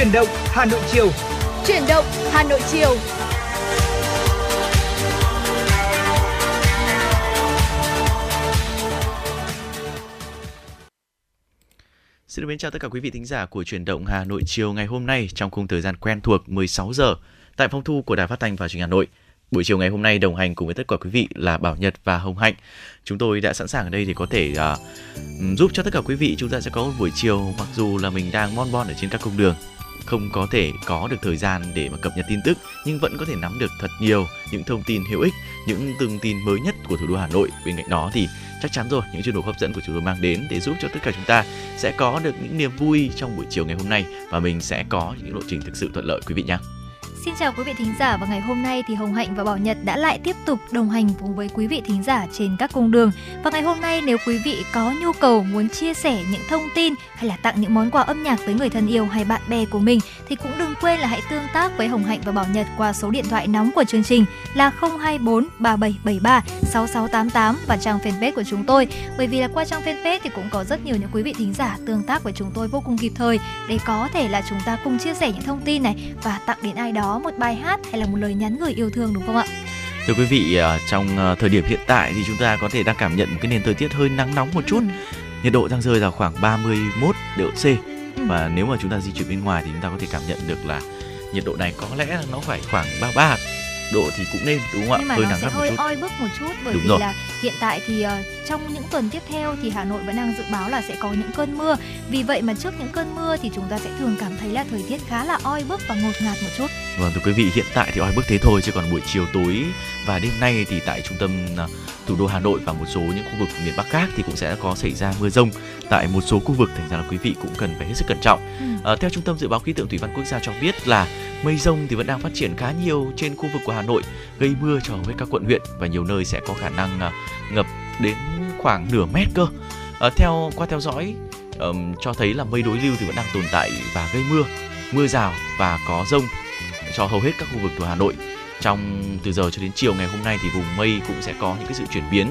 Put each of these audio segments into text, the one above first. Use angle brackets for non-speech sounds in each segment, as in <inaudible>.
Chuyển động Hà Nội chiều. Chuyển động Hà Nội chiều. Xin được mến chào tất cả quý vị thính giả của Chuyển động Hà Nội chiều ngày hôm nay trong khung thời gian quen thuộc 16 giờ tại phòng thu của Đài Phát thanh và Truyền hình Hà Nội. Buổi chiều ngày hôm nay đồng hành cùng với tất cả quý vị là Bảo Nhật và Hồng Hạnh. Chúng tôi đã sẵn sàng ở đây để có thể uh, giúp cho tất cả quý vị chúng ta sẽ có một buổi chiều mặc dù là mình đang bon bon ở trên các cung đường không có thể có được thời gian để mà cập nhật tin tức nhưng vẫn có thể nắm được thật nhiều những thông tin hữu ích, những thông tin mới nhất của thủ đô Hà Nội. Bên cạnh đó thì chắc chắn rồi những chuyên mục hấp dẫn của chúng tôi mang đến để giúp cho tất cả chúng ta sẽ có được những niềm vui trong buổi chiều ngày hôm nay và mình sẽ có những lộ trình thực sự thuận lợi quý vị nhé. Xin chào quý vị thính giả, và ngày hôm nay thì Hồng Hạnh và Bảo Nhật đã lại tiếp tục đồng hành cùng với quý vị thính giả trên các cung đường. Và ngày hôm nay nếu quý vị có nhu cầu muốn chia sẻ những thông tin hay là tặng những món quà âm nhạc tới người thân yêu hay bạn bè của mình thì cũng đừng quên là hãy tương tác với Hồng Hạnh và Bảo Nhật qua số điện thoại nóng của chương trình là 024 3773 6688 và trang fanpage của chúng tôi. Bởi vì là qua trang fanpage thì cũng có rất nhiều những quý vị thính giả tương tác với chúng tôi vô cùng kịp thời để có thể là chúng ta cùng chia sẻ những thông tin này và tặng đến ai đó một bài hát hay là một lời nhắn gửi yêu thương đúng không ạ? Thưa quý vị, à, trong à, thời điểm hiện tại thì chúng ta có thể đang cảm nhận một cái nền thời tiết hơi nắng nóng một chút. Ừ. Nhiệt độ đang rơi vào khoảng 31 độ C. Ừ. Và nếu mà chúng ta di chuyển bên ngoài thì chúng ta có thể cảm nhận được là nhiệt độ này có lẽ là nó phải khoảng 33 độ thì cũng nên đúng không ạ? Nhưng mà hơi nắng sẽ hơi oi bức một chút bởi đúng vì rồi. là hiện tại thì uh, trong những tuần tiếp theo thì Hà Nội vẫn đang dự báo là sẽ có những cơn mưa. Vì vậy mà trước những cơn mưa thì chúng ta sẽ thường cảm thấy là thời tiết khá là oi bức và ngột ngạt một chút. Vâng thưa quý vị, hiện tại thì oi bức thế thôi chứ còn buổi chiều tối và đêm nay thì tại trung tâm uh, thủ đô Hà Nội và một số những khu vực miền Bắc khác thì cũng sẽ có xảy ra mưa rông tại một số khu vực thành ra là quý vị cũng cần phải hết sức cẩn trọng. Ừ. À, theo trung tâm dự báo khí tượng thủy văn quốc gia cho biết là mây rông thì vẫn đang phát triển khá nhiều trên khu vực của Hà Nội gây mưa cho hầu hết các quận huyện và nhiều nơi sẽ có khả năng uh, ngập đến khoảng nửa mét cơ. À, theo qua theo dõi um, cho thấy là mây đối lưu thì vẫn đang tồn tại và gây mưa, mưa rào và có rông cho hầu hết các khu vực của Hà Nội trong từ giờ cho đến chiều ngày hôm nay thì vùng mây cũng sẽ có những cái sự chuyển biến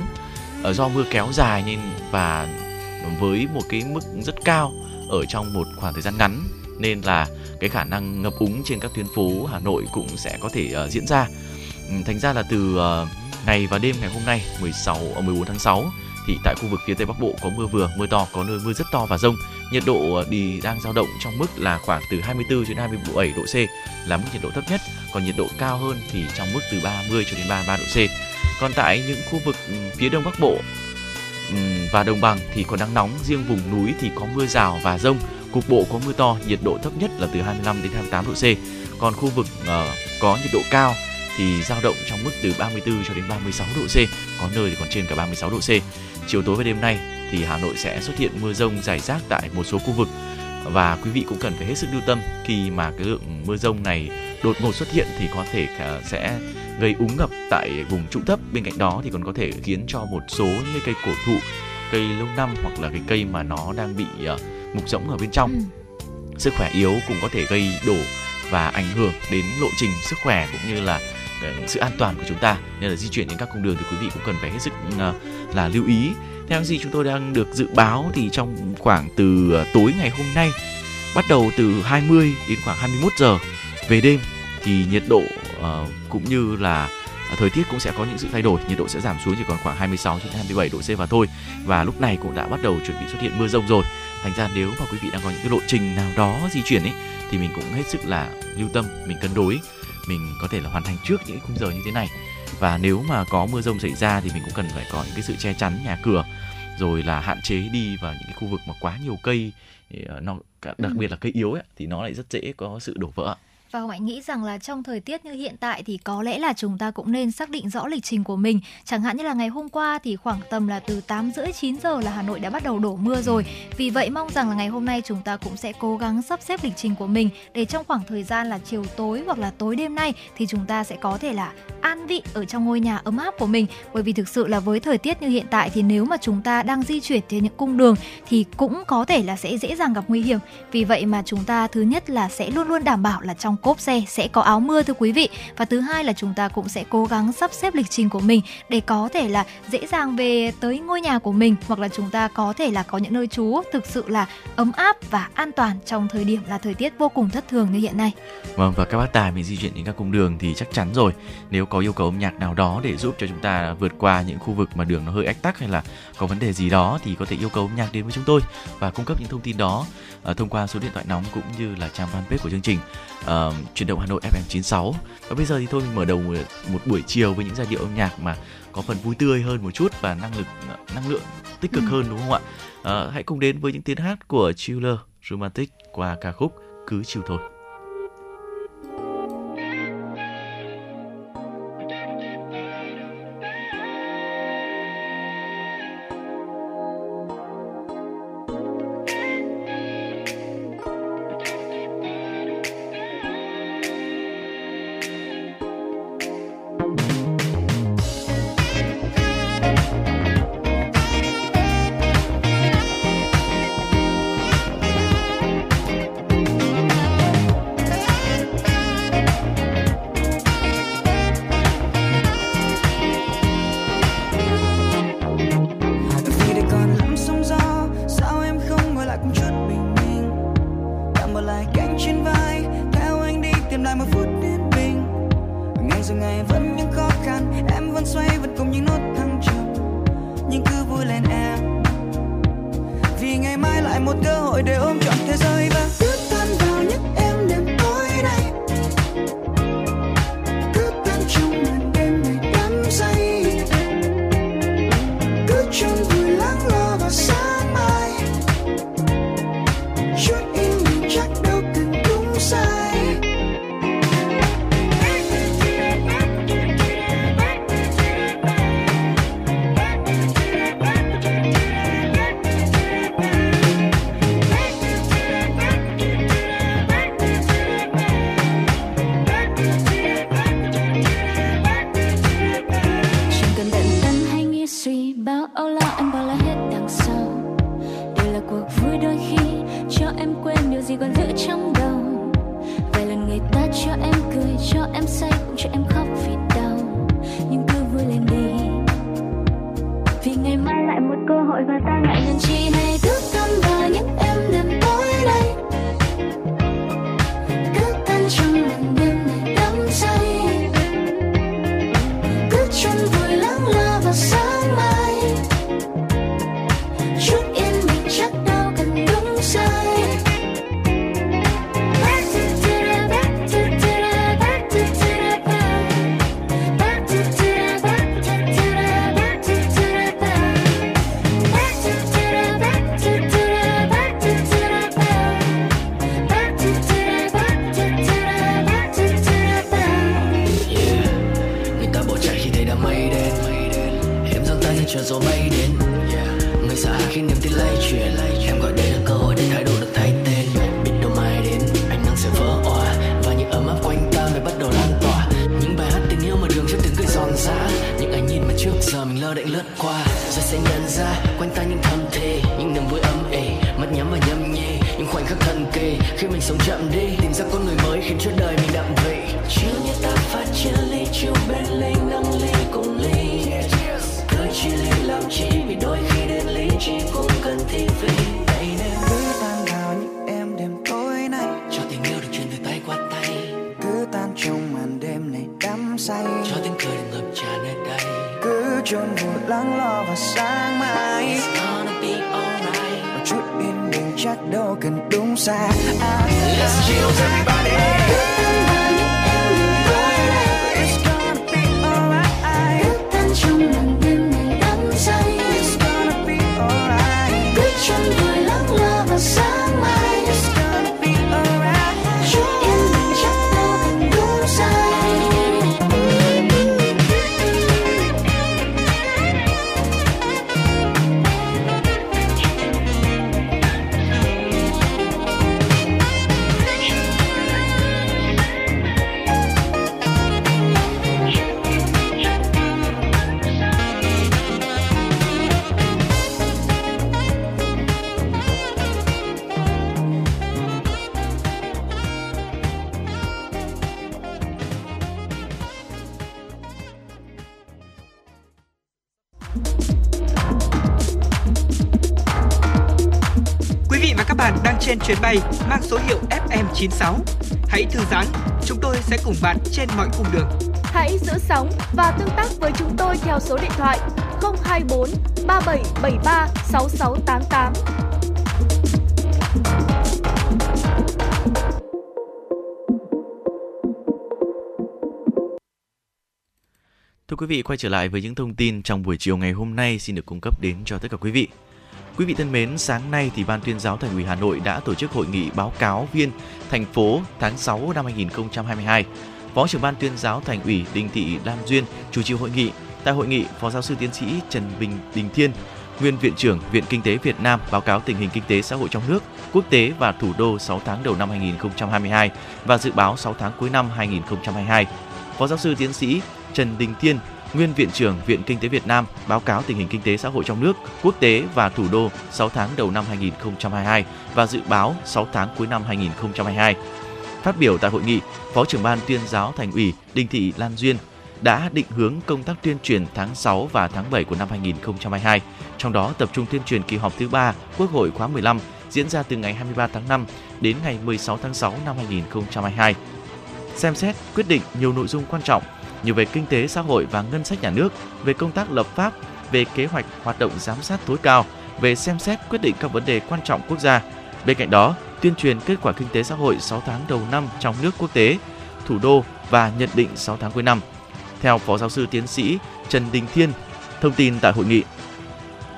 do mưa kéo dài nên và với một cái mức rất cao ở trong một khoảng thời gian ngắn nên là cái khả năng ngập úng trên các tuyến phố Hà Nội cũng sẽ có thể uh, diễn ra. Ừ, thành ra là từ uh, ngày và đêm ngày hôm nay 16 ở 14 tháng 6 thì tại khu vực phía Tây Bắc Bộ có mưa vừa, mưa to, có nơi mưa rất to và rông. Nhiệt độ ờ, đi đang dao động trong mức là khoảng từ 24 đến 27 độ C là mức nhiệt độ thấp nhất, còn nhiệt độ cao hơn thì trong mức từ 30 cho đến 33 độ C. Còn tại những khu vực ừ, phía Đông Bắc Bộ Ừ, và đồng bằng thì có nắng nóng, riêng vùng núi thì có mưa rào và rông, cục bộ có mưa to, nhiệt độ thấp nhất là từ 25 đến 28 độ C. Còn khu vực uh, có nhiệt độ cao thì dao động trong mức từ 34 cho đến 36 độ C, có nơi thì còn trên cả 36 độ C. Chiều tối và đêm nay thì Hà Nội sẽ xuất hiện mưa rông rải rác tại một số khu vực và quý vị cũng cần phải hết sức lưu tâm khi mà cái lượng mưa rông này đột ngột xuất hiện thì có thể ờ, sẽ gây úng ngập tại vùng trũng thấp. Bên cạnh đó thì còn có thể khiến cho một số những cây cổ thụ cây lâu năm hoặc là cái cây mà nó đang bị uh, mục rỗng ở bên trong ừ. sức khỏe yếu cũng có thể gây đổ và ảnh hưởng đến lộ trình sức khỏe cũng như là sự an toàn của chúng ta. Nên là di chuyển đến các cung đường thì quý vị cũng cần phải hết sức uh, là lưu ý. Theo gì chúng tôi đang được dự báo thì trong khoảng từ tối ngày hôm nay bắt đầu từ 20 đến khoảng 21 giờ về đêm thì nhiệt độ uh, cũng như là thời tiết cũng sẽ có những sự thay đổi nhiệt độ sẽ giảm xuống chỉ còn khoảng 26 đến 27 độ C và thôi. Và lúc này cũng đã bắt đầu chuẩn bị xuất hiện mưa rông rồi. Thành ra nếu mà quý vị đang có những cái lộ trình nào đó di chuyển ấy thì mình cũng hết sức là lưu tâm mình cân đối mình có thể là hoàn thành trước những khung giờ như thế này. Và nếu mà có mưa rông xảy ra thì mình cũng cần phải có những cái sự che chắn nhà cửa rồi là hạn chế đi vào những cái khu vực mà quá nhiều cây ờ, nó đặc ừ. biệt là cây yếu ấy, thì nó lại rất dễ có sự đổ vỡ và Hồng Hạnh nghĩ rằng là trong thời tiết như hiện tại thì có lẽ là chúng ta cũng nên xác định rõ lịch trình của mình. Chẳng hạn như là ngày hôm qua thì khoảng tầm là từ 8 rưỡi 9 giờ là Hà Nội đã bắt đầu đổ mưa rồi. Vì vậy, mong rằng là ngày hôm nay chúng ta cũng sẽ cố gắng sắp xếp lịch trình của mình để trong khoảng thời gian là chiều tối hoặc là tối đêm nay thì chúng ta sẽ có thể là an vị ở trong ngôi nhà ấm áp của mình bởi vì thực sự là với thời tiết như hiện tại thì nếu mà chúng ta đang di chuyển trên những cung đường thì cũng có thể là sẽ dễ dàng gặp nguy hiểm vì vậy mà chúng ta thứ nhất là sẽ luôn luôn đảm bảo là trong cốp xe sẽ có áo mưa thưa quý vị và thứ hai là chúng ta cũng sẽ cố gắng sắp xếp lịch trình của mình để có thể là dễ dàng về tới ngôi nhà của mình, hoặc là chúng ta có thể là có những nơi trú thực sự là ấm áp và an toàn trong thời điểm là thời tiết vô cùng thất thường như hiện nay. Vâng và các bác tài mình di chuyển đến các cung đường thì chắc chắn rồi nếu có yêu cầu âm nhạc nào đó để giúp cho chúng ta vượt qua những khu vực mà đường nó hơi ách tắc hay là có vấn đề gì đó thì có thể yêu cầu âm nhạc đến với chúng tôi và cung cấp những thông tin đó uh, thông qua số điện thoại nóng cũng như là trang fanpage của chương trình uh, chuyển động Hà Nội FM 96 và bây giờ thì thôi mình mở đầu một buổi chiều với những giai điệu âm nhạc mà có phần vui tươi hơn một chút và năng lực năng lượng tích cực ừ. hơn đúng không ạ? À, hãy cùng đến với những tiếng hát của Chiller Romantic qua ca khúc Cứ chiều thôi. FM96. Hãy thư giãn, chúng tôi sẽ cùng bạn trên mọi cung đường. Hãy giữ sóng và tương tác với chúng tôi theo số điện thoại 024 3773 6688. Thưa quý vị, quay trở lại với những thông tin trong buổi chiều ngày hôm nay xin được cung cấp đến cho tất cả quý vị. Quý vị thân mến, sáng nay thì Ban tuyên giáo Thành ủy Hà Nội đã tổ chức hội nghị báo cáo viên thành phố tháng 6 năm 2022. Phó trưởng Ban tuyên giáo Thành ủy Đinh Thị Lam Duyên chủ trì hội nghị. Tại hội nghị, Phó giáo sư tiến sĩ Trần Bình Đình Thiên, nguyên viện trưởng Viện Kinh tế Việt Nam báo cáo tình hình kinh tế xã hội trong nước, quốc tế và thủ đô 6 tháng đầu năm 2022 và dự báo 6 tháng cuối năm 2022. Phó giáo sư tiến sĩ Trần Đình Thiên, nguyên viện trưởng Viện Kinh tế Việt Nam báo cáo tình hình kinh tế xã hội trong nước, quốc tế và thủ đô 6 tháng đầu năm 2022 và dự báo 6 tháng cuối năm 2022. Phát biểu tại hội nghị, Phó trưởng ban tuyên giáo Thành ủy Đinh Thị Lan Duyên đã định hướng công tác tuyên truyền tháng 6 và tháng 7 của năm 2022, trong đó tập trung tuyên truyền kỳ họp thứ 3 Quốc hội khóa 15 diễn ra từ ngày 23 tháng 5 đến ngày 16 tháng 6 năm 2022. Xem xét quyết định nhiều nội dung quan trọng như về kinh tế xã hội và ngân sách nhà nước, về công tác lập pháp, về kế hoạch hoạt động giám sát tối cao, về xem xét quyết định các vấn đề quan trọng quốc gia. Bên cạnh đó, tuyên truyền kết quả kinh tế xã hội 6 tháng đầu năm trong nước quốc tế, thủ đô và nhận định 6 tháng cuối năm. Theo Phó Giáo sư Tiến sĩ Trần Đình Thiên, thông tin tại hội nghị,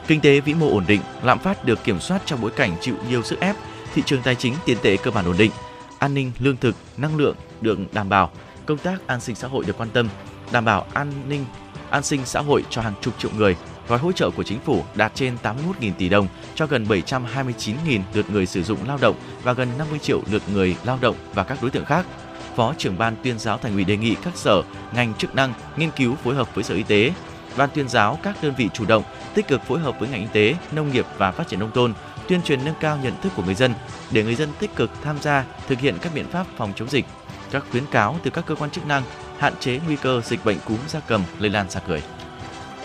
kinh tế vĩ mô ổn định, lạm phát được kiểm soát trong bối cảnh chịu nhiều sức ép, thị trường tài chính tiền tệ cơ bản ổn định, an ninh lương thực, năng lượng được đảm bảo, công tác an sinh xã hội được quan tâm, đảm bảo an ninh, an sinh xã hội cho hàng chục triệu người. Gói hỗ trợ của chính phủ đạt trên 81.000 tỷ đồng cho gần 729.000 lượt người sử dụng lao động và gần 50 triệu lượt người lao động và các đối tượng khác. Phó trưởng ban tuyên giáo thành ủy đề nghị các sở, ngành chức năng nghiên cứu phối hợp với Sở Y tế, ban tuyên giáo các đơn vị chủ động tích cực phối hợp với ngành y tế, nông nghiệp và phát triển nông thôn, tuyên truyền nâng cao nhận thức của người dân để người dân tích cực tham gia thực hiện các biện pháp phòng chống dịch, các khuyến cáo từ các cơ quan chức năng hạn chế nguy cơ dịch bệnh cúm gia cầm lây lan ra người.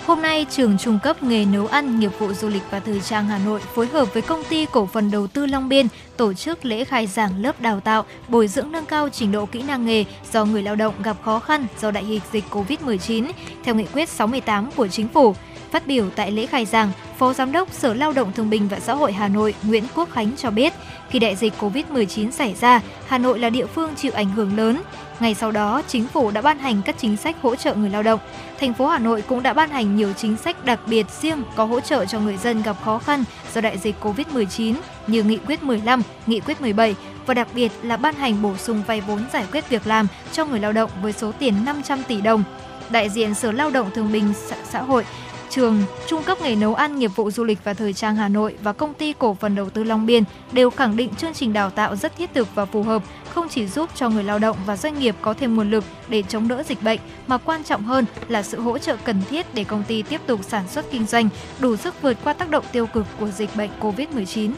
Hôm nay, trường trung cấp nghề nấu ăn, nghiệp vụ du lịch và thời trang Hà Nội phối hợp với công ty cổ phần đầu tư Long Biên tổ chức lễ khai giảng lớp đào tạo, bồi dưỡng nâng cao trình độ kỹ năng nghề do người lao động gặp khó khăn do đại dịch dịch Covid-19 theo nghị quyết 68 của chính phủ. Phát biểu tại lễ khai giảng, Phó Giám đốc Sở Lao động Thương binh và Xã hội Hà Nội Nguyễn Quốc Khánh cho biết, khi đại dịch Covid-19 xảy ra, Hà Nội là địa phương chịu ảnh hưởng lớn. Ngay sau đó, chính phủ đã ban hành các chính sách hỗ trợ người lao động. Thành phố Hà Nội cũng đã ban hành nhiều chính sách đặc biệt riêng có hỗ trợ cho người dân gặp khó khăn do đại dịch Covid-19 như Nghị quyết 15, Nghị quyết 17 và đặc biệt là ban hành bổ sung vay vốn giải quyết việc làm cho người lao động với số tiền 500 tỷ đồng. Đại diện Sở Lao động Thương binh Xã hội trường Trung cấp nghề nấu ăn nghiệp vụ du lịch và thời trang Hà Nội và công ty cổ phần đầu tư Long Biên đều khẳng định chương trình đào tạo rất thiết thực và phù hợp, không chỉ giúp cho người lao động và doanh nghiệp có thêm nguồn lực để chống đỡ dịch bệnh, mà quan trọng hơn là sự hỗ trợ cần thiết để công ty tiếp tục sản xuất kinh doanh, đủ sức vượt qua tác động tiêu cực của dịch bệnh COVID-19.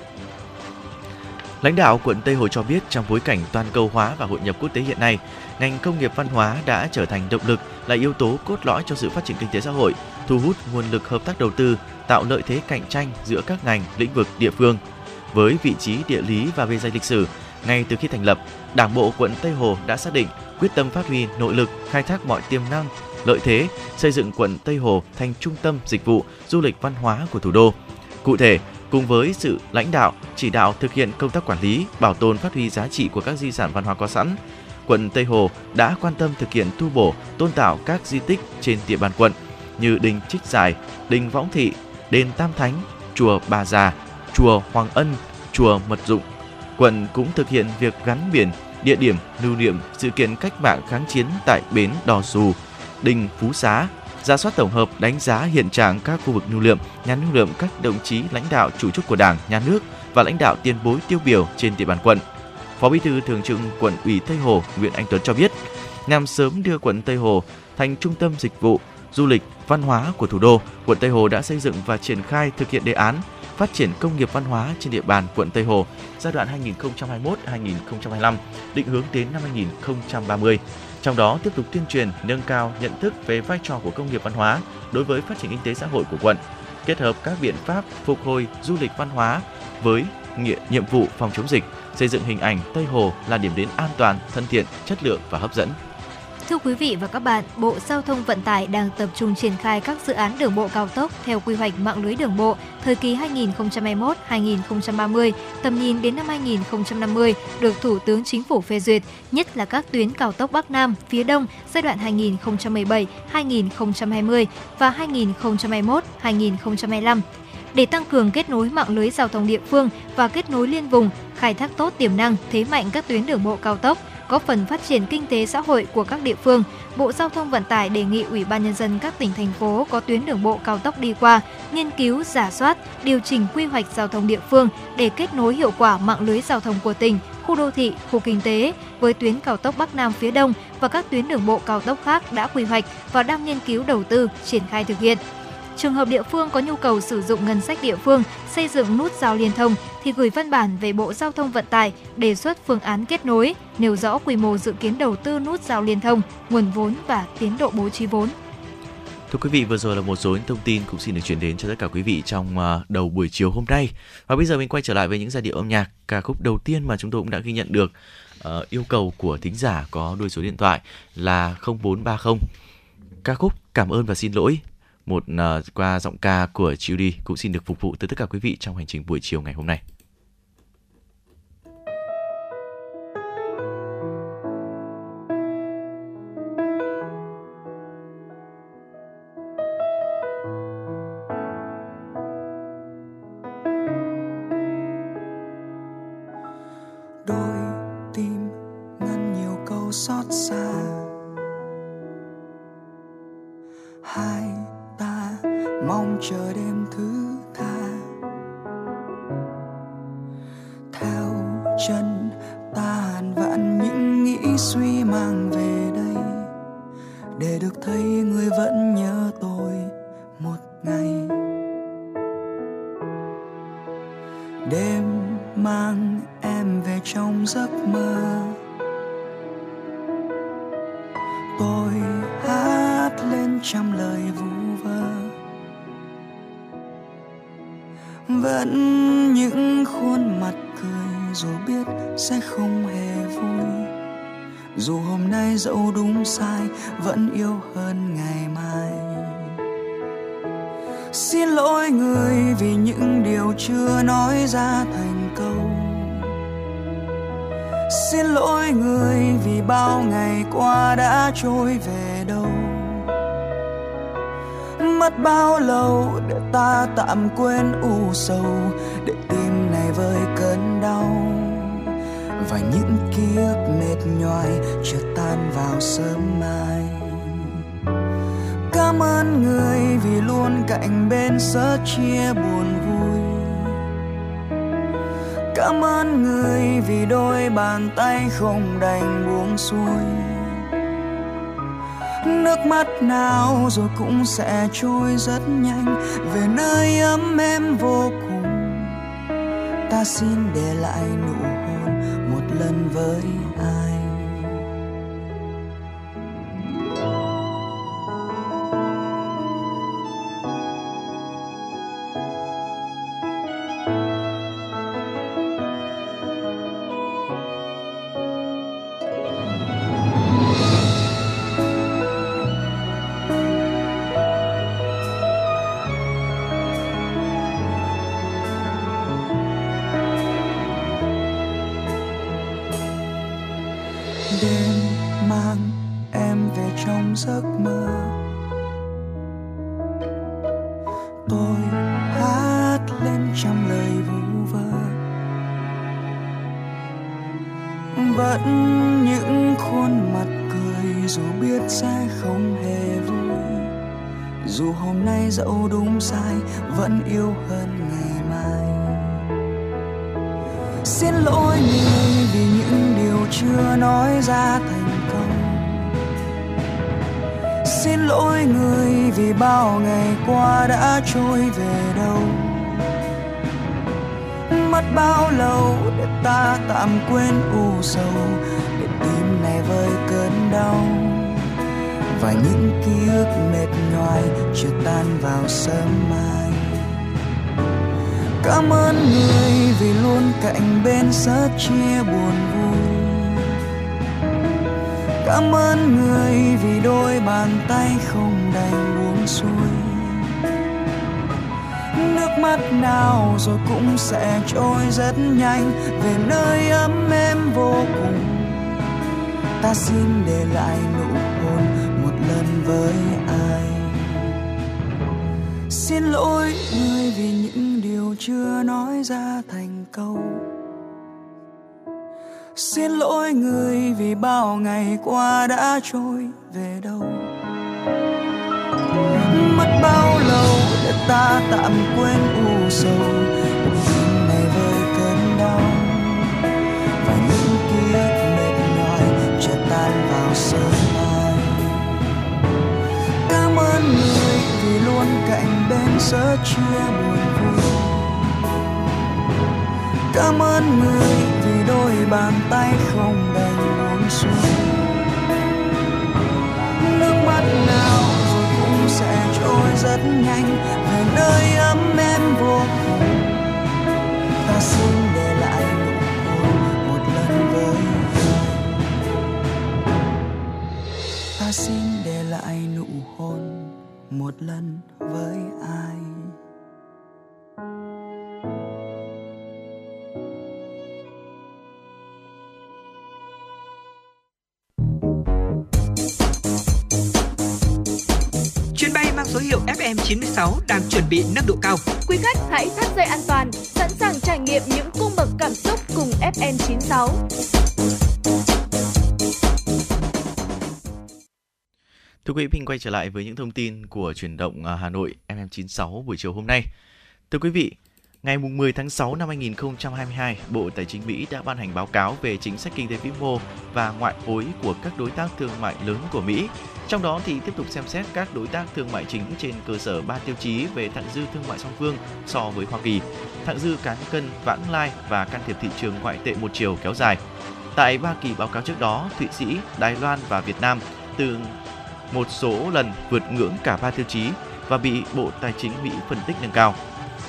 Lãnh đạo quận Tây Hồ cho biết trong bối cảnh toàn cầu hóa và hội nhập quốc tế hiện nay, ngành công nghiệp văn hóa đã trở thành động lực là yếu tố cốt lõi cho sự phát triển kinh tế xã hội, thu hút nguồn lực hợp tác đầu tư, tạo lợi thế cạnh tranh giữa các ngành, lĩnh vực, địa phương. Với vị trí địa lý và bề dày lịch sử, ngay từ khi thành lập, Đảng bộ quận Tây Hồ đã xác định quyết tâm phát huy nội lực, khai thác mọi tiềm năng, lợi thế, xây dựng quận Tây Hồ thành trung tâm dịch vụ du lịch văn hóa của thủ đô. Cụ thể, cùng với sự lãnh đạo, chỉ đạo thực hiện công tác quản lý, bảo tồn phát huy giá trị của các di sản văn hóa có sẵn, quận Tây Hồ đã quan tâm thực hiện tu bổ, tôn tạo các di tích trên địa bàn quận như đình Trích Giải, đình Võng Thị, đền Tam Thánh, chùa Bà Già, chùa Hoàng Ân, chùa Mật Dụng. Quận cũng thực hiện việc gắn biển, địa điểm lưu niệm sự kiện cách mạng kháng chiến tại bến Đò dù, đình Phú Xá, ra soát tổng hợp đánh giá hiện trạng các khu vực lưu niệm, nhà lưu niệm các đồng chí lãnh đạo chủ chốt của Đảng, Nhà nước và lãnh đạo tiền bối tiêu biểu trên địa bàn quận. Phó Bí thư Thường trực Quận ủy Tây Hồ Nguyễn Anh Tuấn cho biết, nhằm sớm đưa quận Tây Hồ thành trung tâm dịch vụ, du lịch, văn hóa của thủ đô, quận Tây Hồ đã xây dựng và triển khai thực hiện đề án phát triển công nghiệp văn hóa trên địa bàn quận Tây Hồ giai đoạn 2021-2025, định hướng đến năm 2030. Trong đó tiếp tục tuyên truyền, nâng cao nhận thức về vai trò của công nghiệp văn hóa đối với phát triển kinh tế xã hội của quận, kết hợp các biện pháp phục hồi du lịch văn hóa với nhiệm, vụ phòng chống dịch, xây dựng hình ảnh Tây Hồ là điểm đến an toàn, thân thiện, chất lượng và hấp dẫn. Thưa quý vị và các bạn, Bộ Giao thông Vận tải đang tập trung triển khai các dự án đường bộ cao tốc theo quy hoạch mạng lưới đường bộ thời kỳ 2021-2030, tầm nhìn đến năm 2050 được Thủ tướng Chính phủ phê duyệt, nhất là các tuyến cao tốc Bắc Nam, phía Đông giai đoạn 2017-2020 và 2021-2025 để tăng cường kết nối mạng lưới giao thông địa phương và kết nối liên vùng, khai thác tốt tiềm năng, thế mạnh các tuyến đường bộ cao tốc, góp phần phát triển kinh tế xã hội của các địa phương. Bộ Giao thông Vận tải đề nghị Ủy ban nhân dân các tỉnh thành phố có tuyến đường bộ cao tốc đi qua, nghiên cứu, giả soát, điều chỉnh quy hoạch giao thông địa phương để kết nối hiệu quả mạng lưới giao thông của tỉnh, khu đô thị, khu kinh tế với tuyến cao tốc Bắc Nam phía Đông và các tuyến đường bộ cao tốc khác đã quy hoạch và đang nghiên cứu đầu tư, triển khai thực hiện. Trường hợp địa phương có nhu cầu sử dụng ngân sách địa phương xây dựng nút giao liên thông thì gửi văn bản về Bộ Giao thông Vận tải đề xuất phương án kết nối, nêu rõ quy mô dự kiến đầu tư nút giao liên thông, nguồn vốn và tiến độ bố trí vốn. Thưa quý vị, vừa rồi là một số những thông tin cũng xin được chuyển đến cho tất cả quý vị trong à, đầu buổi chiều hôm nay. Và bây giờ mình quay trở lại với những giai điệu âm nhạc. Ca khúc đầu tiên mà chúng tôi cũng đã ghi nhận được uh, yêu cầu của thính giả có đuôi số điện thoại là 0430. Ca khúc Cảm ơn và xin lỗi một uh, qua giọng ca của Judy cũng xin được phục vụ tới tất cả quý vị trong hành trình buổi chiều ngày hôm nay. Rồi cũng sẽ trôi rất nhanh. Về nơi ấm em vô cùng, ta xin để lại nụ hôn một lần với ai? Vào sớm mai. Cảm ơn người vì luôn cạnh bên sớt chia buồn vui. Cảm ơn người vì đôi bàn tay không đành buông xuôi. Nước mắt nào rồi cũng sẽ trôi rất nhanh, về nơi ấm êm vô cùng. Ta xin để lại nụ hôn một lần với em xin lỗi người vì những điều chưa nói ra thành câu. Xin lỗi người vì bao ngày qua đã trôi về đâu. Mất bao lâu để ta tạm quên u sầu? Tim này với cơn đau và những ký ức mệt nhòi chợt tan vào sớm mai. Cảm ơn người vì luôn cạnh bên sớt chia buồn vui. Cảm ơn người vì đôi bàn tay không đành buông xuôi. Nước mắt nào rồi cũng sẽ trôi rất nhanh, về nơi ấm em vô cùng. Ta xin để lại nụ hôn một lần với ta xin để lại nụ hôn một lần với ai Chuyến bay mang số hiệu FM96 đang chuẩn bị nâng độ cao. Quý khách hãy thắt dây an toàn, sẵn sàng trải nghiệm những cung bậc cảm xúc cùng FN96. Thưa quý vị, mình quay trở lại với những thông tin của chuyển động à, Hà Nội FM96 buổi chiều hôm nay. Thưa quý vị, ngày 10 tháng 6 năm 2022, Bộ Tài chính Mỹ đã ban hành báo cáo về chính sách kinh tế vĩ mô và ngoại hối của các đối tác thương mại lớn của Mỹ. Trong đó thì tiếp tục xem xét các đối tác thương mại chính trên cơ sở ba tiêu chí về thặng dư thương mại song phương so với Hoa Kỳ, thặng dư cán cân vãng lai và can thiệp thị trường ngoại tệ một chiều kéo dài. Tại ba kỳ báo cáo trước đó, Thụy Sĩ, Đài Loan và Việt Nam từ một số lần vượt ngưỡng cả ba tiêu chí và bị Bộ Tài chính Mỹ phân tích nâng cao.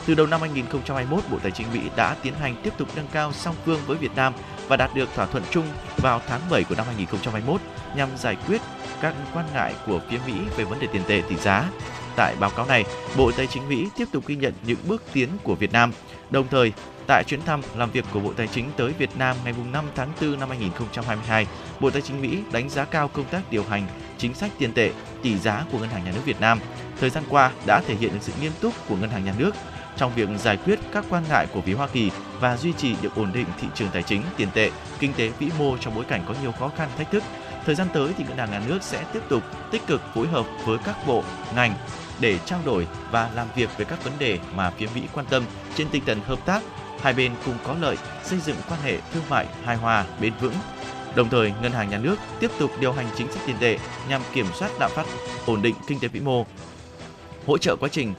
Từ đầu năm 2021, Bộ Tài chính Mỹ đã tiến hành tiếp tục nâng cao song phương với Việt Nam và đạt được thỏa thuận chung vào tháng 7 của năm 2021 nhằm giải quyết các quan ngại của phía Mỹ về vấn đề tiền tệ tỷ giá. Tại báo cáo này, Bộ Tài chính Mỹ tiếp tục ghi nhận những bước tiến của Việt Nam. Đồng thời, tại chuyến thăm làm việc của Bộ Tài chính tới Việt Nam ngày 5 tháng 4 năm 2022, Bộ Tài chính Mỹ đánh giá cao công tác điều hành chính sách tiền tệ, tỷ giá của Ngân hàng Nhà nước Việt Nam. Thời gian qua đã thể hiện được sự nghiêm túc của Ngân hàng Nhà nước trong việc giải quyết các quan ngại của phía Hoa Kỳ và duy trì được ổn định thị trường tài chính, tiền tệ, kinh tế vĩ mô trong bối cảnh có nhiều khó khăn thách thức. Thời gian tới thì Ngân hàng Nhà nước sẽ tiếp tục tích cực phối hợp với các bộ, ngành để trao đổi và làm việc về các vấn đề mà phía Mỹ quan tâm trên tinh thần hợp tác, hai bên cùng có lợi, xây dựng quan hệ thương mại hài hòa, bền vững. Đồng thời, Ngân hàng Nhà nước tiếp tục điều hành chính sách tiền tệ nhằm kiểm soát lạm phát, ổn định kinh tế vĩ mô, hỗ trợ quá trình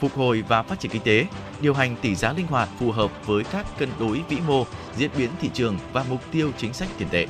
phục hồi và phát triển kinh tế, điều hành tỷ giá linh hoạt phù hợp với các cân đối vĩ mô, diễn biến thị trường và mục tiêu chính sách tiền tệ.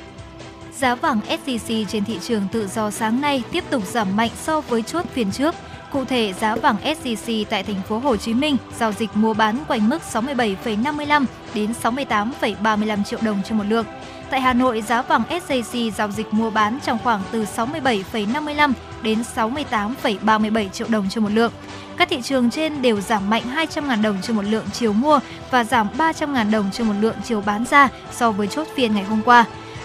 Giá vàng SJC trên thị trường tự do sáng nay tiếp tục giảm mạnh so với chốt phiên trước. Cụ thể, giá vàng SJC tại thành phố Hồ Chí Minh giao dịch mua bán quanh mức 67,55 đến 68,35 triệu đồng trên một lượng. Tại Hà Nội, giá vàng SJC giao dịch mua bán trong khoảng từ 67,55 đến 68,37 triệu đồng trên một lượng. Các thị trường trên đều giảm mạnh 200.000 đồng trên một lượng chiều mua và giảm 300.000 đồng trên một lượng chiều bán ra so với chốt phiên ngày hôm qua.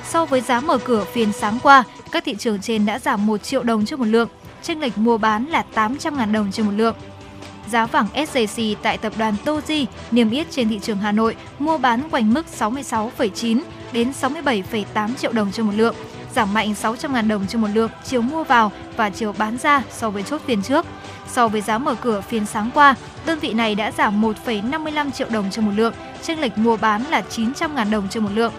So với giá mở cửa phiên sáng qua, các thị trường trên đã giảm 1 triệu đồng trên một lượng, chênh lệch mua bán là 800.000 đồng trên một lượng. Giá vàng SJC tại tập đoàn Toji niêm yết trên thị trường Hà Nội mua bán quanh mức 66,9 đến 67,8 triệu đồng trên một lượng, giảm mạnh 600.000 đồng trên một lượng chiều mua vào và chiều bán ra so với chốt phiên trước. So với giá mở cửa phiên sáng qua, đơn vị này đã giảm 1,55 triệu đồng trên một lượng, chênh lệch mua bán là 900.000 đồng trên một lượng.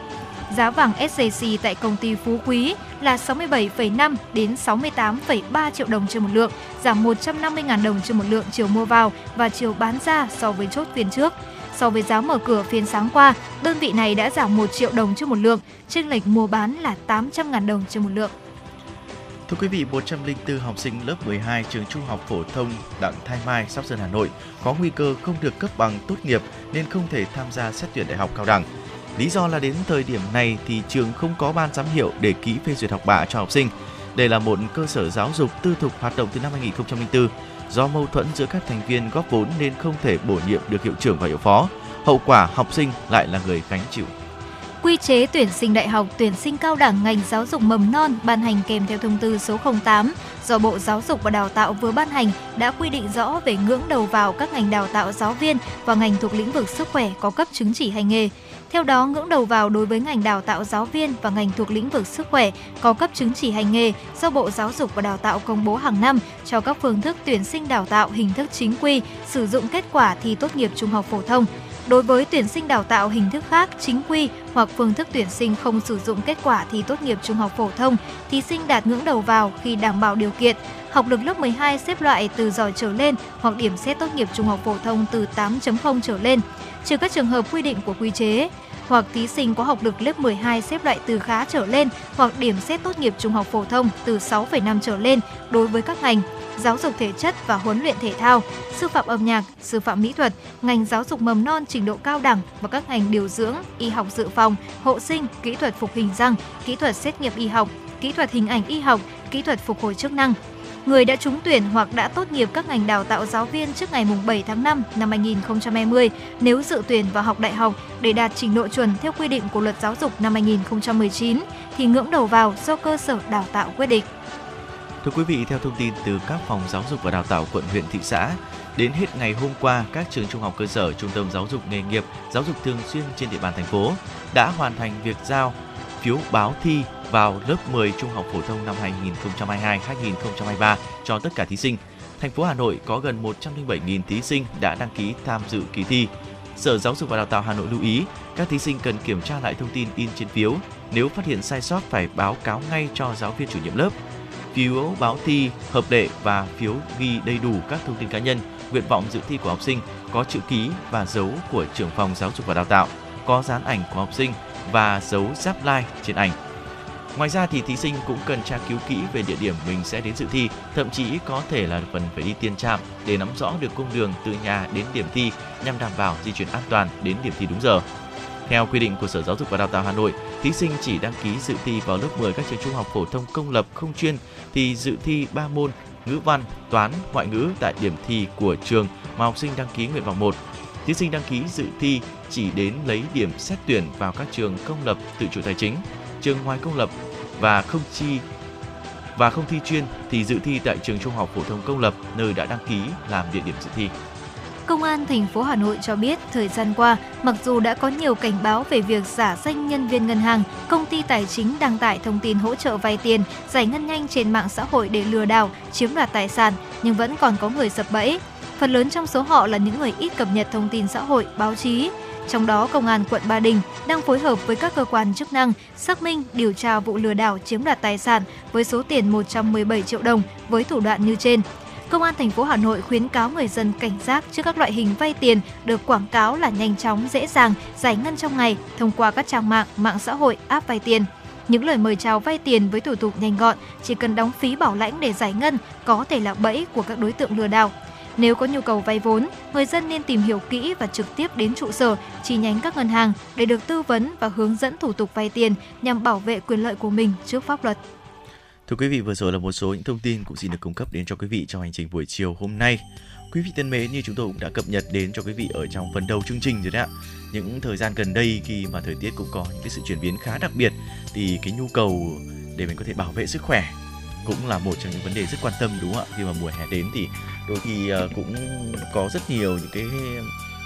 Giá vàng SJC tại công ty Phú Quý là 67,5 đến 68,3 triệu đồng trên một lượng, giảm 150.000 đồng trên một lượng chiều mua vào và chiều bán ra so với chốt phiên trước. So với giá mở cửa phiên sáng qua, đơn vị này đã giảm 1 triệu đồng trên một lượng, chênh lệch mua bán là 800.000 đồng trên một lượng. Thưa quý vị, 104 học sinh lớp 12 trường Trung học phổ thông Đặng Thái Mai, Sóc Sơn, Hà Nội có nguy cơ không được cấp bằng tốt nghiệp nên không thể tham gia xét tuyển đại học cao đẳng. Lý do là đến thời điểm này thì trường không có ban giám hiệu để ký phê duyệt học bạ cho học sinh. Đây là một cơ sở giáo dục tư thục hoạt động từ năm 2004. Do mâu thuẫn giữa các thành viên góp vốn nên không thể bổ nhiệm được hiệu trưởng và hiệu phó. Hậu quả học sinh lại là người gánh chịu. Quy chế tuyển sinh đại học, tuyển sinh cao đẳng ngành giáo dục mầm non ban hành kèm theo thông tư số 08 do Bộ Giáo dục và Đào tạo vừa ban hành đã quy định rõ về ngưỡng đầu vào các ngành đào tạo giáo viên và ngành thuộc lĩnh vực sức khỏe có cấp chứng chỉ hành nghề. Theo đó, ngưỡng đầu vào đối với ngành đào tạo giáo viên và ngành thuộc lĩnh vực sức khỏe có cấp chứng chỉ hành nghề do Bộ Giáo dục và Đào tạo công bố hàng năm cho các phương thức tuyển sinh đào tạo hình thức chính quy, sử dụng kết quả thi tốt nghiệp trung học phổ thông. Đối với tuyển sinh đào tạo hình thức khác, chính quy hoặc phương thức tuyển sinh không sử dụng kết quả thi tốt nghiệp trung học phổ thông, thí sinh đạt ngưỡng đầu vào khi đảm bảo điều kiện, học lực lớp 12 xếp loại từ giỏi trở lên hoặc điểm xét tốt nghiệp trung học phổ thông từ 8.0 trở lên, trừ các trường hợp quy định của quy chế. Hoặc thí sinh có học lực lớp 12 xếp loại từ khá trở lên hoặc điểm xét tốt nghiệp trung học phổ thông từ 6,5 trở lên đối với các ngành giáo dục thể chất và huấn luyện thể thao, sư phạm âm nhạc, sư phạm mỹ thuật, ngành giáo dục mầm non trình độ cao đẳng và các ngành điều dưỡng, y học dự phòng, hộ sinh, kỹ thuật phục hình răng, kỹ thuật xét nghiệm y học, kỹ thuật hình ảnh y học, kỹ thuật phục hồi chức năng. Người đã trúng tuyển hoặc đã tốt nghiệp các ngành đào tạo giáo viên trước ngày 7 tháng 5 năm 2020 nếu dự tuyển vào học đại học để đạt trình độ chuẩn theo quy định của luật giáo dục năm 2019 thì ngưỡng đầu vào do cơ sở đào tạo quyết định. Thưa quý vị, theo thông tin từ các phòng giáo dục và đào tạo quận huyện thị xã, đến hết ngày hôm qua, các trường trung học cơ sở, trung tâm giáo dục nghề nghiệp, giáo dục thường xuyên trên địa bàn thành phố đã hoàn thành việc giao phiếu báo thi vào lớp 10 trung học phổ thông năm 2022-2023 cho tất cả thí sinh. Thành phố Hà Nội có gần 107.000 thí sinh đã đăng ký tham dự kỳ thi. Sở Giáo dục và Đào tạo Hà Nội lưu ý, các thí sinh cần kiểm tra lại thông tin in trên phiếu. Nếu phát hiện sai sót phải báo cáo ngay cho giáo viên chủ nhiệm lớp phiếu báo thi hợp lệ và phiếu ghi đầy đủ các thông tin cá nhân, nguyện vọng dự thi của học sinh có chữ ký và dấu của trưởng phòng giáo dục và đào tạo, có dán ảnh của học sinh và dấu giáp like trên ảnh. Ngoài ra thì thí sinh cũng cần tra cứu kỹ về địa điểm mình sẽ đến dự thi, thậm chí có thể là phần phải đi tiên trạm để nắm rõ được cung đường từ nhà đến điểm thi nhằm đảm bảo di chuyển an toàn đến điểm thi đúng giờ. Theo quy định của Sở Giáo dục và Đào tạo Hà Nội, thí sinh chỉ đăng ký dự thi vào lớp 10 các trường trung học phổ thông công lập không chuyên thì dự thi 3 môn ngữ văn, toán, ngoại ngữ tại điểm thi của trường mà học sinh đăng ký nguyện vọng 1. Thí sinh đăng ký dự thi chỉ đến lấy điểm xét tuyển vào các trường công lập tự chủ tài chính, trường ngoài công lập và không chi và không thi chuyên thì dự thi tại trường trung học phổ thông công lập nơi đã đăng ký làm địa điểm dự thi. Công an thành phố Hà Nội cho biết, thời gian qua, mặc dù đã có nhiều cảnh báo về việc giả danh nhân viên ngân hàng, công ty tài chính đăng tải thông tin hỗ trợ vay tiền, giải ngân nhanh trên mạng xã hội để lừa đảo, chiếm đoạt tài sản, nhưng vẫn còn có người sập bẫy. Phần lớn trong số họ là những người ít cập nhật thông tin xã hội, báo chí. Trong đó, Công an quận Ba Đình đang phối hợp với các cơ quan chức năng xác minh điều tra vụ lừa đảo chiếm đoạt tài sản với số tiền 117 triệu đồng với thủ đoạn như trên. Công an thành phố Hà Nội khuyến cáo người dân cảnh giác trước các loại hình vay tiền được quảng cáo là nhanh chóng, dễ dàng, giải ngân trong ngày thông qua các trang mạng, mạng xã hội, app vay tiền. Những lời mời chào vay tiền với thủ tục nhanh gọn, chỉ cần đóng phí bảo lãnh để giải ngân có thể là bẫy của các đối tượng lừa đảo. Nếu có nhu cầu vay vốn, người dân nên tìm hiểu kỹ và trực tiếp đến trụ sở, chi nhánh các ngân hàng để được tư vấn và hướng dẫn thủ tục vay tiền nhằm bảo vệ quyền lợi của mình trước pháp luật. Thưa quý vị, vừa rồi là một số những thông tin cũng xin được cung cấp đến cho quý vị trong hành trình buổi chiều hôm nay. Quý vị thân mến, như chúng tôi cũng đã cập nhật đến cho quý vị ở trong phần đầu chương trình rồi đấy ạ. Những thời gian gần đây khi mà thời tiết cũng có những cái sự chuyển biến khá đặc biệt thì cái nhu cầu để mình có thể bảo vệ sức khỏe cũng là một trong những vấn đề rất quan tâm đúng không ạ? Khi mà mùa hè đến thì đôi khi ờ, cũng có rất nhiều những cái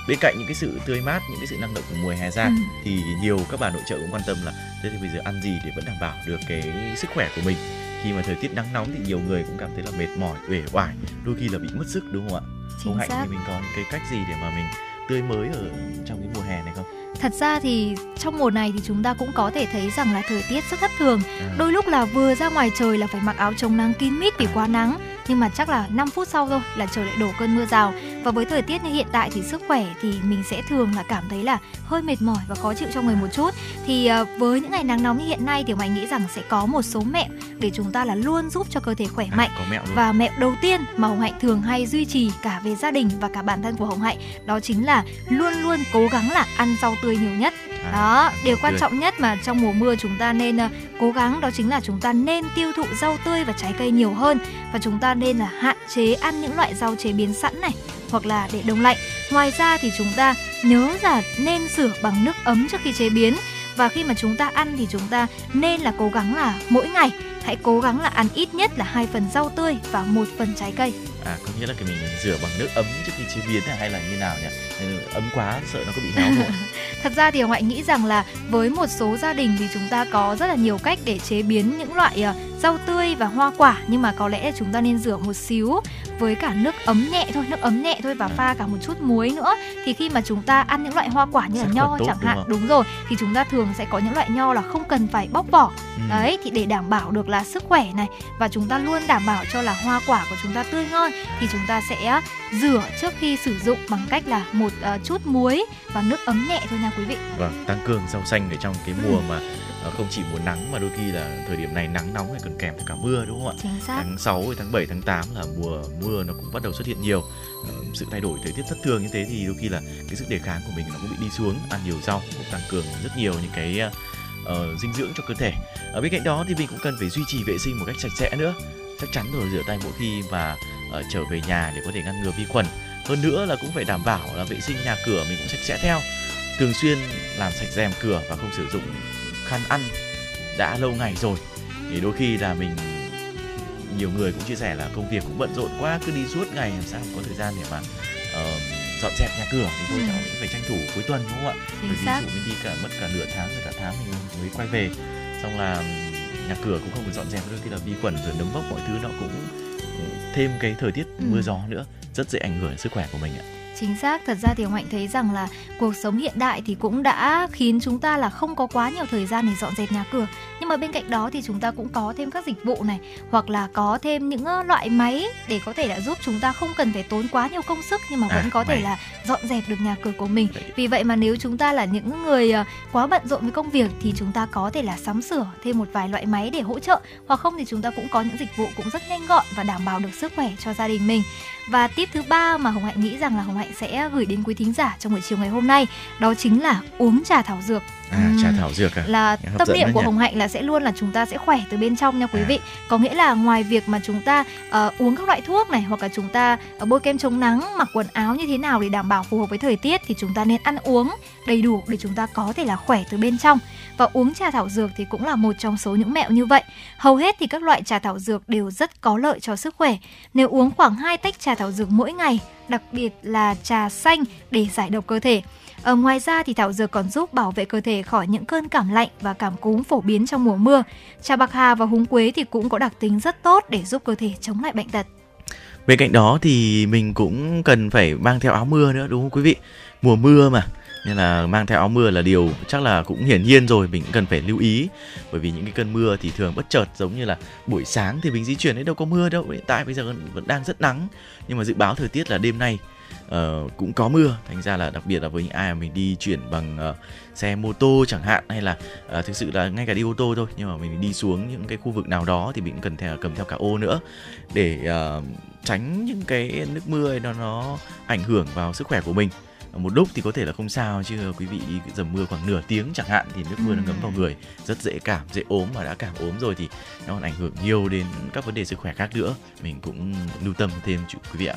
bên cạnh những cái sự tươi mát những cái sự năng động của mùa hè ra ừ. thì nhiều các bà nội trợ cũng quan tâm là thế thì bây giờ ăn gì để vẫn đảm bảo được cái sức khỏe của mình khi mà thời tiết nắng nóng thì nhiều người cũng cảm thấy là mệt mỏi uể oải đôi khi là bị mất sức đúng không ạ Chính ông hạnh xác. thì mình có những cái cách gì để mà mình tươi mới ở trong cái mùa hè này không Thật ra thì trong mùa này thì chúng ta cũng có thể thấy rằng là thời tiết rất thất thường. à. Đôi lúc là vừa ra ngoài trời là phải mặc áo chống nắng kín mít vì quá nắng. Nhưng mà chắc là 5 phút sau thôi là trời lại đổ cơn mưa rào. Và với thời tiết như hiện tại thì sức khỏe thì mình sẽ thường là cảm thấy là hơi mệt mỏi và khó chịu trong người một chút. Thì uh, với những ngày nắng nóng như hiện nay thì mình nghĩ rằng sẽ có một số mẹo để chúng ta là luôn giúp cho cơ thể khỏe À, mạnh. có mẹo và mẹo đầu tiên mà Hồng Hạnh thường hay duy trì cả về gia đình và cả bản thân của Hồng Hạnh đó chính là luôn luôn cố gắng là ăn rau tươi nhiều nhất. À, Đó, điều quan trọng nhất mà trong mùa mưa chúng ta nên ờ, cố gắng đó chính là chúng ta nên tiêu thụ rau tươi và trái cây nhiều hơn và chúng ta nên là hạn chế ăn những loại rau chế biến sẵn này hoặc là để đông lạnh. Ngoài ra thì chúng ta nhớ là nên rửa bằng nước ấm trước khi chế biến và khi mà chúng ta ăn thì chúng ta nên là cố gắng là mỗi ngày hãy cố gắng là ăn ít nhất là hai phần rau tươi và một phần trái cây. À có nghĩa là cái mình rửa bằng nước ấm trước khi chế biến hay là như nào nhỉ? Hay là Ấm quá, sợ nó có bị héo không? <laughs> Thật ra thì ngoại Hạnh nghĩ rằng là với một số gia đình thì chúng ta có rất là nhiều cách để chế biến những loại à, rau tươi và hoa quả nhưng mà có lẽ chúng ta nên rửa một xíu với cả nước ấm nhẹ thôi, nước ấm nhẹ thôi và pha cả một chút muối nữa. Thì khi mà chúng ta ăn những loại hoa quả như là nho tốt, chẳng đúng hạn, không? đúng rồi, thì chúng ta thường sẽ có những loại nho là không cần phải bóc vỏ. Ừ. Đấy thì để đảm bảo được là sức khỏe này và chúng ta luôn đảm bảo cho là hoa quả của chúng ta tươi ngon thì chúng ta sẽ rửa trước khi sử dụng bằng cách là một ờ, chút muối và nước ấm nhẹ thôi nha quý vị. Vâng, tăng cường rau xanh ở trong cái Ừ. mùa mà ờ, không chỉ mùa nắng mà đôi khi là thời điểm này nắng nóng thì còn kèm cả mưa đúng không ạ? Chính xác. Tháng 6, tháng 7, tháng 8 là mùa mưa nó cũng bắt đầu xuất hiện nhiều. Ờ, sự thay đổi thời tiết thất thường như thế thì đôi khi là cái sức đề kháng của mình nó cũng bị đi xuống. Ăn nhiều rau cũng tăng cường rất nhiều những cái ờ, dinh dưỡng cho cơ thể. Ở bên cạnh đó thì mình cũng cần phải duy trì vệ sinh một cách sạch sẽ nữa. Chắc chắn rồi rửa tay mỗi khi mà ờ, trở về nhà để có thể ngăn ngừa vi khuẩn. Hơn nữa là cũng phải đảm bảo là vệ sinh nhà cửa mình cũng sạch sẽ theo. Thường xuyên làm sạch rèm cửa và không sử dụng khăn ăn đã lâu ngày rồi thì đôi khi là mình nhiều người cũng chia sẻ là công việc cũng bận rộn quá cứ đi suốt ngày làm sao có thời gian để mà ờ, dọn dẹp nhà cửa thì thôi Ừ. là mình phải tranh thủ cuối tuần đúng không ạ Chính bởi ví xác. dụ mình đi cả mất cả nửa tháng rồi cả tháng mình mới quay về xong là nhà cửa cũng không được dọn dẹp đôi khi là vi khuẩn rồi nấm mốc mọi thứ nó cũng thêm cái thời tiết Ừ. mưa gió nữa rất dễ ảnh hưởng đến sức khỏe của mình ạ Chính xác, thật ra thì Hồng Hạnh thấy rằng là cuộc sống hiện đại thì cũng đã khiến chúng ta là không có quá nhiều thời gian để dọn dẹp nhà cửa. Nhưng mà bên cạnh đó thì chúng ta cũng có thêm các dịch vụ này hoặc là có thêm những loại máy để có thể là giúp chúng ta không cần phải tốn quá nhiều công sức nhưng mà À, vẫn có thể máy. là dọn dẹp được nhà cửa của mình. Vì vậy mà nếu chúng ta là những người ờ, quá bận rộn với công việc thì chúng ta có thể là sắm sửa thêm một vài loại máy để hỗ trợ hoặc không thì chúng ta cũng có những dịch vụ cũng rất nhanh gọn và đảm bảo được sức khỏe cho gia đình mình. Và tip thứ ba mà Hồng Hạnh nghĩ rằng là Hồng Hạnh sẽ gửi đến quý thính giả trong buổi chiều ngày hôm nay, đó chính là uống trà thảo dược à trà thảo dược à Là hấp tâm niệm của nhỉ? Hồng Hạnh là sẽ luôn là chúng ta sẽ khỏe từ bên trong nha quý À. vị. Có nghĩa là ngoài việc mà chúng ta ờ, uống các loại thuốc này hoặc là chúng ta ờ, bôi kem chống nắng, mặc quần áo như thế nào để đảm bảo phù hợp với thời tiết thì chúng ta nên ăn uống đầy đủ để chúng ta có thể là khỏe từ bên trong. Và uống trà thảo dược thì cũng là một trong số những mẹo như vậy. Hầu hết thì các loại trà thảo dược đều rất có lợi cho sức khỏe. Nếu uống khoảng 2 tách trà thảo dược mỗi ngày, đặc biệt là trà xanh để giải độc cơ thể. Ờ, ngoài ra thì thảo dược còn giúp bảo vệ cơ thể khỏi những cơn cảm lạnh và cảm cúm phổ biến trong mùa mưa. Trà bạc hà và húng quế thì cũng có đặc tính rất tốt để giúp cơ thể chống lại bệnh tật. Bên cạnh đó thì mình cũng cần phải mang theo áo mưa nữa đúng không quý vị? Mùa mưa mà nên là mang theo áo mưa là điều chắc là cũng hiển nhiên rồi mình cũng cần phải lưu ý bởi vì những cái cơn mưa thì thường bất chợt giống như là buổi sáng thì mình di chuyển đấy đâu có mưa đâu hiện tại bây giờ vẫn đang rất nắng nhưng mà dự báo thời tiết là đêm nay ờ, cũng có mưa thành ra là đặc biệt là với những ai mà mình đi chuyển bằng ờ, xe mô tô chẳng hạn hay là ờ, thực sự là ngay cả đi ô tô thôi nhưng mà mình đi xuống những cái khu vực nào đó thì mình cũng cần theo cầm theo cả ô nữa. Để ờ, tránh những cái nước mưa ấy nó nó ảnh hưởng vào sức khỏe của mình. Một lúc thì có thể là không sao chứ quý vị đi dầm mưa khoảng nửa tiếng chẳng hạn thì nước mưa nó ngấm vào người rất dễ cảm dễ ốm mà đã cảm ốm rồi thì nó còn ảnh hưởng nhiều đến các vấn đề sức khỏe khác nữa. Mình cũng lưu tâm thêm chú quý vị ạ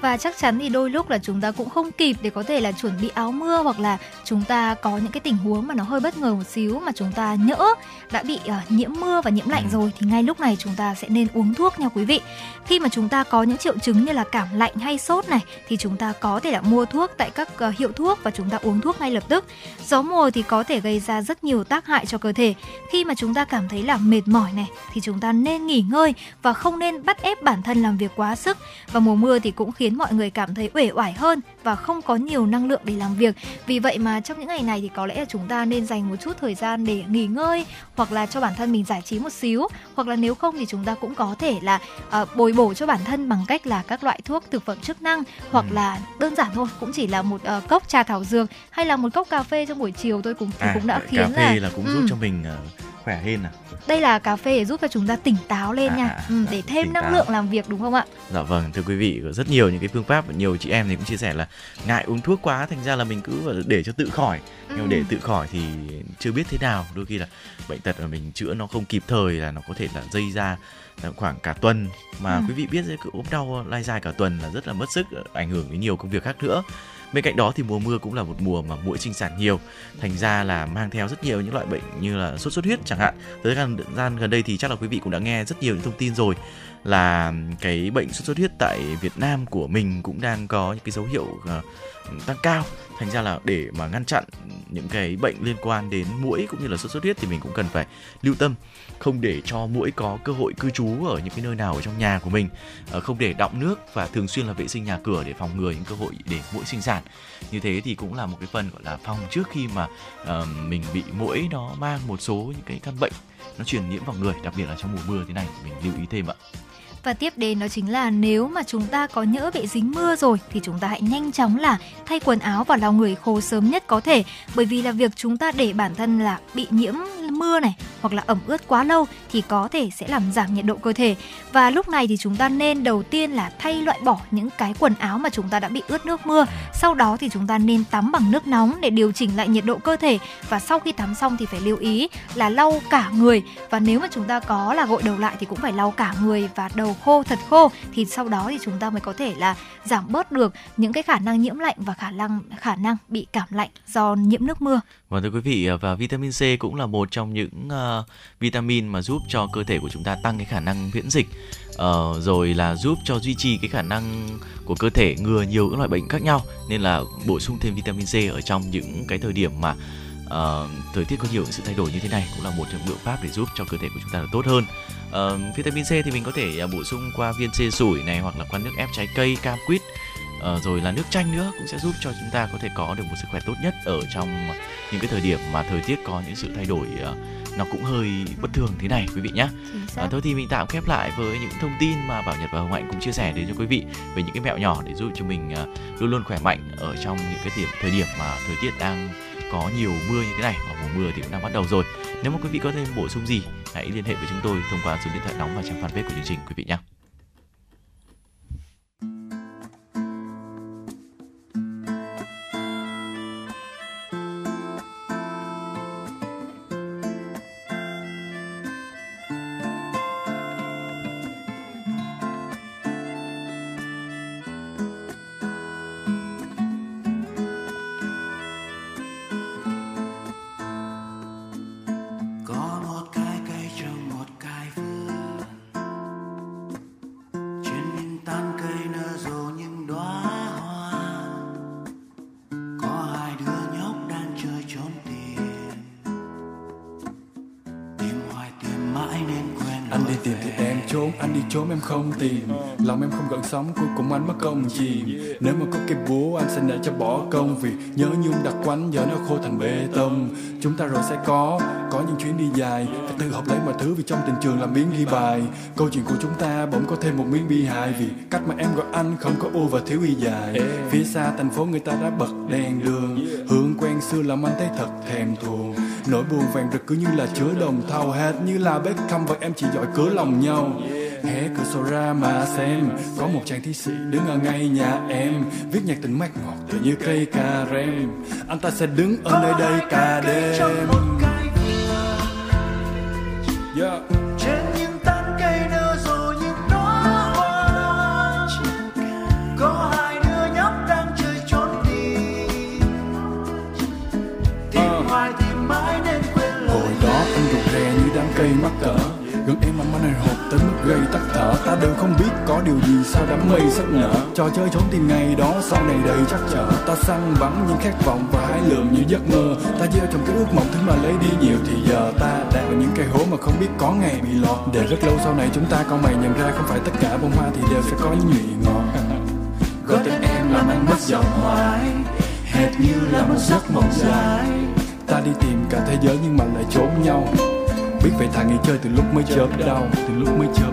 Và chắc chắn thì đôi lúc là chúng ta cũng không kịp để có thể là chuẩn bị áo mưa hoặc là chúng ta có những cái tình huống mà nó hơi bất ngờ một xíu mà chúng ta nhỡ đã bị ờ, nhiễm mưa và nhiễm lạnh Ừ. rồi thì ngay lúc này chúng ta sẽ nên uống thuốc nha quý vị. Khi mà chúng ta có những triệu chứng như là cảm lạnh hay sốt này thì chúng ta có thể là mua thuốc tại các ờ, hiệu thuốc và chúng ta uống thuốc ngay lập tức. Gió mùa thì có thể gây ra rất nhiều tác hại cho cơ thể. Khi mà chúng ta cảm thấy là mệt mỏi này thì chúng ta nên nghỉ ngơi và không nên bắt ép bản thân làm việc quá sức. Và mùa mưa thì cũng khiến khiến mọi người cảm thấy uể oải hơn và không có nhiều năng lượng để làm việc. Vì vậy mà trong những ngày này thì có lẽ là chúng ta nên dành một chút thời gian để nghỉ ngơi hoặc là cho bản thân mình giải trí một xíu hoặc là nếu không thì chúng ta cũng có thể là uh, bồi bổ cho bản thân bằng cách là các loại thuốc thực phẩm chức năng hoặc ừ. là đơn giản thôi cũng chỉ là một uh, cốc trà thảo dược hay là một cốc cà phê trong buổi chiều tôi cũng à, cũng đã khiến cà phê là, là cũng ừ. giúp cho mình uh, khỏe hơn à đây là cà phê để giúp cho chúng ta tỉnh táo lên à, nha à, ừ, để thêm năng táo. lượng làm việc đúng không ạ dạ vâng thưa quý vị có rất nhiều những cái phương pháp và nhiều chị em thì cũng chia sẻ là ngại uống thuốc quá thành ra là mình cứ để cho tự khỏi ừ. nhưng để tự khỏi thì chưa biết thế nào đôi khi là bệnh tật mà mình chữa nó không kịp thời là nó có thể là dây ra khoảng cả tuần mà ừ. quý vị biết cứ ốm đau lai dài cả tuần là rất là mất sức ảnh hưởng đến nhiều công việc khác nữa Bên cạnh đó thì mùa mưa cũng là một mùa mà mũi sinh sản nhiều, thành ra là mang theo rất nhiều những loại bệnh như là sốt xuất huyết chẳng hạn. Tới thời gian gần đây thì chắc là quý vị cũng đã nghe rất nhiều những thông tin rồi là cái bệnh sốt xuất huyết tại Việt Nam của mình cũng đang có những cái dấu hiệu uh, tăng cao. Thành ra là để mà ngăn chặn những cái bệnh liên quan đến mũi cũng như là sốt xuất huyết thì mình cũng cần phải lưu tâm. Không để cho mũi có cơ hội cư trú ở những cái nơi nào ở trong nhà của mình. Ờ, không để đọng nước và thường xuyên là vệ sinh nhà cửa để phòng ngừa những cơ hội để mũi sinh sản. Như thế thì cũng là một cái phần gọi là phòng trước khi mà uh, mình bị mũi nó mang một số những cái căn bệnh nó truyền nhiễm vào người đặc biệt là trong mùa mưa thế này. Mình lưu ý thêm ạ và tiếp đến đó chính là nếu mà chúng ta có nhỡ bị dính mưa rồi thì chúng ta hãy nhanh chóng là thay quần áo và lau người khô sớm nhất có thể. Bởi vì là việc chúng ta để bản thân là bị nhiễm mưa này hoặc là ẩm ướt quá lâu thì có thể sẽ làm giảm nhiệt độ cơ thể. Và lúc này thì chúng ta nên đầu tiên là thay loại bỏ những cái quần áo mà chúng ta đã bị ướt nước mưa. Sau đó thì chúng ta nên tắm bằng nước nóng để điều chỉnh lại nhiệt độ cơ thể. Và sau khi tắm xong thì phải lưu ý là lau cả người. Và nếu mà chúng ta có là gội đầu lại thì cũng phải lau cả người và đầu khô thật khô thì sau đó thì chúng ta mới có thể là giảm bớt được những cái khả năng nhiễm lạnh và khả năng khả năng bị cảm lạnh do nhiễm nước mưa. Vâng thưa quý vị và vitamin C cũng là một trong những uh, vitamin mà giúp cho cơ thể của chúng ta tăng cái khả năng miễn dịch uh, rồi là giúp cho duy trì cái khả năng của cơ thể ngừa nhiều các loại bệnh khác nhau nên là bổ sung thêm vitamin C ở trong những cái thời điểm mà uh, thời tiết có nhiều sự thay đổi như thế này cũng là một trong biện pháp để giúp cho cơ thể của chúng ta được tốt hơn uh, vitamin C thì mình có thể uh, bổ sung qua viên C sủi này hoặc là qua nước ép trái cây cam quýt uh, rồi là nước chanh nữa cũng sẽ giúp cho chúng ta có thể có được một sức khỏe tốt nhất ở trong những cái thời điểm mà thời tiết có những sự thay đổi uh, nó cũng hơi bất thường thế này quý vị nhé. À, thôi thì mình tạm khép lại với những thông tin mà Bảo Nhật và Hồng Hạnh cũng chia sẻ đến cho quý vị về những cái mẹo nhỏ để giúp cho mình uh, luôn luôn khỏe mạnh ở trong những cái điểm thời điểm mà thời tiết đang có nhiều mưa như thế này và mùa mưa thì cũng đang bắt đầu rồi. Nếu mà quý vị có thêm bổ sung gì, hãy liên hệ với chúng tôi thông qua số điện thoại nóng và trang fanpage của chương trình quý vị nhé. Thì em trốn anh đi trốn em không tìm. Lòng em không gần sống cuối cùng anh mất công chìm. Nếu mà có cái búa, anh sẽ để cho bỏ công việc. Nhớ nhung đặc quánh giờ nó khô thành bê tông. Chúng ta rồi sẽ có có những chuyến đi dài. Phải tự học lấy mọi thứ vì trong tình trường làm miếng ghi bài. Câu chuyện của chúng ta bỗng có thêm một miếng bi hài vì cách mà em gọi anh không có u và thiếu y dài. Phía xa thành phố người ta đã bật đèn đường. Hương quen xưa làm anh thấy thật thèm thuồng nỗi buồn vàng rực cứ như là chứa đồng thau hết như là Beckham và em chỉ giỏi cửa lòng nhau. Hé cửa sổ ra mà xem có một chàng thi sĩ đứng ở ngay nhà em viết nhạc tình mát ngọt tựa như cây cà rem. Anh ta sẽ đứng ở nơi đây cả đêm. yeah. Tới mức gây tắc thở. Ta đều không biết có điều gì sao đám mây sắp nở. Trò chơi trốn tìm ngày đó, sau này đầy chắc trở. Ta săn bắn những khát vọng và hái lượm như giấc mơ. Ta gieo trong cái ước mộng thứ mà lấy đi nhiều. Thì giờ ta đào những cây hố mà không biết có ngày bị lọt. Để rất lâu sau này chúng ta con mày nhận ra không phải tất cả bông hoa thì đều sẽ có những nhụy ngọt. Gọi tên em làm anh mất giọng hoài. Hệt như là một giấc mộng dài. Ta đi tìm cả thế giới nhưng mà lại trốn nhau biết phải thả nghỉ chơi từ lúc mới chớp đau từ lúc mới chớp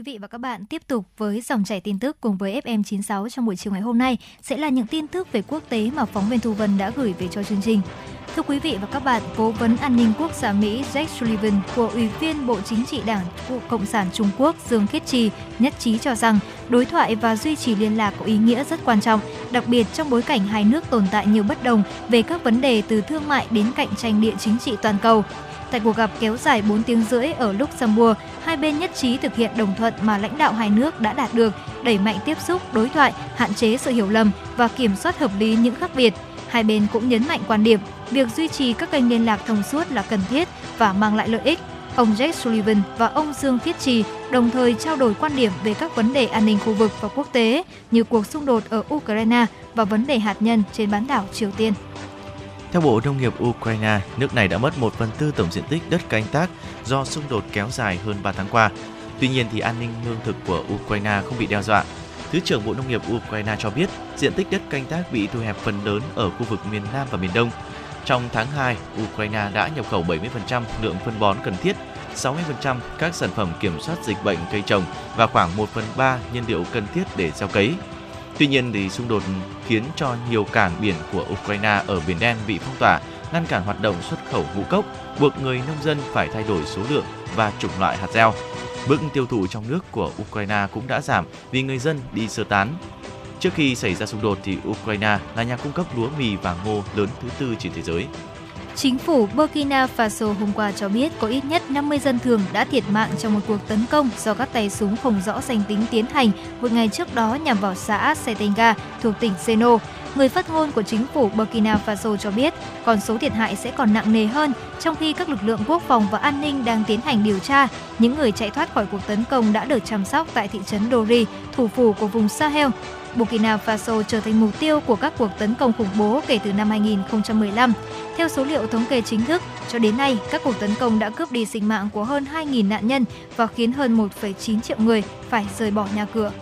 Quý vị và các bạn, tiếp tục với dòng chảy tin tức cùng với FM96 trong buổi chiều ngày hôm nay sẽ là những tin tức về quốc tế mà phóng viên Thu Vân đã gửi về cho chương trình. Thưa quý vị và các bạn, Cố vấn An ninh Quốc gia Mỹ Jake Sullivan của Ủy viên Bộ Chính trị Đảng Cộng sản Trung Quốc Dương Khiết Trì nhất trí cho rằng đối thoại và duy trì liên lạc có ý nghĩa rất quan trọng, đặc biệt trong bối cảnh hai nước tồn tại nhiều bất đồng về các vấn đề từ thương mại đến cạnh tranh địa chính trị toàn cầu. Tại cuộc gặp kéo dài 4 tiếng rưỡi ở Luxembourg, hai bên nhất trí thực hiện đồng thuận mà lãnh đạo hai nước đã đạt được, đẩy mạnh tiếp xúc, đối thoại, hạn chế sự hiểu lầm và kiểm soát hợp lý những khác biệt. Hai bên cũng nhấn mạnh quan điểm việc duy trì các kênh liên lạc thông suốt là cần thiết và mang lại lợi ích. Ông Jake Sullivan và ông Dương Phiết Trì đồng thời trao đổi quan điểm về các vấn đề an ninh khu vực và quốc tế như cuộc xung đột ở Ukraine và vấn đề hạt nhân trên bán đảo Triều Tiên. Theo Bộ Nông nghiệp Ukraine, nước này đã mất 1 phần tư tổng diện tích đất canh tác do xung đột kéo dài hơn 3 tháng qua. Tuy nhiên thì an ninh lương thực của Ukraine không bị đe dọa. Thứ trưởng Bộ Nông nghiệp Ukraine cho biết diện tích đất canh tác bị thu hẹp phần lớn ở khu vực miền Nam và miền Đông. Trong tháng 2, Ukraine đã nhập khẩu 70% lượng phân bón cần thiết, 60% các sản phẩm kiểm soát dịch bệnh cây trồng và khoảng 1 phần 3 nhiên liệu cần thiết để gieo cấy. Tuy nhiên, thì xung đột khiến cho nhiều cảng biển của Ukraine ở Biển Đen bị phong tỏa, ngăn cản hoạt động xuất khẩu ngũ cốc, buộc người nông dân phải thay đổi số lượng và chủng loại hạt gieo. Mức tiêu thụ trong nước của Ukraine cũng đã giảm vì người dân đi sơ tán. Trước khi xảy ra xung đột thì Ukraine là nhà cung cấp lúa mì và ngô lớn thứ tư trên thế giới. Chính phủ Burkina Faso hôm qua cho biết có ít nhất 50 dân thường đã thiệt mạng trong một cuộc tấn công do các tay súng không rõ danh tính tiến hành một ngày trước đó nhằm vào xã Setenga thuộc tỉnh Seno. Người phát ngôn của chính phủ Burkina Faso cho biết con số thiệt hại sẽ còn nặng nề hơn, trong khi các lực lượng quốc phòng và an ninh đang tiến hành điều tra. Những người chạy thoát khỏi cuộc tấn công đã được chăm sóc tại thị trấn Dori, thủ phủ của vùng Sahel. Burkina Faso trở thành mục tiêu của các cuộc tấn công khủng bố kể từ năm 2015. Theo số liệu thống kê chính thức, cho đến nay, các cuộc tấn công đã cướp đi sinh mạng của hơn 2.000 nạn nhân và khiến hơn 1,9 triệu người phải rời bỏ nhà cửa.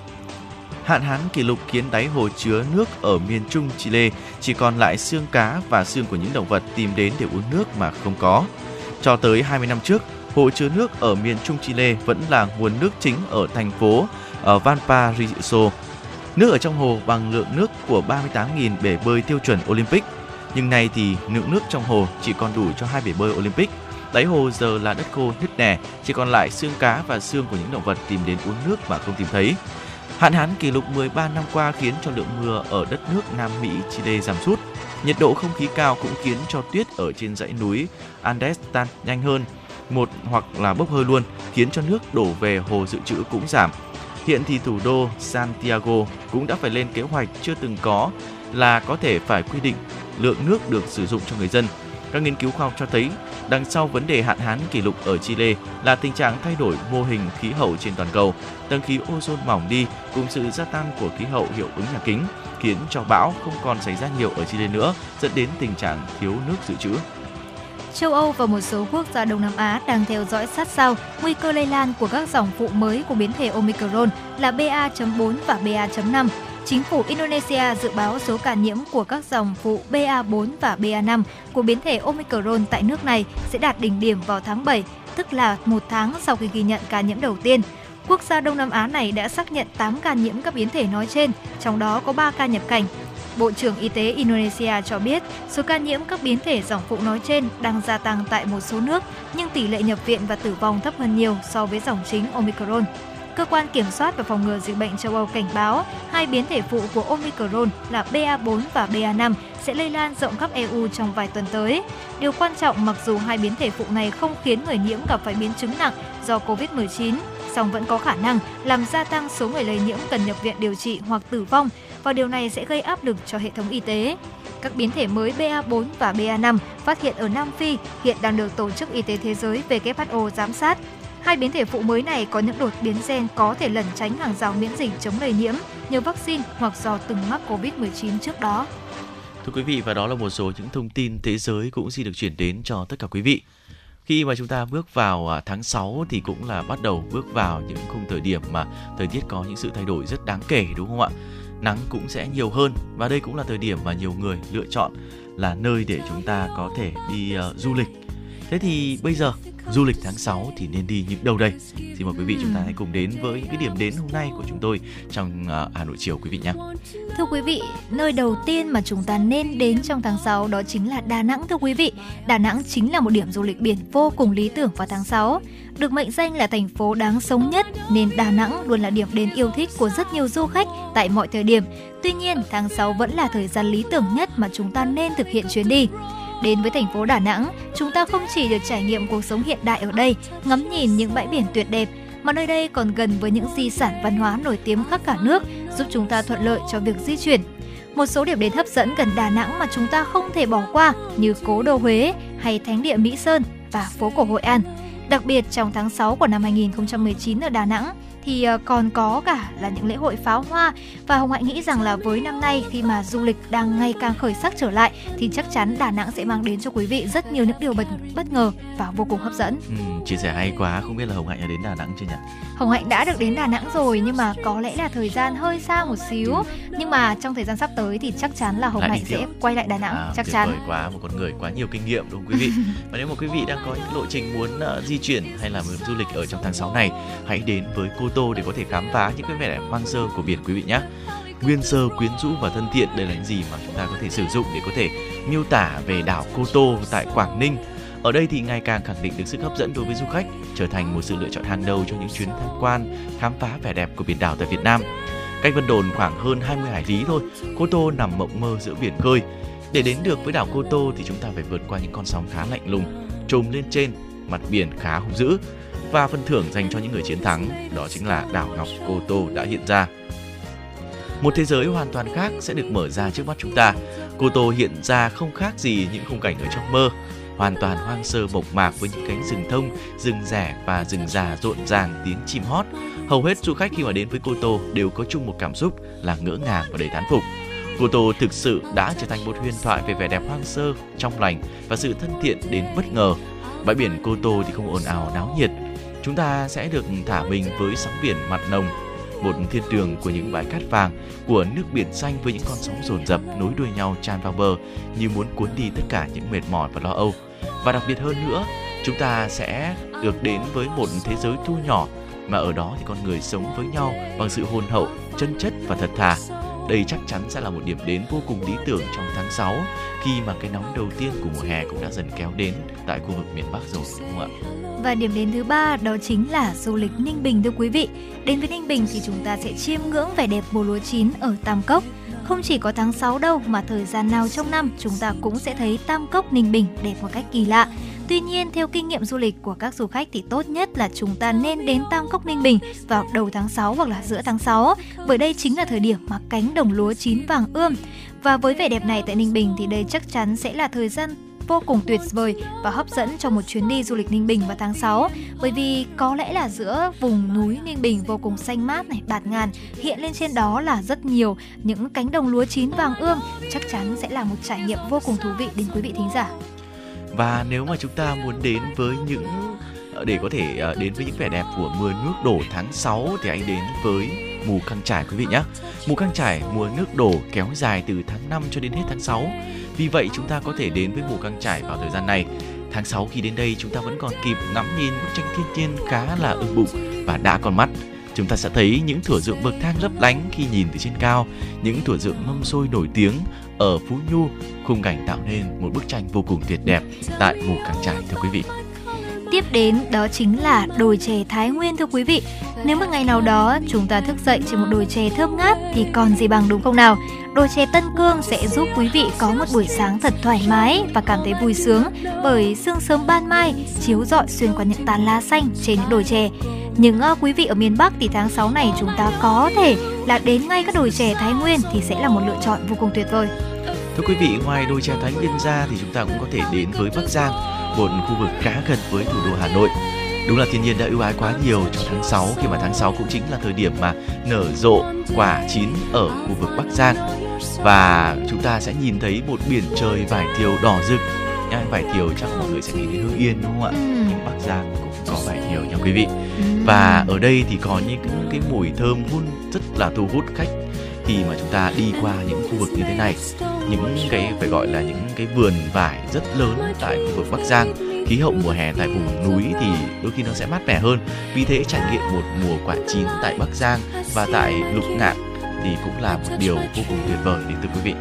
Hạn hán kỷ lục khiến đáy hồ chứa nước ở miền Trung Chile chỉ còn lại xương cá và xương của những động vật tìm đến để uống nước mà không có. Cho tới 20 năm trước, hồ chứa nước ở miền Trung Chile vẫn là nguồn nước chính ở thành phố ở Valparaiso. Nước ở trong hồ bằng lượng nước của 38.000 bể bơi tiêu chuẩn Olympic. Nhưng nay thì lượng nước trong hồ chỉ còn đủ cho hai bể bơi Olympic. Đáy hồ giờ là đất khô nứt nẻ, chỉ còn lại xương cá và xương của những động vật tìm đến uống nước mà không tìm thấy. Hạn hán kỷ lục 13 năm qua khiến cho lượng mưa ở đất nước Nam Mỹ Chile giảm sút. Nhiệt độ không khí cao cũng khiến cho tuyết ở trên dãy núi Andes tan nhanh hơn, một hoặc là bốc hơi luôn, khiến cho nước đổ về hồ dự trữ cũng giảm. Hiện thì thủ đô Santiago cũng đã phải lên kế hoạch chưa từng có là có thể phải quy định lượng nước được sử dụng cho người dân. Các nghiên cứu khoa học cho thấy đằng sau vấn đề hạn hán kỷ lục ở Chile là tình trạng thay đổi mô hình khí hậu trên toàn cầu, tầng khí ozone mỏng đi cùng sự gia tăng của khí hậu hiệu ứng nhà kính khiến cho bão không còn xảy ra nhiều ở Chile nữa, dẫn đến tình trạng thiếu nước dự trữ. Châu Âu và một số quốc gia Đông Nam Á đang theo dõi sát sao nguy cơ lây lan của các dòng phụ mới của biến thể Omicron là BA.4 và BA.5. Chính phủ Indonesia dự báo số ca nhiễm của các dòng phụ BA4 và BA5 của biến thể Omicron tại nước này sẽ đạt đỉnh điểm vào tháng 7, tức là một tháng sau khi ghi nhận ca nhiễm đầu tiên. Quốc gia Đông Nam Á này đã xác nhận 8 ca nhiễm các biến thể nói trên, trong đó có 3 ca nhập cảnh. Bộ trưởng Y tế Indonesia cho biết số ca nhiễm các biến thể dòng phụ nói trên đang gia tăng tại một số nước, nhưng tỷ lệ nhập viện và tử vong thấp hơn nhiều so với dòng chính Omicron. Cơ quan Kiểm soát và Phòng ngừa Dịch bệnh châu Âu cảnh báo hai biến thể phụ của Omicron là BA4 và BA5 sẽ lây lan rộng khắp EU trong vài tuần tới. Điều quan trọng mặc dù hai biến thể phụ này không khiến người nhiễm gặp phải biến chứng nặng do COVID-19, song vẫn có khả năng làm gia tăng số người lây nhiễm cần nhập viện điều trị hoặc tử vong và điều này sẽ gây áp lực cho hệ thống y tế. Các biến thể mới BA4 và BA5 phát hiện ở Nam Phi hiện đang được Tổ chức Y tế Thế giới WHO giám sát. Hai biến thể phụ mới này có những đột biến gen có thể lẩn tránh hàng rào miễn dịch chống lây nhiễm nhờ vaccine hoặc do từng mắc COVID-19 trước đó. Thưa quý vị, và đó là một số những thông tin thế giới cũng xin được chuyển đến cho tất cả quý vị. Khi mà chúng ta bước vào à, tháng 6 thì cũng là bắt đầu bước vào những khung thời điểm mà thời tiết có những sự thay đổi rất đáng kể, đúng không ạ? Nắng cũng sẽ nhiều hơn và đây cũng là thời điểm mà nhiều người lựa chọn là nơi để chúng ta có thể đi uh, du lịch. Thế thì bây giờ du lịch tháng 6 thì nên đi những đâu đây? Xin mời quý vị chúng ta hãy cùng đến với những cái điểm đến hôm nay của chúng tôi trong uh, Hà Nội chiều quý vị nhé. Thưa quý vị, nơi đầu tiên mà chúng ta nên đến trong tháng 6 đó chính là Đà Nẵng thưa quý vị. Đà Nẵng chính là một điểm du lịch biển vô cùng lý tưởng vào tháng 6. Được mệnh danh là thành phố đáng sống nhất nên Đà Nẵng luôn là điểm đến yêu thích của rất nhiều du khách tại mọi thời điểm. Tuy nhiên, tháng 6 vẫn là thời gian lý tưởng nhất mà chúng ta nên thực hiện chuyến đi. Đến với thành phố Đà Nẵng, chúng ta không chỉ được trải nghiệm cuộc sống hiện đại ở đây, ngắm nhìn những bãi biển tuyệt đẹp, mà nơi đây còn gần với những di sản văn hóa nổi tiếng khắp cả nước, giúp chúng ta thuận lợi cho việc di chuyển. Một số điểm đến hấp dẫn gần Đà Nẵng mà chúng ta không thể bỏ qua như Cố đô Huế hay Thánh địa Mỹ Sơn và phố cổ Hội An. Đặc biệt trong tháng 6 của năm 2019 ở Đà Nẵng thì ờ, còn có cả là những lễ hội pháo hoa và Hồng Hạnh nghĩ rằng là với năm nay khi mà du lịch đang ngày càng khởi sắc trở lại thì chắc chắn Đà Nẵng sẽ mang đến cho quý vị rất nhiều những điều bất, bất ngờ và vô cùng hấp dẫn. Ừ, chia sẻ hay quá, không biết là Hồng Hạnh đã đến Đà Nẵng chưa nhỉ? Hồng Hạnh đã được đến Đà Nẵng rồi nhưng mà có lẽ là thời gian hơi xa một xíu. Nhưng mà trong thời gian sắp tới thì chắc chắn là Hồng Lại Hạnh sẽ quay lại Đà Nẵng, À, chắc chắn. quá một con người quá nhiều kinh nghiệm đúng không quý vị <laughs> và nếu mà quý vị đang có những lộ trình muốn ờ, di chuyển hay là muốn du lịch ở trong tháng 6 này hãy đến với Cô Tô để có thể khám phá những cái vẻ đẹp hoang sơ của biển quý vị nhé nguyên sơ quyến rũ và thân thiện đây là những gì mà chúng ta có thể sử dụng để có thể miêu tả về đảo Cô Tô tại Quảng Ninh. Ở đây thì ngày càng khẳng định được sức hấp dẫn đối với du khách trở thành một sự lựa chọn hàng đầu cho những chuyến tham quan khám phá vẻ đẹp của biển đảo tại Việt Nam. Cách Vân Đồn khoảng hơn 20 hải lý thôi Cô Tô nằm mộng mơ giữa biển khơi. Để đến được với đảo Cô Tô thì chúng ta phải vượt qua những con sóng khá lạnh lùng, trồm lên trên, mặt biển khá hung dữ và phần thưởng dành cho những người chiến thắng đó chính là đảo ngọc Cô Tô đã hiện ra. Một thế giới hoàn toàn khác sẽ được mở ra trước mắt chúng ta. Cô Tô hiện ra không khác gì những khung cảnh ở trong mơ, hoàn toàn hoang sơ mộc mạc với những cánh rừng thông, rừng rẻ và rừng già rộn ràng tiếng chim hót. Hầu hết du khách khi mà đến với Cô Tô đều có chung một cảm xúc là ngỡ ngàng và đầy thán phục. Cô Tô thực sự đã trở thành một huyền thoại về vẻ đẹp hoang sơ, trong lành và sự thân thiện đến bất ngờ. Bãi biển Cô Tô thì không ồn ào náo nhiệt. Chúng ta sẽ được thả mình với sóng biển mặt nồng, một thiên đường của những bãi cát vàng, của nước biển xanh với những con sóng dồn dập nối đuôi nhau tràn vào bờ như muốn cuốn đi tất cả những mệt mỏi và lo âu. Và đặc biệt hơn nữa, chúng ta sẽ được đến với một thế giới thu nhỏ mà ở đó thì con người sống với nhau bằng sự hồn hậu, chân chất và thật thà. Đây chắc chắn sẽ là một điểm đến vô cùng lý tưởng trong tháng 6 khi mà cái nóng đầu tiên của mùa hè cũng đã dần kéo đến tại khu vực miền Bắc rồi đúng không ạ? Và điểm đến thứ ba đó chính là du lịch Ninh Bình thưa quý vị. Đến với Ninh Bình thì chúng ta sẽ chiêm ngưỡng vẻ đẹp mùa lúa chín ở Tam Cốc. Không chỉ có tháng 6 đâu mà thời gian nào trong năm chúng ta cũng sẽ thấy Tam Cốc Ninh Bình đẹp một cách kỳ lạ. Tuy nhiên, theo kinh nghiệm du lịch của các du khách thì tốt nhất là chúng ta nên đến Tam Cốc Ninh Bình vào đầu tháng 6 hoặc là giữa tháng 6, bởi đây chính là thời điểm mà cánh đồng lúa chín vàng ươm. Và với vẻ đẹp này tại Ninh Bình thì đây chắc chắn sẽ là thời gian vô cùng tuyệt vời và hấp dẫn cho một chuyến đi du lịch Ninh Bình vào tháng 6 bởi vì có lẽ là giữa vùng núi Ninh Bình vô cùng xanh mát này, bạt ngàn hiện lên trên đó là rất nhiều những cánh đồng lúa chín vàng ươm chắc chắn sẽ là một trải nghiệm vô cùng thú vị đến quý vị thính giả. Và nếu mà chúng ta muốn đến với những ờ, để có thể ờ, đến với những vẻ đẹp của mùa nước đổ tháng 6 thì hãy đến với mù căng trải quý vị nhé. Mù căng trải mùa nước đổ kéo dài từ tháng 5 cho đến hết tháng 6. Vì vậy chúng ta có thể đến với mù căng trải vào thời gian này. Tháng 6 khi đến đây chúng ta vẫn còn kịp ngắm nhìn bức tranh thiên nhiên khá là ưng bụng và đã con mắt. Chúng ta sẽ thấy những thửa ruộng bậc thang lấp lánh khi nhìn từ trên cao, những thửa ruộng mâm xôi nổi tiếng ở Phú Nhu, khung cảnh tạo nên một bức tranh vô cùng tuyệt đẹp tại mù căng trải thưa quý vị. Tiếp đến đó chính là đồi chè Thái Nguyên thưa quý vị. Nếu một ngày nào đó chúng ta thức dậy trên một đồi chè thơm ngát thì còn gì bằng đúng không nào? Đồi chè Tân Cương sẽ giúp quý vị có một buổi sáng thật thoải mái và cảm thấy vui sướng bởi sương sớm ban mai chiếu rọi xuyên qua những tán lá xanh trên những đồi chè. Những uh, ờ, quý vị ở miền Bắc thì tháng 6 này chúng ta có thể là đến ngay các đồi chè Thái Nguyên thì sẽ là một lựa chọn vô cùng tuyệt vời. Thưa quý vị, ngoài đồi chè Thái Nguyên ra thì chúng ta cũng có thể đến với Bắc Giang, một khu vực khá gần với thủ đô Hà Nội. Đúng là thiên nhiên đã ưu ái quá nhiều trong tháng 6 khi mà tháng 6 cũng chính là thời điểm mà nở rộ quả chín ở khu vực Bắc Giang. Và chúng ta sẽ nhìn thấy một biển trời vải thiều đỏ rực. Nhá, vải thiều chắc mọi người sẽ nghĩ đến Hưng Yên đúng không ạ? Ừ. Nhưng Bắc Giang cũng có vải thiều nha quý vị. Và ở đây thì có những cái, cái mùi thơm hun rất là thu hút khách khi mà chúng ta đi qua những khu vực như thế này những cái, phải gọi là những cái vườn vải rất lớn tại khu vực Bắc Giang. Khí hậu mùa hè tại vùng núi thì đôi khi nó sẽ mát mẻ hơn. Vì thế trải nghiệm một mùa quả chín tại Bắc Giang và tại Lục Ngạn thì cũng là một điều vô cùng tuyệt vời đến từ quý vị.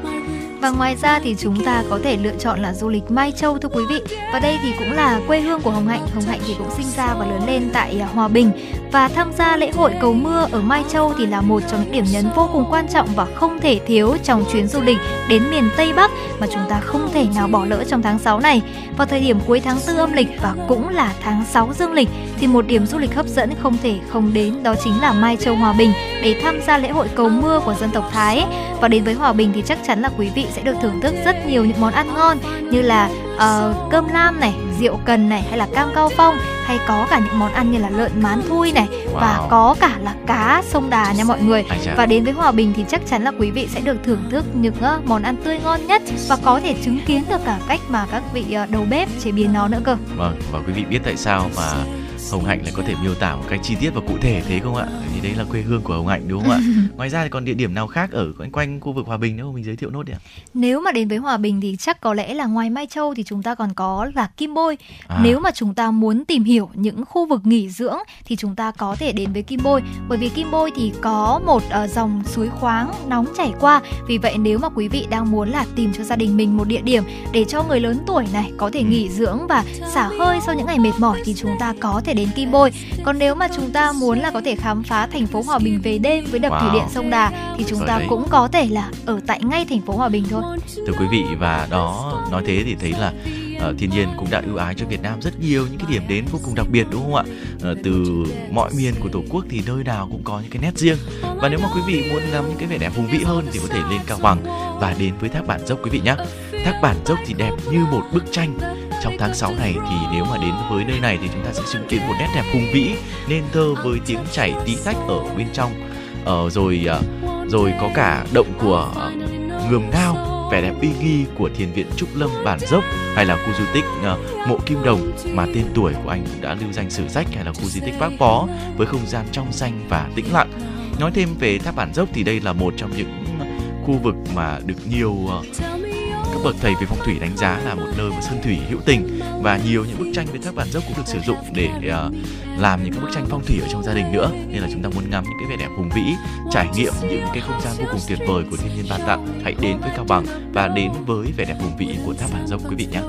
Và ngoài ra thì chúng ta có thể lựa chọn là du lịch Mai Châu, thưa quý vị. Và đây thì cũng là quê hương của Hồng Hạnh. Hồng Hạnh thì cũng sinh ra và lớn lên tại à, Hòa Bình và tham gia lễ hội cầu mưa ở Mai Châu thì là một trong những điểm nhấn vô cùng quan trọng và không thể thiếu trong chuyến du lịch đến miền Tây Bắc mà chúng ta không thể nào bỏ lỡ trong tháng 6 này. Vào thời điểm cuối tháng 4 âm lịch và cũng là tháng 6 dương lịch thì một điểm du lịch hấp dẫn không thể không đến đó chính là Mai Châu, Hòa Bình để tham gia lễ hội cầu mưa của dân tộc Thái. Và đến với Hòa Bình thì chắc chắn là quý vị sẽ được thưởng thức rất nhiều những món ăn ngon như là ờ, cơm lam này, rượu cần này hay là cam cao phong hay có cả những món ăn như là lợn mán thui này và Wow. có cả là cá sông đà nha mọi người. Và đến với Hòa Bình thì chắc chắn là quý vị sẽ được thưởng thức những ờ, món ăn tươi ngon nhất và có thể chứng kiến được cả cách mà các vị ờ, đầu bếp chế biến nó nữa cơ. vâng và quý vị biết tại sao mà Hồng Hạnh lại có thể miêu tả một cách chi tiết và cụ thể thế không ạ? Vì đấy là quê hương của Hồng Hạnh đúng không ạ? <laughs> Ngoài ra thì còn địa điểm nào khác ở quanh quanh khu vực Hòa Bình nữa không mình giới thiệu nốt đi ạ? Nếu mà đến với Hòa Bình thì chắc có lẽ là ngoài Mai Châu thì chúng ta còn có là Kim Bôi. À. Nếu mà chúng ta muốn tìm hiểu những khu vực nghỉ dưỡng thì chúng ta có thể đến với Kim Bôi bởi vì Kim Bôi thì có một ờ, dòng suối khoáng nóng chảy qua. Vì vậy nếu mà quý vị đang muốn là tìm cho gia đình mình một địa điểm để cho người lớn tuổi này có thể nghỉ dưỡng và xả hơi sau những ngày mệt mỏi thì chúng ta có thể đến Kim Bôi. Còn nếu mà chúng ta muốn là có thể khám phá thành phố Hòa Bình về đêm với đập thủy Wow. điện sông Đà thì chúng ta đấy. cũng có thể là ở tại ngay thành phố Hòa Bình thôi. Thưa quý vị và đó nói thế thì thấy là ờ, thiên nhiên cũng đã ưu ái cho Việt Nam rất nhiều những cái điểm đến vô cùng đặc biệt đúng không ạ? Ờ, từ mọi miền của tổ quốc thì nơi nào cũng có những cái nét riêng và nếu mà quý vị muốn ngắm những cái vẻ đẹp hùng vĩ hơn thì có thể lên Cao Bằng và đến với thác Bản Dốc quý vị nhé. Thác Bản Dốc thì đẹp như một bức tranh. Trong tháng 6 này thì nếu mà đến với nơi này thì chúng ta sẽ chứng kiến một nét đẹp hùng vĩ nên thơ với tiếng chảy tí tách ở bên trong. Ờ, rồi à, rồi có cả động của à, ngườm ngao vẻ đẹp uy nghi của thiền viện Trúc Lâm Bản Dốc hay là khu di tích à, mộ Kim Đồng mà tên tuổi của anh cũng đã lưu danh sử sách hay là khu di tích Bác Bó với không gian trong xanh và tĩnh lặng. Nói thêm về tháp Bản Dốc thì đây là một trong những khu vực mà được nhiều các bậc thầy về phong thủy đánh giá là một nơi mà sơn thủy hữu tình và nhiều những bức tranh với thác bản dốc cũng được sử dụng để uh, làm những cái bức tranh phong thủy ở trong gia đình nữa. Nên là chúng ta muốn ngắm những cái vẻ đẹp hùng vĩ trải nghiệm những cái không gian vô cùng tuyệt vời của thiên nhiên ban tặng hãy đến với cao bằng và đến với vẻ đẹp hùng vĩ của thác bản dốc quý vị nhé.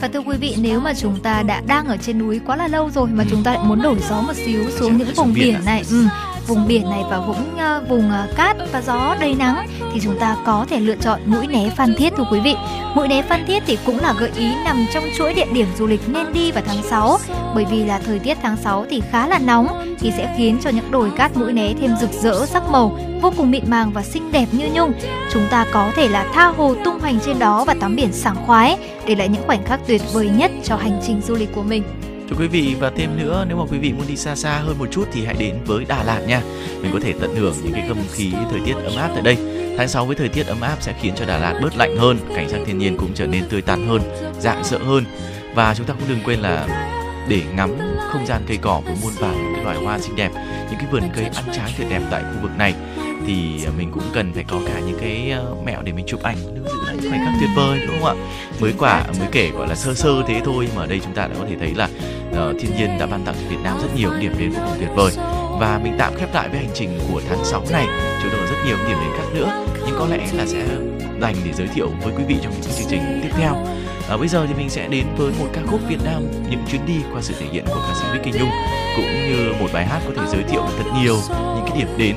Và thưa quý vị nếu mà chúng ta đã đang ở trên núi quá là lâu rồi mà chúng ta lại muốn đổi gió một xíu xuống những vùng biển này ừ, vùng biển này và vũng uh, vùng uh, cát và gió đầy nắng thì chúng ta có thể lựa chọn mũi né Phan Thiết thưa quý vị. Mũi né Phan Thiết thì cũng là gợi ý nằm trong chuỗi địa điểm du lịch nên đi vào tháng 6 bởi vì là thời tiết tháng 6 thì khá là nóng thì sẽ khiến cho những đồi cát mũi né thêm rực rỡ sắc màu vô cùng mịn màng và xinh đẹp như nhung. Chúng ta có thể là tha hồ tung hoành trên đó và tắm biển sảng khoái để lại những khoảnh khắc tuyệt vời nhất cho hành trình du lịch của mình. Thưa quý vị và thêm nữa nếu mà quý vị muốn đi xa xa hơn một chút thì hãy đến với Đà Lạt nha. Mình có thể tận hưởng những cái không khí thời tiết ấm áp tại đây. Tháng 6 với thời tiết ấm áp sẽ khiến cho Đà Lạt bớt lạnh hơn, cảnh sắc thiên nhiên cũng trở nên tươi tắn hơn, rạng rỡ hơn. Và chúng ta cũng đừng quên là để ngắm không gian cây cỏ với muôn vàn những cái loài hoa xinh đẹp, những cái vườn cây ăn trái tuyệt đẹp tại khu vực này thì mình cũng cần phải có cả những cái ờ, mẹo để mình chụp ảnh lưu giữ lại những khoảnh khắc tuyệt vời đúng không ạ? Mới quả mới kể gọi là sơ sơ thế thôi mà ở đây chúng ta đã có thể thấy là uh, thiên nhiên đã ban tặng cho Việt Nam rất nhiều điểm đến vô cùng tuyệt vời. Và mình tạm khép lại với hành trình của tháng 6 này chúng tôi rất nhiều điểm đến khác nữa nhưng có lẽ là sẽ dành để giới thiệu với quý vị trong những chương trình tiếp theo. À, bây giờ thì mình sẽ đến với một ca khúc Việt Nam những chuyến đi qua sự thể hiện của ca sĩ Vicky Nhung cũng như một bài hát có thể giới thiệu thật nhiều những cái điểm đến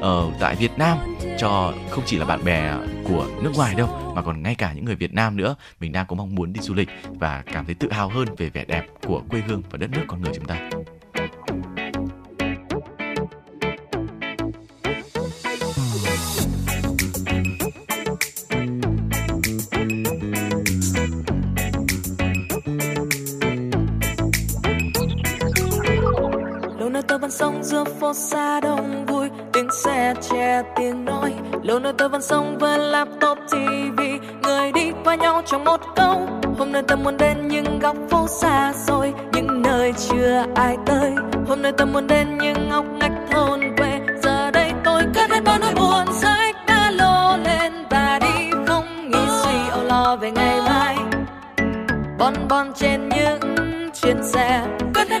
ở tại Việt Nam cho không chỉ là bạn bè của nước ngoài đâu, mà còn ngay cả những người Việt Nam nữa mình đang có mong muốn đi du lịch và cảm thấy tự hào hơn về vẻ đẹp của quê hương và đất nước con người chúng ta. lâu nay tôi vẫn sống giữa phố xa đông vui tiếng xe che, tiếng nói. Lâu nay tôi vẫn sống với laptop tv người đi qua nhau trong một câu. Hôm nay tôi muốn đến những góc phố xa xôi, những nơi chưa ai tới. Hôm nay tôi muốn đến những ngóc ngách thôn quê. Giờ đây tôi cất hết bao nỗi buồn sách đã lô lên ta đi không nghĩ suy âu lo về ngày mai. Bon bon trên những chuyến xe. Cất hết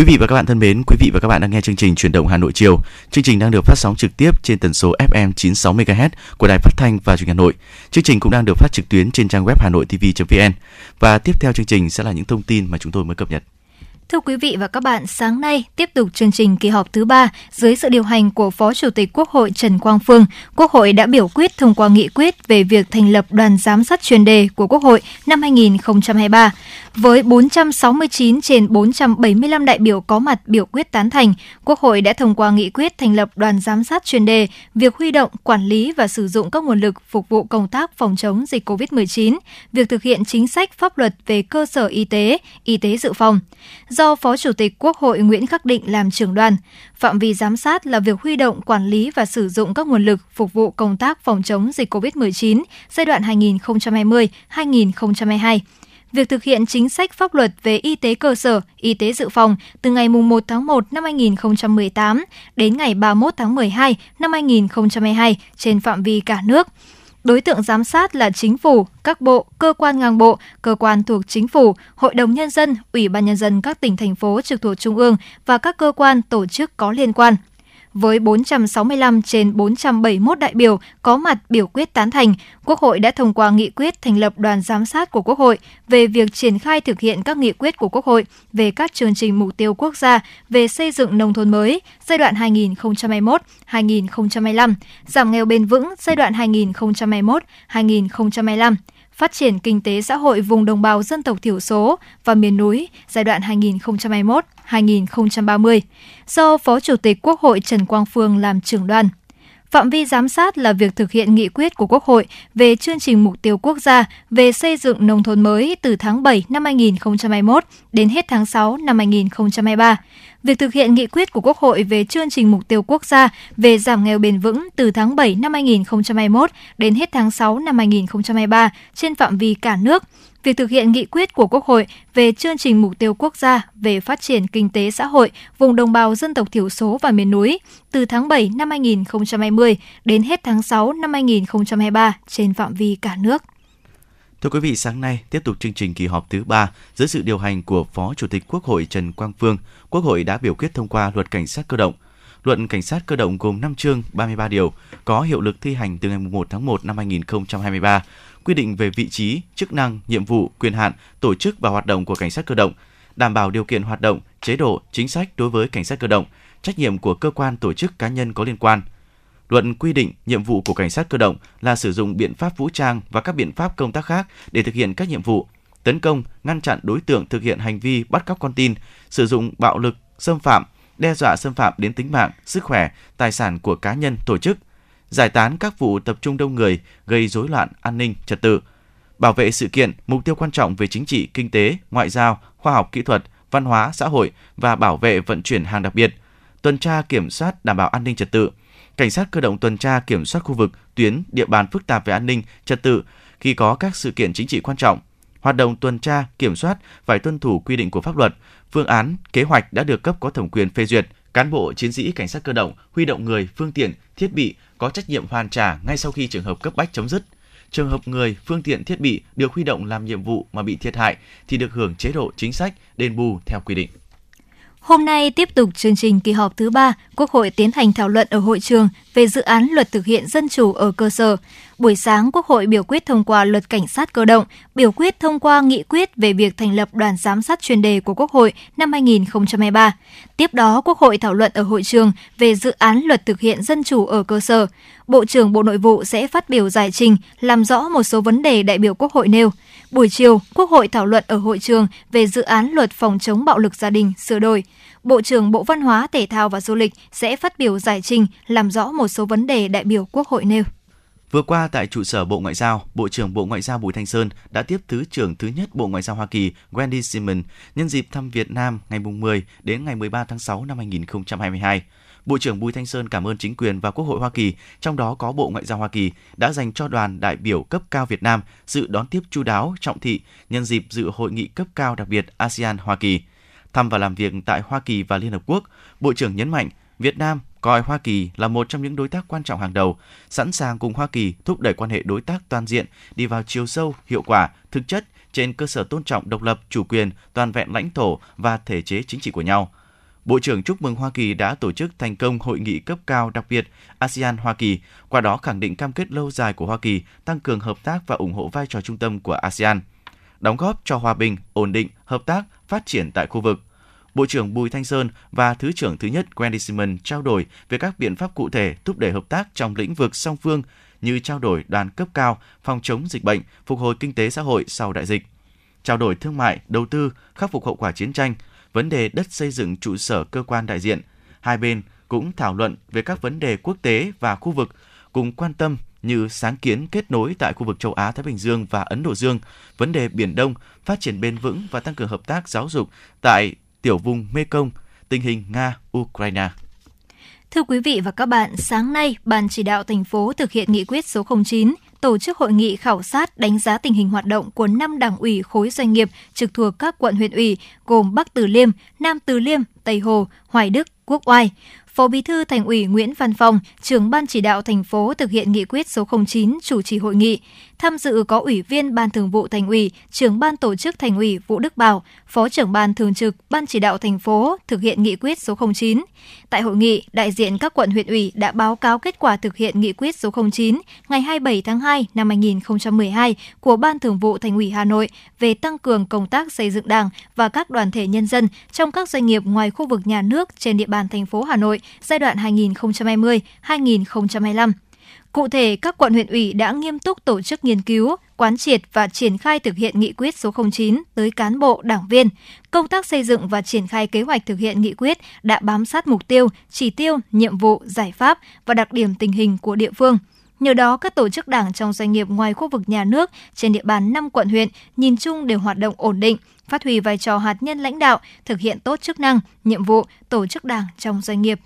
Quý vị và các bạn thân mến, quý vị và các bạn đang nghe chương trình Chuyển động Hà Nội chiều. Chương trình đang được phát sóng trực tiếp trên tần số FM 96 MHz của Đài Phát thanh và Truyền hình Hà Nội. Chương trình cũng đang được phát trực tuyến trên trang web hanoitv.vn. Và tiếp theo chương trình sẽ là những thông tin mà chúng tôi mới cập nhật. Thưa quý vị và các bạn, sáng nay tiếp tục chương trình kỳ họp thứ ba dưới sự điều hành của Phó Chủ tịch Quốc hội Trần Quang Phương, Quốc hội đã biểu quyết thông qua nghị quyết về việc thành lập đoàn giám sát chuyên đề của Quốc hội năm 2023. Với 469 trên 475 đại biểu có mặt biểu quyết tán thành, Quốc hội đã thông qua nghị quyết thành lập đoàn giám sát chuyên đề việc huy động, quản lý và sử dụng các nguồn lực phục vụ công tác phòng chống dịch COVID-19, việc thực hiện chính sách pháp luật về cơ sở y tế, y tế dự phòng do Phó Chủ tịch Quốc hội Nguyễn Khắc Định làm trưởng đoàn. Phạm vi giám sát là việc huy động, quản lý và sử dụng các nguồn lực phục vụ công tác phòng chống dịch COVID-19 giai đoạn 2020-2022 việc thực hiện chính sách pháp luật về y tế cơ sở, y tế dự phòng từ ngày 1 tháng 1 năm 2018 đến ngày 31 tháng 12 năm 2022 trên phạm vi cả nước. Đối tượng giám sát là chính phủ, các bộ, cơ quan ngang bộ, cơ quan thuộc chính phủ, hội đồng nhân dân, ủy ban nhân dân các tỉnh thành phố trực thuộc trung ương và các cơ quan tổ chức có liên quan với 465 trên 471 đại biểu có mặt biểu quyết tán thành, Quốc hội đã thông qua nghị quyết thành lập đoàn giám sát của Quốc hội về việc triển khai thực hiện các nghị quyết của Quốc hội về các chương trình mục tiêu quốc gia về xây dựng nông thôn mới giai đoạn 2021-2025, giảm nghèo bền vững giai đoạn 2021-2025 phát triển kinh tế xã hội vùng đồng bào dân tộc thiểu số và miền núi giai đoạn 2021-2030 do Phó Chủ tịch Quốc hội Trần Quang Phương làm trưởng đoàn. Phạm vi giám sát là việc thực hiện nghị quyết của Quốc hội về chương trình mục tiêu quốc gia về xây dựng nông thôn mới từ tháng 7 năm 2021 đến hết tháng 6 năm 2023 việc thực hiện nghị quyết của Quốc hội về chương trình mục tiêu quốc gia về giảm nghèo bền vững từ tháng 7 năm 2021 đến hết tháng 6 năm 2023 trên phạm vi cả nước, việc thực hiện nghị quyết của Quốc hội về chương trình mục tiêu quốc gia về phát triển kinh tế xã hội vùng đồng bào dân tộc thiểu số và miền núi từ tháng 7 năm 2020 đến hết tháng 6 năm 2023 trên phạm vi cả nước. Thưa quý vị, sáng nay tiếp tục chương trình kỳ họp thứ ba dưới sự điều hành của Phó Chủ tịch Quốc hội Trần Quang Phương, Quốc hội đã biểu quyết thông qua Luật Cảnh sát cơ động. Luật Cảnh sát cơ động gồm 5 chương 33 điều, có hiệu lực thi hành từ ngày 1 tháng 1 năm 2023, quy định về vị trí, chức năng, nhiệm vụ, quyền hạn, tổ chức và hoạt động của cảnh sát cơ động, đảm bảo điều kiện hoạt động, chế độ, chính sách đối với cảnh sát cơ động, trách nhiệm của cơ quan tổ chức cá nhân có liên quan – Luật quy định nhiệm vụ của cảnh sát cơ động là sử dụng biện pháp vũ trang và các biện pháp công tác khác để thực hiện các nhiệm vụ tấn công, ngăn chặn đối tượng thực hiện hành vi bắt cóc con tin, sử dụng bạo lực, xâm phạm, đe dọa xâm phạm đến tính mạng, sức khỏe, tài sản của cá nhân, tổ chức, giải tán các vụ tập trung đông người gây rối loạn an ninh, trật tự, bảo vệ sự kiện, mục tiêu quan trọng về chính trị, kinh tế, ngoại giao, khoa học kỹ thuật, văn hóa, xã hội và bảo vệ vận chuyển hàng đặc biệt, tuần tra kiểm soát đảm bảo an ninh trật tự, cảnh sát cơ động tuần tra kiểm soát khu vực, tuyến, địa bàn phức tạp về an ninh, trật tự khi có các sự kiện chính trị quan trọng. Hoạt động tuần tra, kiểm soát phải tuân thủ quy định của pháp luật, phương án, kế hoạch đã được cấp có thẩm quyền phê duyệt. Cán bộ chiến sĩ cảnh sát cơ động huy động người, phương tiện, thiết bị có trách nhiệm hoàn trả ngay sau khi trường hợp cấp bách chấm dứt. Trường hợp người, phương tiện, thiết bị được huy động làm nhiệm vụ mà bị thiệt hại thì được hưởng chế độ chính sách đền bù theo quy định. Hôm nay tiếp tục chương trình kỳ họp thứ ba, Quốc hội tiến hành thảo luận ở hội trường về dự án luật thực hiện dân chủ ở cơ sở. Buổi sáng, Quốc hội biểu quyết thông qua luật cảnh sát cơ động, biểu quyết thông qua nghị quyết về việc thành lập đoàn giám sát chuyên đề của Quốc hội năm 2023. Tiếp đó, Quốc hội thảo luận ở hội trường về dự án luật thực hiện dân chủ ở cơ sở. Bộ trưởng Bộ Nội vụ sẽ phát biểu giải trình, làm rõ một số vấn đề đại biểu Quốc hội nêu. Buổi chiều, Quốc hội thảo luận ở hội trường về dự án luật phòng chống bạo lực gia đình sửa đổi. Bộ trưởng Bộ Văn hóa, Thể thao và Du lịch sẽ phát biểu giải trình làm rõ một số vấn đề đại biểu Quốc hội nêu. Vừa qua tại trụ sở Bộ Ngoại giao, Bộ trưởng Bộ Ngoại giao Bùi Thanh Sơn đã tiếp Thứ trưởng thứ nhất Bộ Ngoại giao Hoa Kỳ Wendy Sherman nhân dịp thăm Việt Nam ngày 10 đến ngày 13 tháng 6 năm 2022. Bộ trưởng Bùi Thanh Sơn cảm ơn chính quyền và Quốc hội Hoa Kỳ, trong đó có Bộ Ngoại giao Hoa Kỳ, đã dành cho đoàn đại biểu cấp cao Việt Nam sự đón tiếp chu đáo, trọng thị nhân dịp dự hội nghị cấp cao đặc biệt ASEAN-Hoa Kỳ. Thăm và làm việc tại Hoa Kỳ và Liên Hợp Quốc, Bộ trưởng nhấn mạnh Việt Nam coi Hoa Kỳ là một trong những đối tác quan trọng hàng đầu, sẵn sàng cùng Hoa Kỳ thúc đẩy quan hệ đối tác toàn diện đi vào chiều sâu, hiệu quả, thực chất trên cơ sở tôn trọng độc lập, chủ quyền, toàn vẹn lãnh thổ và thể chế chính trị của nhau. Bộ trưởng chúc mừng Hoa Kỳ đã tổ chức thành công hội nghị cấp cao đặc biệt ASEAN-Hoa Kỳ, qua đó khẳng định cam kết lâu dài của Hoa Kỳ tăng cường hợp tác và ủng hộ vai trò trung tâm của ASEAN, đóng góp cho hòa bình, ổn định, hợp tác, phát triển tại khu vực. Bộ trưởng Bùi Thanh Sơn và Thứ trưởng thứ nhất Wendy Simon trao đổi về các biện pháp cụ thể thúc đẩy hợp tác trong lĩnh vực song phương như trao đổi đoàn cấp cao, phòng chống dịch bệnh, phục hồi kinh tế xã hội sau đại dịch, trao đổi thương mại, đầu tư, khắc phục hậu quả chiến tranh, vấn đề đất xây dựng trụ sở cơ quan đại diện. Hai bên cũng thảo luận về các vấn đề quốc tế và khu vực cùng quan tâm như sáng kiến kết nối tại khu vực châu Á Thái Bình Dương và Ấn Độ Dương, vấn đề Biển Đông, phát triển bền vững và tăng cường hợp tác giáo dục tại tiểu vùng Mekong, tình hình Nga-Ukraine. Thưa quý vị và các bạn, sáng nay, Ban chỉ đạo thành phố thực hiện nghị quyết số 09 tổ chức hội nghị khảo sát đánh giá tình hình hoạt động của 5 đảng ủy khối doanh nghiệp trực thuộc các quận huyện ủy gồm Bắc Từ Liêm, Nam Từ Liêm, Tây Hồ, Hoài Đức, Quốc Oai. Phó Bí thư Thành ủy Nguyễn Văn Phong, trưởng ban chỉ đạo thành phố thực hiện nghị quyết số 09 chủ trì hội nghị. Tham dự có Ủy viên Ban Thường vụ Thành ủy, trưởng ban tổ chức Thành ủy Vũ Đức Bảo, Phó trưởng ban thường trực Ban chỉ đạo thành phố thực hiện nghị quyết số 09. Tại hội nghị, đại diện các quận huyện ủy đã báo cáo kết quả thực hiện nghị quyết số 09 ngày 27 tháng 2 năm 2012 của Ban Thường vụ Thành ủy Hà Nội về tăng cường công tác xây dựng Đảng và các đoàn thể nhân dân trong các doanh nghiệp ngoài khu vực nhà nước trên địa bàn thành phố Hà Nội giai đoạn 2020-2025. Cụ thể, các quận huyện ủy đã nghiêm túc tổ chức nghiên cứu, quán triệt và triển khai thực hiện nghị quyết số 09 tới cán bộ, đảng viên. Công tác xây dựng và triển khai kế hoạch thực hiện nghị quyết đã bám sát mục tiêu, chỉ tiêu, nhiệm vụ, giải pháp và đặc điểm tình hình của địa phương. Nhờ đó, các tổ chức đảng trong doanh nghiệp ngoài khu vực nhà nước trên địa bàn 5 quận huyện nhìn chung đều hoạt động ổn định, phát huy vai trò hạt nhân lãnh đạo, thực hiện tốt chức năng, nhiệm vụ tổ chức đảng trong doanh nghiệp.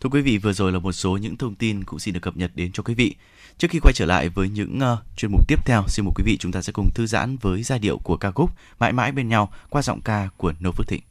Thưa quý vị, vừa rồi là một số những thông tin cũng xin được cập nhật đến cho quý vị. Trước khi quay trở lại với những uh, chuyên mục tiếp theo, xin mời quý vị chúng ta sẽ cùng thư giãn với giai điệu của ca khúc Mãi mãi bên nhau qua giọng ca của Nô Phước Thịnh.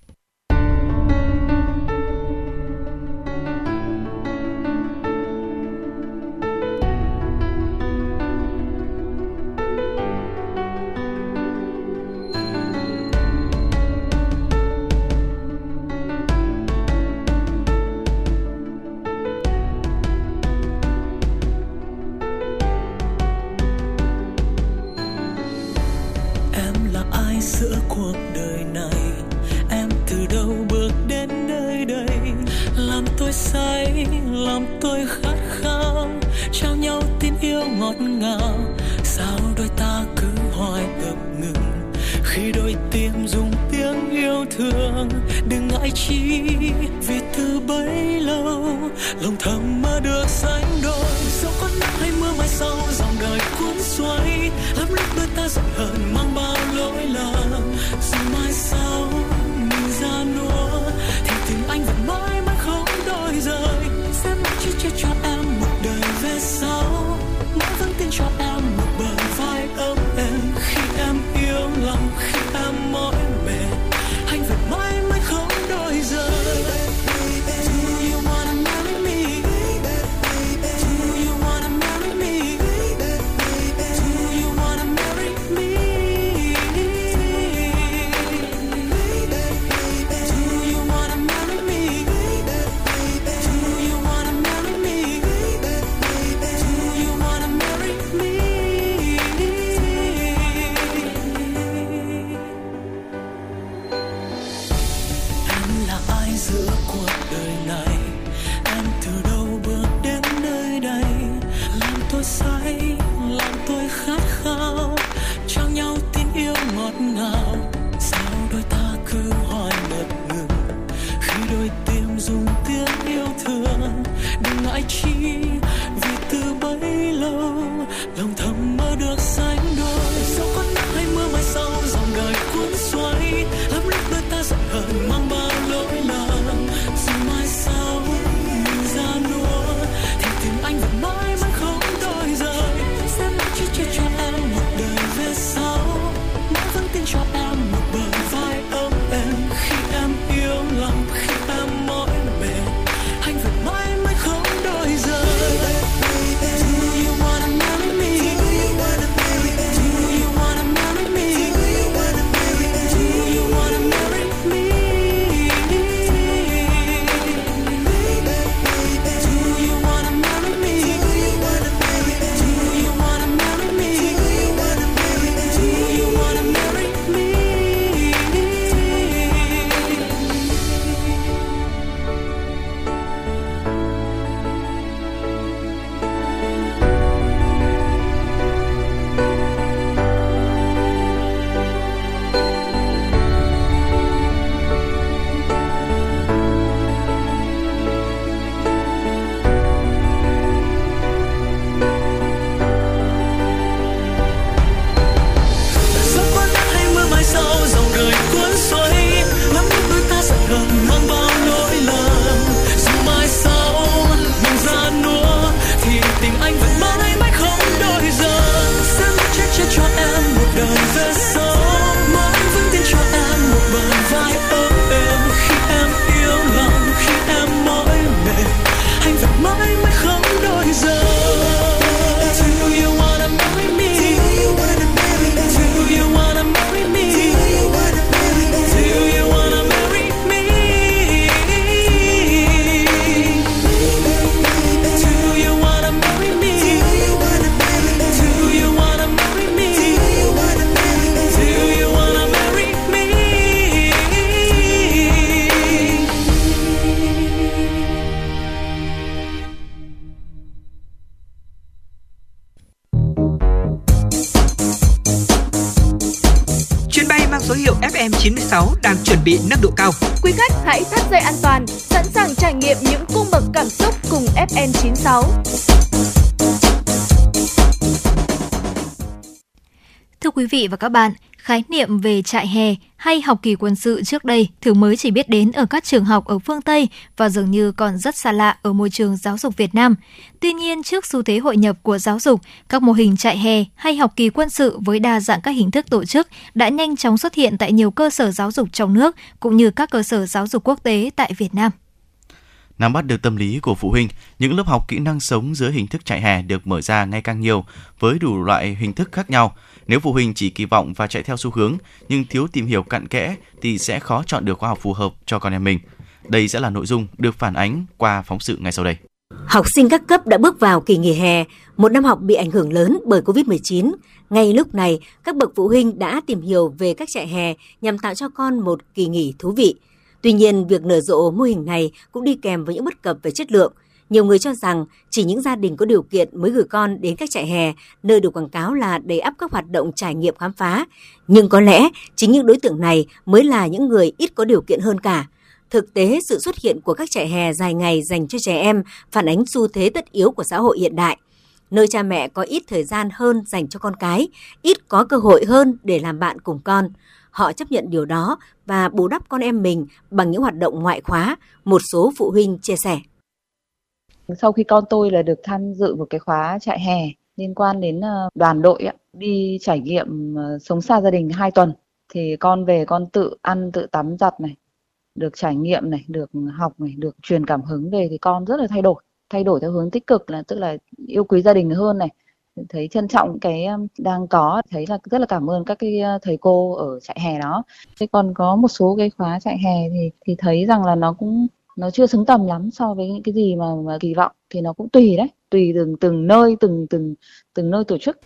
Mãi vẫn bị nâng độ cao. Quý khách hãy thắt dây an toàn, sẵn sàng trải nghiệm những cung bậc cảm xúc cùng FN 96. Thưa quý vị và các bạn, khái niệm về trại hè hay học kỳ quân sự trước đây thường mới chỉ biết đến ở các trường học ở phương Tây và dường như còn rất xa lạ ở môi trường giáo dục Việt Nam. Tuy nhiên, trước xu thế hội nhập của giáo dục, các mô hình trại hè hay học kỳ quân sự với đa dạng các hình thức tổ chức đã nhanh chóng xuất hiện tại nhiều cơ sở giáo dục trong nước cũng như các cơ sở giáo dục quốc tế tại Việt Nam. Nắm bắt được tâm lý của phụ huynh, những lớp học kỹ năng sống dưới hình thức trại hè được mở ra ngày càng nhiều với đủ loại hình thức khác nhau. Nếu phụ huynh chỉ kỳ vọng và chạy theo xu hướng nhưng thiếu tìm hiểu cặn kẽ thì sẽ khó chọn được khóa học phù hợp cho con em mình. Đây sẽ là nội dung được phản ánh qua phóng sự ngay sau đây. Học sinh các cấp đã bước vào kỳ nghỉ hè, một năm học bị ảnh hưởng lớn bởi Covid-19. Ngay lúc này, các bậc phụ huynh đã tìm hiểu về các trại hè nhằm tạo cho con một kỳ nghỉ thú vị. Tuy nhiên, việc nở rộ mô hình này cũng đi kèm với những bất cập về chất lượng. Nhiều người cho rằng chỉ những gia đình có điều kiện mới gửi con đến các trại hè, nơi được quảng cáo là đầy ắp các hoạt động trải nghiệm khám phá. Nhưng có lẽ chính những đối tượng này mới là những người ít có điều kiện hơn cả. Thực tế, sự xuất hiện của các trại hè dài ngày dành cho trẻ em phản ánh xu thế tất yếu của xã hội hiện đại nơi cha mẹ có ít thời gian hơn dành cho con cái, ít có cơ hội hơn để làm bạn cùng con. Họ chấp nhận điều đó và bù đắp con em mình bằng những hoạt động ngoại khóa, một số phụ huynh chia sẻ. Sau khi con tôi là được tham dự một cái khóa trại hè liên quan đến ờ, đoàn đội đi trải nghiệm ờ, sống xa gia đình 2 tuần thì con về con tự ăn tự tắm giặt này được trải nghiệm này được học này được truyền cảm hứng về thì con rất là thay đổi thay đổi theo hướng tích cực là tức là yêu quý gia đình hơn này thấy trân trọng cái đang có thấy là rất là cảm ơn các cái thầy cô ở trại hè đó thế còn có một số cái khóa trại hè thì thì thấy rằng là nó cũng nó chưa xứng tầm lắm so với những cái gì mà, mà kỳ vọng thì nó cũng tùy đấy tùy từng từng nơi từng từng từng nơi tổ chức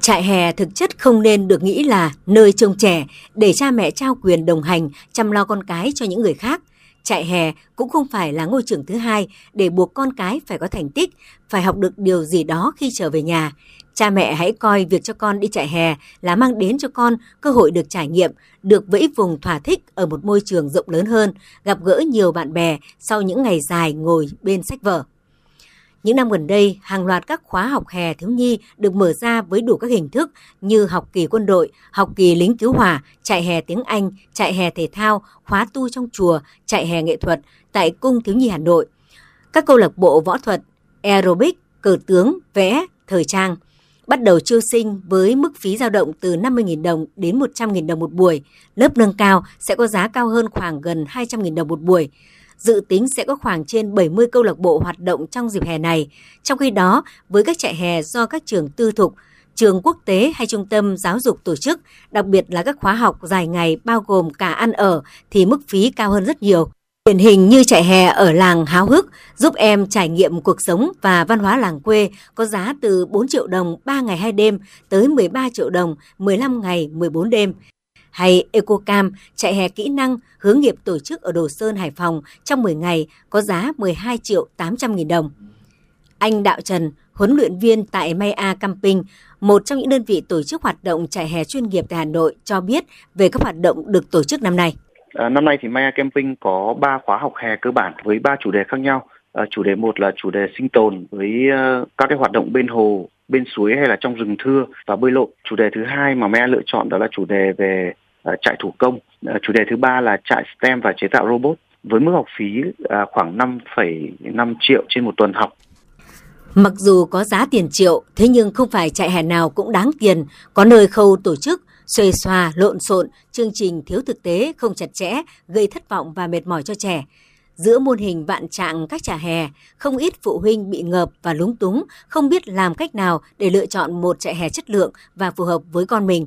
Trại hè thực chất không nên được nghĩ là nơi trông trẻ để cha mẹ trao quyền đồng hành, chăm lo con cái cho những người khác. Trại hè cũng không phải là ngôi trường thứ hai để buộc con cái phải có thành tích, phải học được điều gì đó khi trở về nhà. Cha mẹ hãy coi việc cho con đi trại hè là mang đến cho con cơ hội được trải nghiệm, được vẫy vùng thỏa thích ở một môi trường rộng lớn hơn, gặp gỡ nhiều bạn bè sau những ngày dài ngồi bên sách vở. Những năm gần đây, hàng loạt các khóa học hè thiếu nhi được mở ra với đủ các hình thức như học kỳ quân đội, học kỳ lính cứu hỏa, chạy hè tiếng Anh, chạy hè thể thao, khóa tu trong chùa, chạy hè nghệ thuật tại Cung Thiếu nhi Hà Nội. Các câu lạc bộ võ thuật, aerobic, cờ tướng, vẽ, thời trang bắt đầu chiêu sinh với mức phí dao động từ 50.000 đồng đến 100.000 đồng một buổi. Lớp nâng cao sẽ có giá cao hơn khoảng gần 200.000 đồng một buổi dự tính sẽ có khoảng trên 70 câu lạc bộ hoạt động trong dịp hè này. Trong khi đó, với các trại hè do các trường tư thục, trường quốc tế hay trung tâm giáo dục tổ chức, đặc biệt là các khóa học dài ngày bao gồm cả ăn ở thì mức phí cao hơn rất nhiều. Điển hình như trại hè ở làng háo hức giúp em trải nghiệm cuộc sống và văn hóa làng quê có giá từ 4 triệu đồng 3 ngày 2 đêm tới 13 triệu đồng 15 ngày 14 đêm hay EcoCam chạy hè kỹ năng hướng nghiệp tổ chức ở Đồ Sơn, Hải Phòng trong 10 ngày có giá 12 triệu 800 nghìn đồng. Anh Đạo Trần, huấn luyện viên tại Maya Camping, một trong những đơn vị tổ chức hoạt động chạy hè chuyên nghiệp tại Hà Nội cho biết về các hoạt động được tổ chức năm nay. À, năm nay thì Maya Camping có 3 khóa học hè cơ bản với 3 chủ đề khác nhau. À, chủ đề một là chủ đề sinh tồn với uh, các cái hoạt động bên hồ bên suối hay là trong rừng thưa và bơi lội. Chủ đề thứ hai mà Maya lựa chọn đó là chủ đề về Ờ, trại thủ công. Ờ, chủ đề thứ ba là trại STEM và chế tạo robot với mức học phí ờ, khoảng 5,5 triệu trên một tuần học. Mặc dù có giá tiền triệu, thế nhưng không phải trại hè nào cũng đáng tiền. Có nơi khâu tổ chức, xuề xòa, lộn xộn, chương trình thiếu thực tế, không chặt chẽ, gây thất vọng và mệt mỏi cho trẻ. Giữa môn hình vạn trạng các trà hè, không ít phụ huynh bị ngợp và lúng túng, không biết làm cách nào để lựa chọn một trại hè chất lượng và phù hợp với con mình.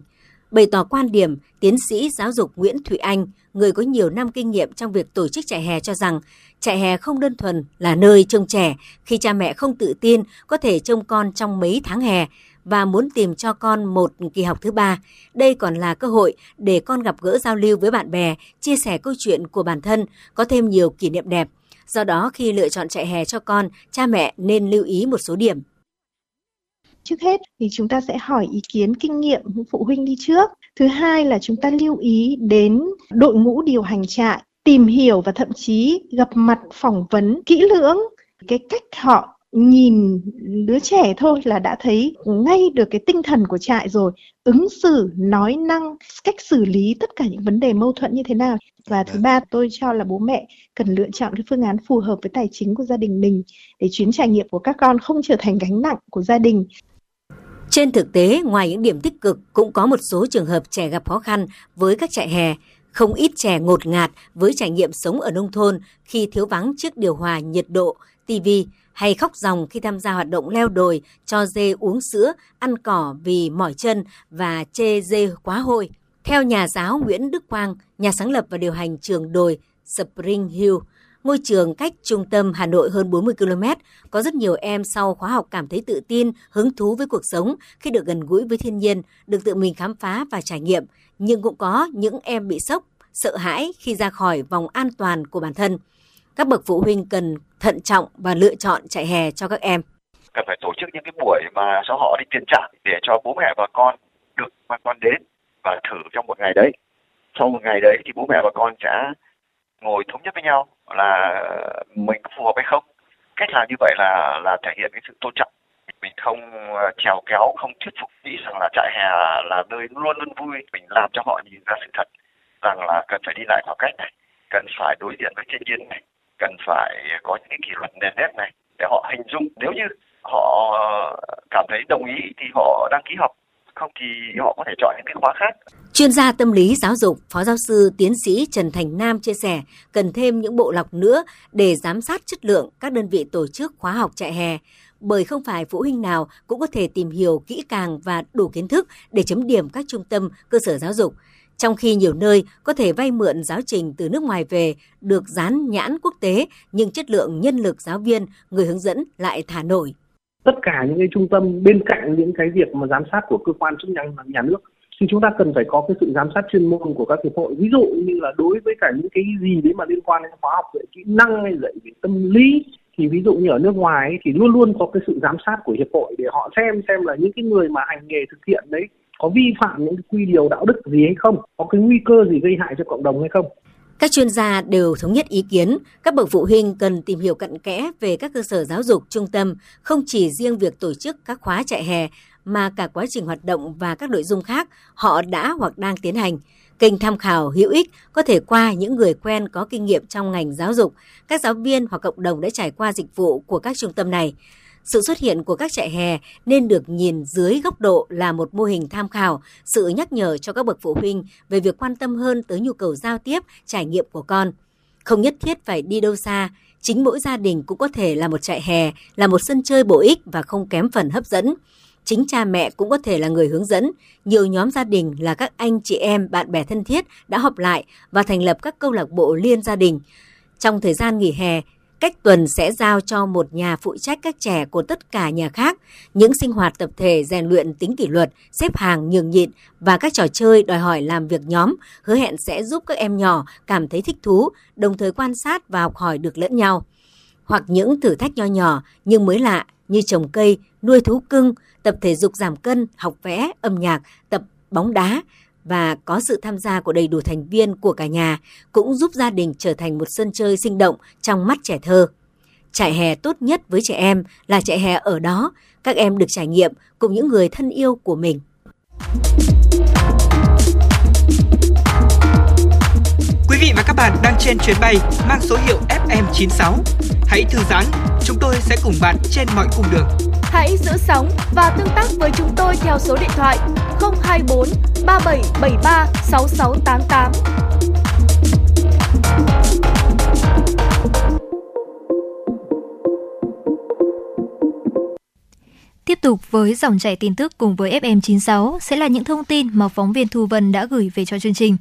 Bày tỏ quan điểm, tiến sĩ giáo dục Nguyễn Thụy Anh, người có nhiều năm kinh nghiệm trong việc tổ chức trại hè cho rằng trại hè không đơn thuần là nơi trông trẻ khi cha mẹ không tự tin có thể trông con trong mấy tháng hè và muốn tìm cho con một kỳ học thứ ba. Đây còn là cơ hội để con gặp gỡ giao lưu với bạn bè, chia sẻ câu chuyện của bản thân, có thêm nhiều kỷ niệm đẹp. Do đó khi lựa chọn trại hè cho con, cha mẹ nên lưu ý một số điểm. Trước hết thì chúng ta sẽ hỏi ý kiến kinh nghiệm phụ huynh đi trước. Thứ hai là chúng ta lưu ý đến đội ngũ điều hành trại, tìm hiểu và thậm chí gặp mặt phỏng vấn kỹ lưỡng. Cái cách họ nhìn đứa trẻ thôi là đã thấy ngay được cái tinh thần của trại rồi ứng xử nói năng cách xử lý tất cả những vấn đề mâu thuẫn như thế nào. Và thứ ba tôi cho là bố mẹ cần lựa chọn cái phương án phù hợp với tài chính của gia đình mình để chuyến trải nghiệm của các con không trở thành gánh nặng của gia đình trên thực tế, ngoài những điểm tích cực, cũng có một số trường hợp trẻ gặp khó khăn với các trại hè. Không ít trẻ ngột ngạt với trải nghiệm sống ở nông thôn khi thiếu vắng chiếc điều hòa nhiệt độ, tivi hay khóc ròng khi tham gia hoạt động leo đồi, cho dê uống sữa, ăn cỏ vì mỏi chân và chê dê quá hôi. Theo nhà giáo Nguyễn Đức Quang, nhà sáng lập và điều hành trường đồi Spring Hill, ngôi trường cách trung tâm Hà Nội hơn 40 km, có rất nhiều em sau khóa học cảm thấy tự tin, hứng thú với cuộc sống khi được gần gũi với thiên nhiên, được tự mình khám phá và trải nghiệm, nhưng cũng có những em bị sốc, sợ hãi khi ra khỏi vòng an toàn của bản thân. Các bậc phụ huynh cần thận trọng và lựa chọn chạy hè cho các em. Cần phải tổ chức những cái buổi mà cho họ đi tiền trạm để cho bố mẹ và con được mang con đến và thử trong một ngày đấy. Sau một ngày đấy thì bố mẹ và con sẽ ngồi thống nhất với nhau là mình có phù hợp hay không. Cách làm như vậy là là thể hiện cái sự tôn trọng. Mình không ờ, trèo kéo, không thuyết phục nghĩ rằng là trại hè là nơi luôn luôn vui. Mình làm cho họ nhìn ra sự thật rằng là cần phải đi lại khoảng cách này, cần phải đối diện với thiên nhiên này, cần phải có những cái kỷ luật nền nếp này để họ hình dung nếu như họ cảm thấy đồng ý thì họ đăng ký học không thì họ có thể chọn những cái khóa khác. Chuyên gia tâm lý giáo dục, Phó giáo sư tiến sĩ Trần Thành Nam chia sẻ cần thêm những bộ lọc nữa để giám sát chất lượng các đơn vị tổ chức khóa học trại hè bởi không phải phụ huynh nào cũng có thể tìm hiểu kỹ càng và đủ kiến thức để chấm điểm các trung tâm cơ sở giáo dục. Trong khi nhiều nơi có thể vay mượn giáo trình từ nước ngoài về được dán nhãn quốc tế nhưng chất lượng nhân lực giáo viên, người hướng dẫn lại thả nổi. Tất cả những cái trung tâm bên cạnh những cái việc mà giám sát của cơ quan chức năng nhà nước thì chúng ta cần phải có cái sự giám sát chuyên môn của các hiệp hội ví dụ như là đối với cả những cái gì đấy mà liên quan đến khóa học về kỹ năng hay dạy về tâm lý thì ví dụ như ở nước ngoài ấy, thì luôn luôn có cái sự giám sát của hiệp hội để họ xem xem là những cái người mà hành nghề thực hiện đấy có vi phạm những quy điều đạo đức gì hay không, có cái nguy cơ gì gây hại cho cộng đồng hay không. Các chuyên gia đều thống nhất ý kiến, các bậc phụ huynh cần tìm hiểu cận kẽ về các cơ sở giáo dục trung tâm, không chỉ riêng việc tổ chức các khóa chạy hè, mà cả quá trình hoạt động và các nội dung khác họ đã hoặc đang tiến hành. Kênh tham khảo hữu ích có thể qua những người quen có kinh nghiệm trong ngành giáo dục, các giáo viên hoặc cộng đồng đã trải qua dịch vụ của các trung tâm này. Sự xuất hiện của các trại hè nên được nhìn dưới góc độ là một mô hình tham khảo, sự nhắc nhở cho các bậc phụ huynh về việc quan tâm hơn tới nhu cầu giao tiếp, trải nghiệm của con. Không nhất thiết phải đi đâu xa, chính mỗi gia đình cũng có thể là một trại hè, là một sân chơi bổ ích và không kém phần hấp dẫn. Chính cha mẹ cũng có thể là người hướng dẫn. Nhiều nhóm gia đình là các anh chị em, bạn bè thân thiết đã họp lại và thành lập các câu lạc bộ liên gia đình. Trong thời gian nghỉ hè, cách tuần sẽ giao cho một nhà phụ trách các trẻ của tất cả nhà khác, những sinh hoạt tập thể rèn luyện tính kỷ luật, xếp hàng nhường nhịn và các trò chơi đòi hỏi làm việc nhóm, hứa hẹn sẽ giúp các em nhỏ cảm thấy thích thú, đồng thời quan sát và học hỏi được lẫn nhau. Hoặc những thử thách nho nhỏ nhưng mới lạ như trồng cây, nuôi thú cưng, tập thể dục giảm cân, học vẽ, âm nhạc, tập bóng đá, và có sự tham gia của đầy đủ thành viên của cả nhà cũng giúp gia đình trở thành một sân chơi sinh động trong mắt trẻ thơ. Trại hè tốt nhất với trẻ em là trại hè ở đó, các em được trải nghiệm cùng những người thân yêu của mình. Vị và các bạn đang trên chuyến bay mang số hiệu FM96. Hãy thư giãn, chúng tôi sẽ cùng bạn trên mọi cung đường. Hãy giữ sóng và tương tác với chúng tôi theo số điện thoại 024 3773 6688. Tiếp tục với dòng chảy tin tức cùng với FM96 sẽ là những thông tin mà phóng viên Thu Vân đã gửi về cho chương trình.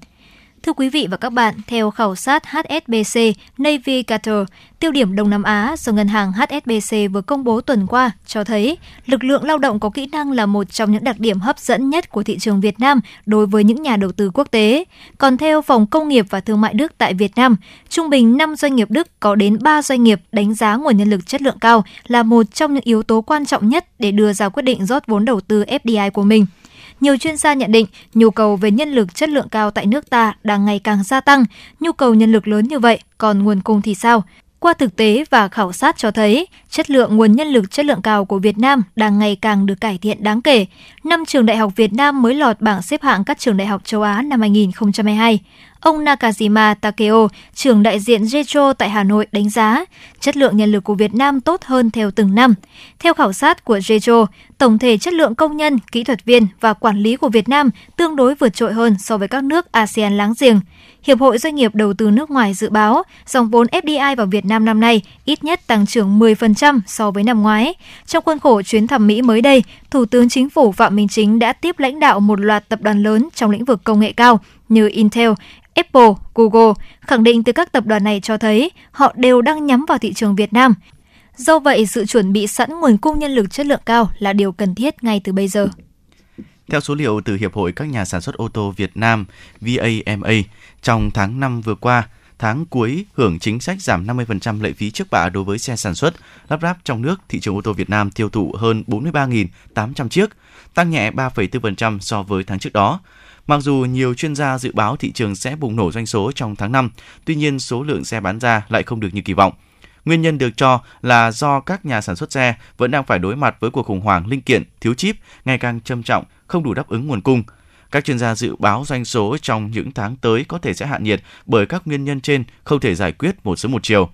Thưa quý vị và các bạn, theo khảo sát HSBC Navigator, tiêu điểm Đông Nam Á do ngân hàng HSBC vừa công bố tuần qua cho thấy lực lượng lao động có kỹ năng là một trong những đặc điểm hấp dẫn nhất của thị trường Việt Nam đối với những nhà đầu tư quốc tế. Còn theo Phòng Công nghiệp và Thương mại Đức tại Việt Nam, trung bình 5 doanh nghiệp Đức có đến 3 doanh nghiệp đánh giá nguồn nhân lực chất lượng cao là một trong những yếu tố quan trọng nhất để đưa ra quyết định rót vốn đầu tư FDI của mình. Nhiều chuyên gia nhận định nhu cầu về nhân lực chất lượng cao tại nước ta đang ngày càng gia tăng. Nhu cầu nhân lực lớn như vậy, còn nguồn cung thì sao? Qua thực tế và khảo sát cho thấy, chất lượng nguồn nhân lực chất lượng cao của Việt Nam đang ngày càng được cải thiện đáng kể. Năm trường đại học Việt Nam mới lọt bảng xếp hạng các trường đại học châu Á năm 2022. Ông Nakajima Takeo, trưởng đại diện Jetro tại Hà Nội đánh giá, chất lượng nhân lực của Việt Nam tốt hơn theo từng năm. Theo khảo sát của Jetro, tổng thể chất lượng công nhân, kỹ thuật viên và quản lý của Việt Nam tương đối vượt trội hơn so với các nước ASEAN láng giềng. Hiệp hội Doanh nghiệp Đầu tư nước ngoài dự báo dòng vốn FDI vào Việt Nam năm nay ít nhất tăng trưởng 10% so với năm ngoái. Trong khuôn khổ chuyến thăm Mỹ mới đây, Thủ tướng Chính phủ Phạm Minh Chính đã tiếp lãnh đạo một loạt tập đoàn lớn trong lĩnh vực công nghệ cao như Intel, Apple, Google, khẳng định từ các tập đoàn này cho thấy họ đều đang nhắm vào thị trường Việt Nam. Do vậy, sự chuẩn bị sẵn nguồn cung nhân lực chất lượng cao là điều cần thiết ngay từ bây giờ. Theo số liệu từ Hiệp hội các nhà sản xuất ô tô Việt Nam VAMA, trong tháng 5 vừa qua, tháng cuối hưởng chính sách giảm 50% lệ phí trước bạ đối với xe sản xuất, lắp ráp trong nước, thị trường ô tô Việt Nam tiêu thụ hơn 43.800 chiếc, tăng nhẹ 3,4% so với tháng trước đó. Mặc dù nhiều chuyên gia dự báo thị trường sẽ bùng nổ doanh số trong tháng 5, tuy nhiên số lượng xe bán ra lại không được như kỳ vọng. Nguyên nhân được cho là do các nhà sản xuất xe vẫn đang phải đối mặt với cuộc khủng hoảng linh kiện, thiếu chip ngày càng trầm trọng, không đủ đáp ứng nguồn cung. Các chuyên gia dự báo doanh số trong những tháng tới có thể sẽ hạ nhiệt bởi các nguyên nhân trên không thể giải quyết một sớm một chiều.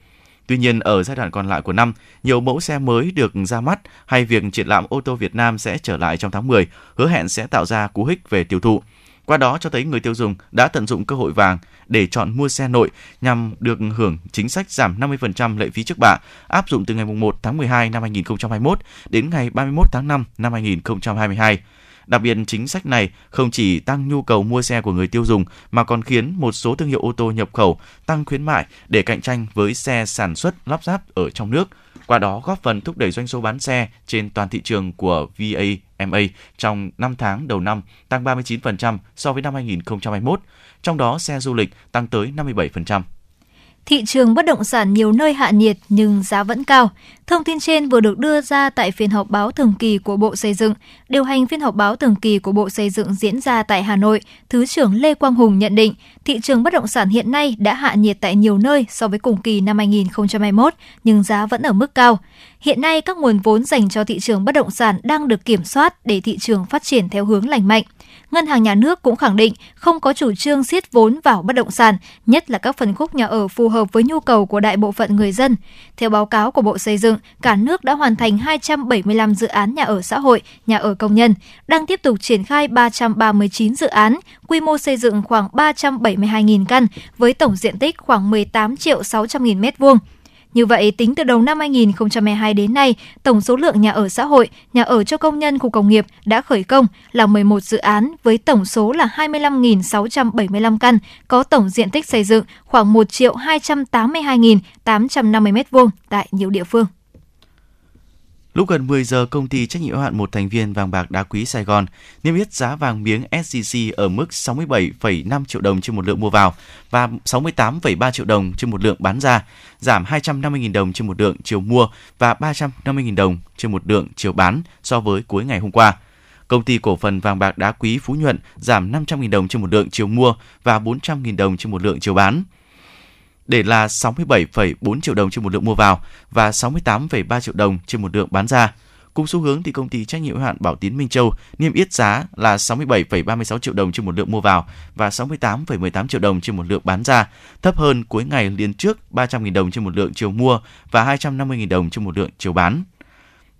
Tuy nhiên, ở giai đoạn còn lại của năm, nhiều mẫu xe mới được ra mắt hay việc triển lãm ô tô Việt Nam sẽ trở lại trong tháng 10, hứa hẹn sẽ tạo ra cú hích về tiêu thụ. Qua đó cho thấy người tiêu dùng đã tận dụng cơ hội vàng để chọn mua xe nội nhằm được hưởng chính sách giảm 50% lệ phí trước bạ áp dụng từ ngày 1 tháng 12 năm 2021 đến ngày 31 tháng 5 năm 2022. Đặc biệt, chính sách này không chỉ tăng nhu cầu mua xe của người tiêu dùng mà còn khiến một số thương hiệu ô tô nhập khẩu tăng khuyến mại để cạnh tranh với xe sản xuất lắp ráp ở trong nước. Qua đó góp phần thúc đẩy doanh số bán xe trên toàn thị trường của VA. MA trong 5 tháng đầu năm tăng 39% so với năm 2021, trong đó xe du lịch tăng tới 57%. Thị trường bất động sản nhiều nơi hạ nhiệt nhưng giá vẫn cao. Thông tin trên vừa được đưa ra tại phiên họp báo thường kỳ của Bộ Xây dựng. Điều hành phiên họp báo thường kỳ của Bộ Xây dựng diễn ra tại Hà Nội, Thứ trưởng Lê Quang Hùng nhận định thị trường bất động sản hiện nay đã hạ nhiệt tại nhiều nơi so với cùng kỳ năm 2021, nhưng giá vẫn ở mức cao. Hiện nay các nguồn vốn dành cho thị trường bất động sản đang được kiểm soát để thị trường phát triển theo hướng lành mạnh. Ngân hàng Nhà nước cũng khẳng định không có chủ trương siết vốn vào bất động sản, nhất là các phân khúc nhà ở phù hợp với nhu cầu của đại bộ phận người dân. Theo báo cáo của Bộ Xây dựng, Vâng, cả nước đã hoàn thành 275 dự án nhà ở xã hội, nhà ở công nhân, đang tiếp tục triển khai 339 dự án, quy mô xây dựng khoảng 372.000 căn với tổng diện tích khoảng 18 triệu 600 nghìn m2. Như vậy, tính từ đầu năm 2022 đến nay, tổng số lượng nhà ở xã hội, nhà ở cho công nhân khu công nghiệp đã khởi công là 11 dự án với tổng số là 25.675 căn, có tổng diện tích xây dựng khoảng 1 282.850 m2 tại nhiều địa phương. Lúc gần 10 giờ, công ty trách nhiệm hữu hạn một thành viên vàng bạc đá quý Sài Gòn niêm yết giá vàng miếng SJC ở mức 67,5 triệu đồng trên một lượng mua vào và 68,3 triệu đồng trên một lượng bán ra, giảm 250.000 đồng trên một lượng chiều mua và 350.000 đồng trên một lượng chiều bán so với cuối ngày hôm qua. Công ty cổ phần vàng bạc đá quý Phú Nhuận giảm 500.000 đồng trên một lượng chiều mua và 400.000 đồng trên một lượng chiều bán để là 67,4 triệu đồng trên một lượng mua vào và 68,3 triệu đồng trên một lượng bán ra. Cùng xu hướng thì công ty trách nhiệm hữu hạn Bảo Tín Minh Châu niêm yết giá là 67,36 triệu đồng trên một lượng mua vào và 68,18 triệu đồng trên một lượng bán ra, thấp hơn cuối ngày liên trước 300.000 đồng trên một lượng chiều mua và 250.000 đồng trên một lượng chiều bán.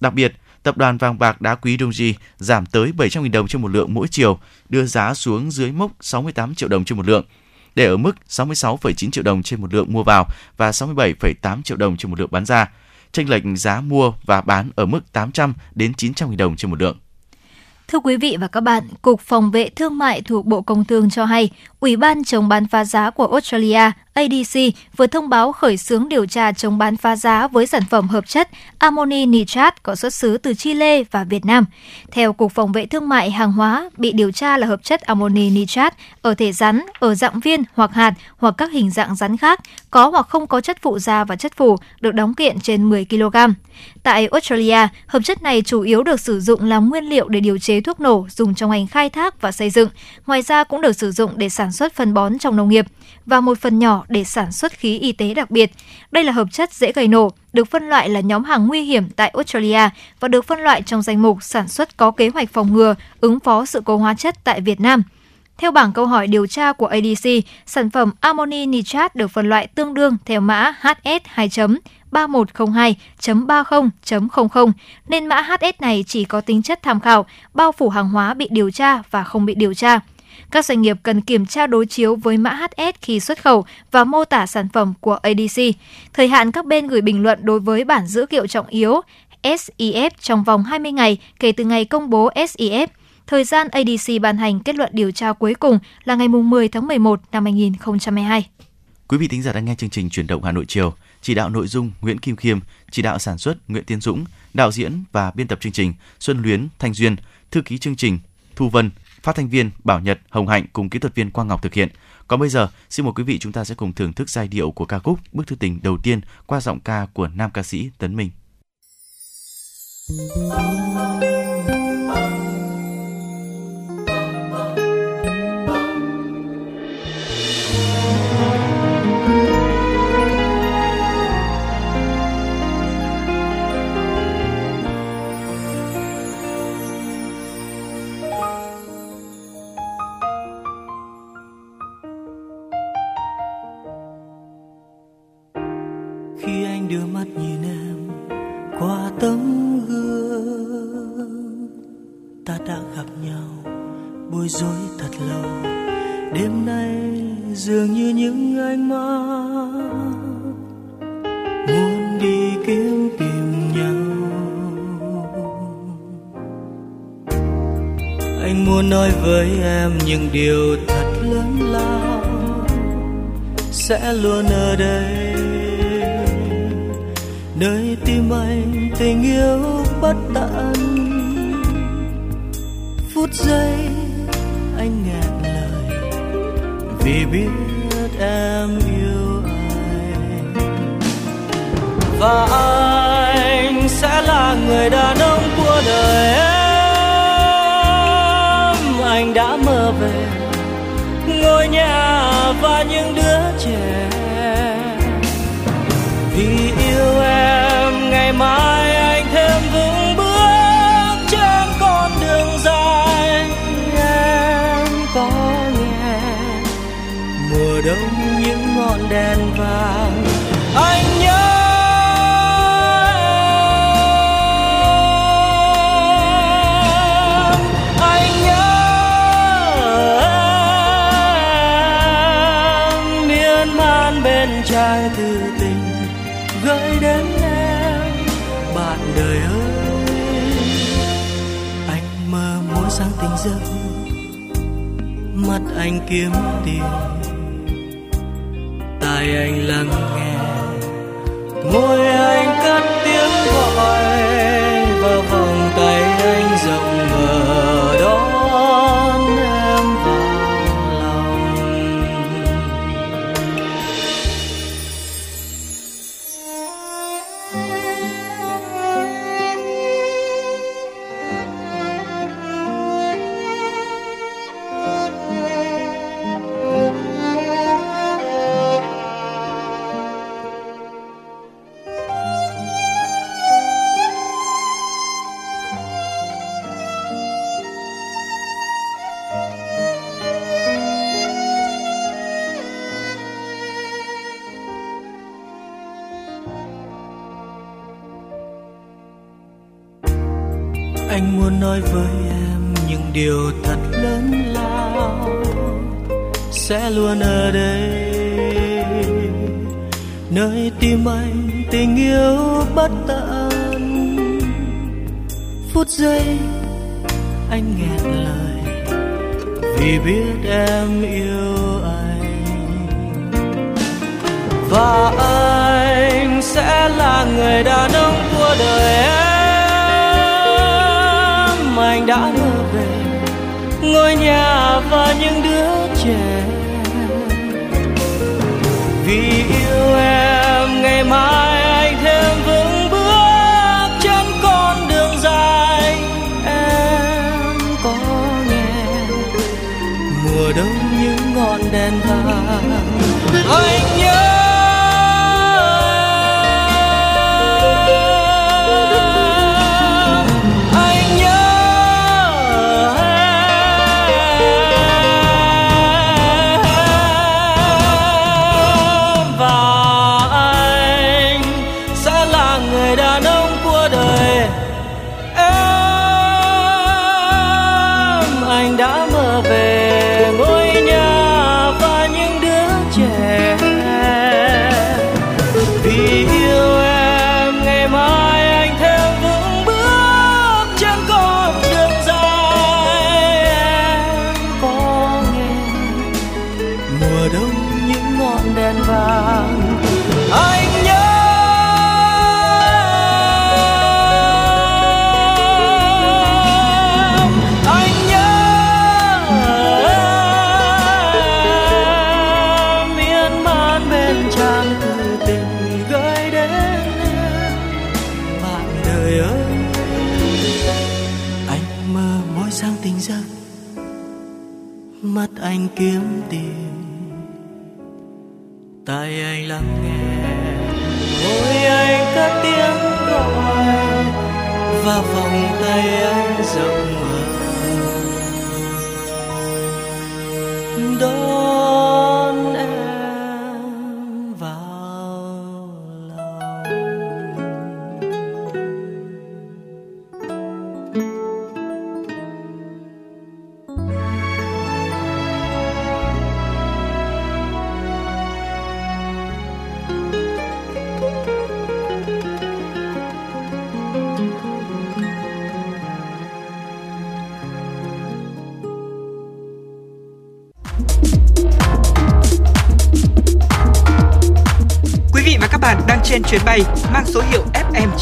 Đặc biệt, tập đoàn vàng bạc đá quý Doji giảm tới 700.000 đồng trên một lượng mỗi chiều, đưa giá xuống dưới mốc 68 triệu đồng trên một lượng để ở mức 66,9 triệu đồng trên một lượng mua vào và 67,8 triệu đồng trên một lượng bán ra. Chênh lệch giá mua và bán ở mức 800 đến 900 000 đồng trên một lượng. Thưa quý vị và các bạn, Cục Phòng vệ Thương mại thuộc Bộ Công Thương cho hay, Ủy ban chống bán phá giá của Australia ADC vừa thông báo khởi xướng điều tra chống bán phá giá với sản phẩm hợp chất ammoni nitrat có xuất xứ từ Chile và Việt Nam. Theo Cục Phòng vệ Thương mại Hàng hóa, bị điều tra là hợp chất ammoni nitrat ở thể rắn, ở dạng viên hoặc hạt hoặc các hình dạng rắn khác, có hoặc không có chất phụ da và chất phủ, được đóng kiện trên 10 kg. Tại Australia, hợp chất này chủ yếu được sử dụng làm nguyên liệu để điều chế thuốc nổ dùng trong ngành khai thác và xây dựng. Ngoài ra cũng được sử dụng để sản xuất phân bón trong nông nghiệp và một phần nhỏ để sản xuất khí y tế đặc biệt. Đây là hợp chất dễ gây nổ, được phân loại là nhóm hàng nguy hiểm tại Australia và được phân loại trong danh mục sản xuất có kế hoạch phòng ngừa, ứng phó sự cố hóa chất tại Việt Nam. Theo bảng câu hỏi điều tra của ADC, sản phẩm ammoni nitrat được phân loại tương đương theo mã HS 2 3102.30.00 nên mã HS này chỉ có tính chất tham khảo, bao phủ hàng hóa bị điều tra và không bị điều tra. Các doanh nghiệp cần kiểm tra đối chiếu với mã HS khi xuất khẩu và mô tả sản phẩm của ADC. Thời hạn các bên gửi bình luận đối với bản dữ liệu trọng yếu SIF trong vòng 20 ngày kể từ ngày công bố SIF. Thời gian ADC ban hành kết luận điều tra cuối cùng là ngày 10 tháng 11 năm 2022. Quý vị thính giả đang nghe chương trình Chuyển động Hà Nội chiều. Chỉ đạo nội dung Nguyễn Kim Khiêm, chỉ đạo sản xuất Nguyễn Tiến Dũng, đạo diễn và biên tập chương trình Xuân Luyến, Thanh Duyên, thư ký chương trình Thu Vân, phát thanh viên Bảo Nhật, Hồng Hạnh cùng kỹ thuật viên Quang Ngọc thực hiện. Còn bây giờ, xin mời quý vị chúng ta sẽ cùng thưởng thức giai điệu của ca khúc Bức thư tình đầu tiên qua giọng ca của nam ca sĩ Tấn Minh. khi bối rối thật lâu. Đêm nay dường như những ánh mắt muốn đi kiếm tìm nhau. Anh muốn nói với em những điều thật lớn lao sẽ luôn ở đây. Nơi tim anh tình yêu bất tận. Phút giây vì biết em yêu anh. Và anh sẽ là người đàn ông của đời em. Anh đã mơ về ngôi nhà và những đứa trẻ. Vì yêu em ngày mai ngọn đèn vàng. Anh nhớ em, anh nhớ em, miên man bên trai thư tình gửi đến em. Bạn đời ơi anh mơ muốn sáng tình giấc mắt anh kiếm tìm anh lắng nghe. Môi anh cất tiếng gọi.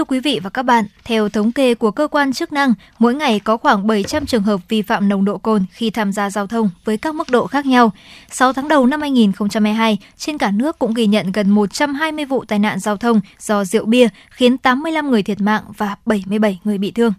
Thưa quý vị và các bạn, theo thống kê của cơ quan chức năng, mỗi ngày có khoảng 700 trường hợp vi phạm nồng độ cồn khi tham gia giao thông với các mức độ khác nhau. 6 tháng đầu năm 2022, trên cả nước cũng ghi nhận gần 120 vụ tai nạn giao thông do rượu bia, khiến 85 người thiệt mạng và 77 người bị thương.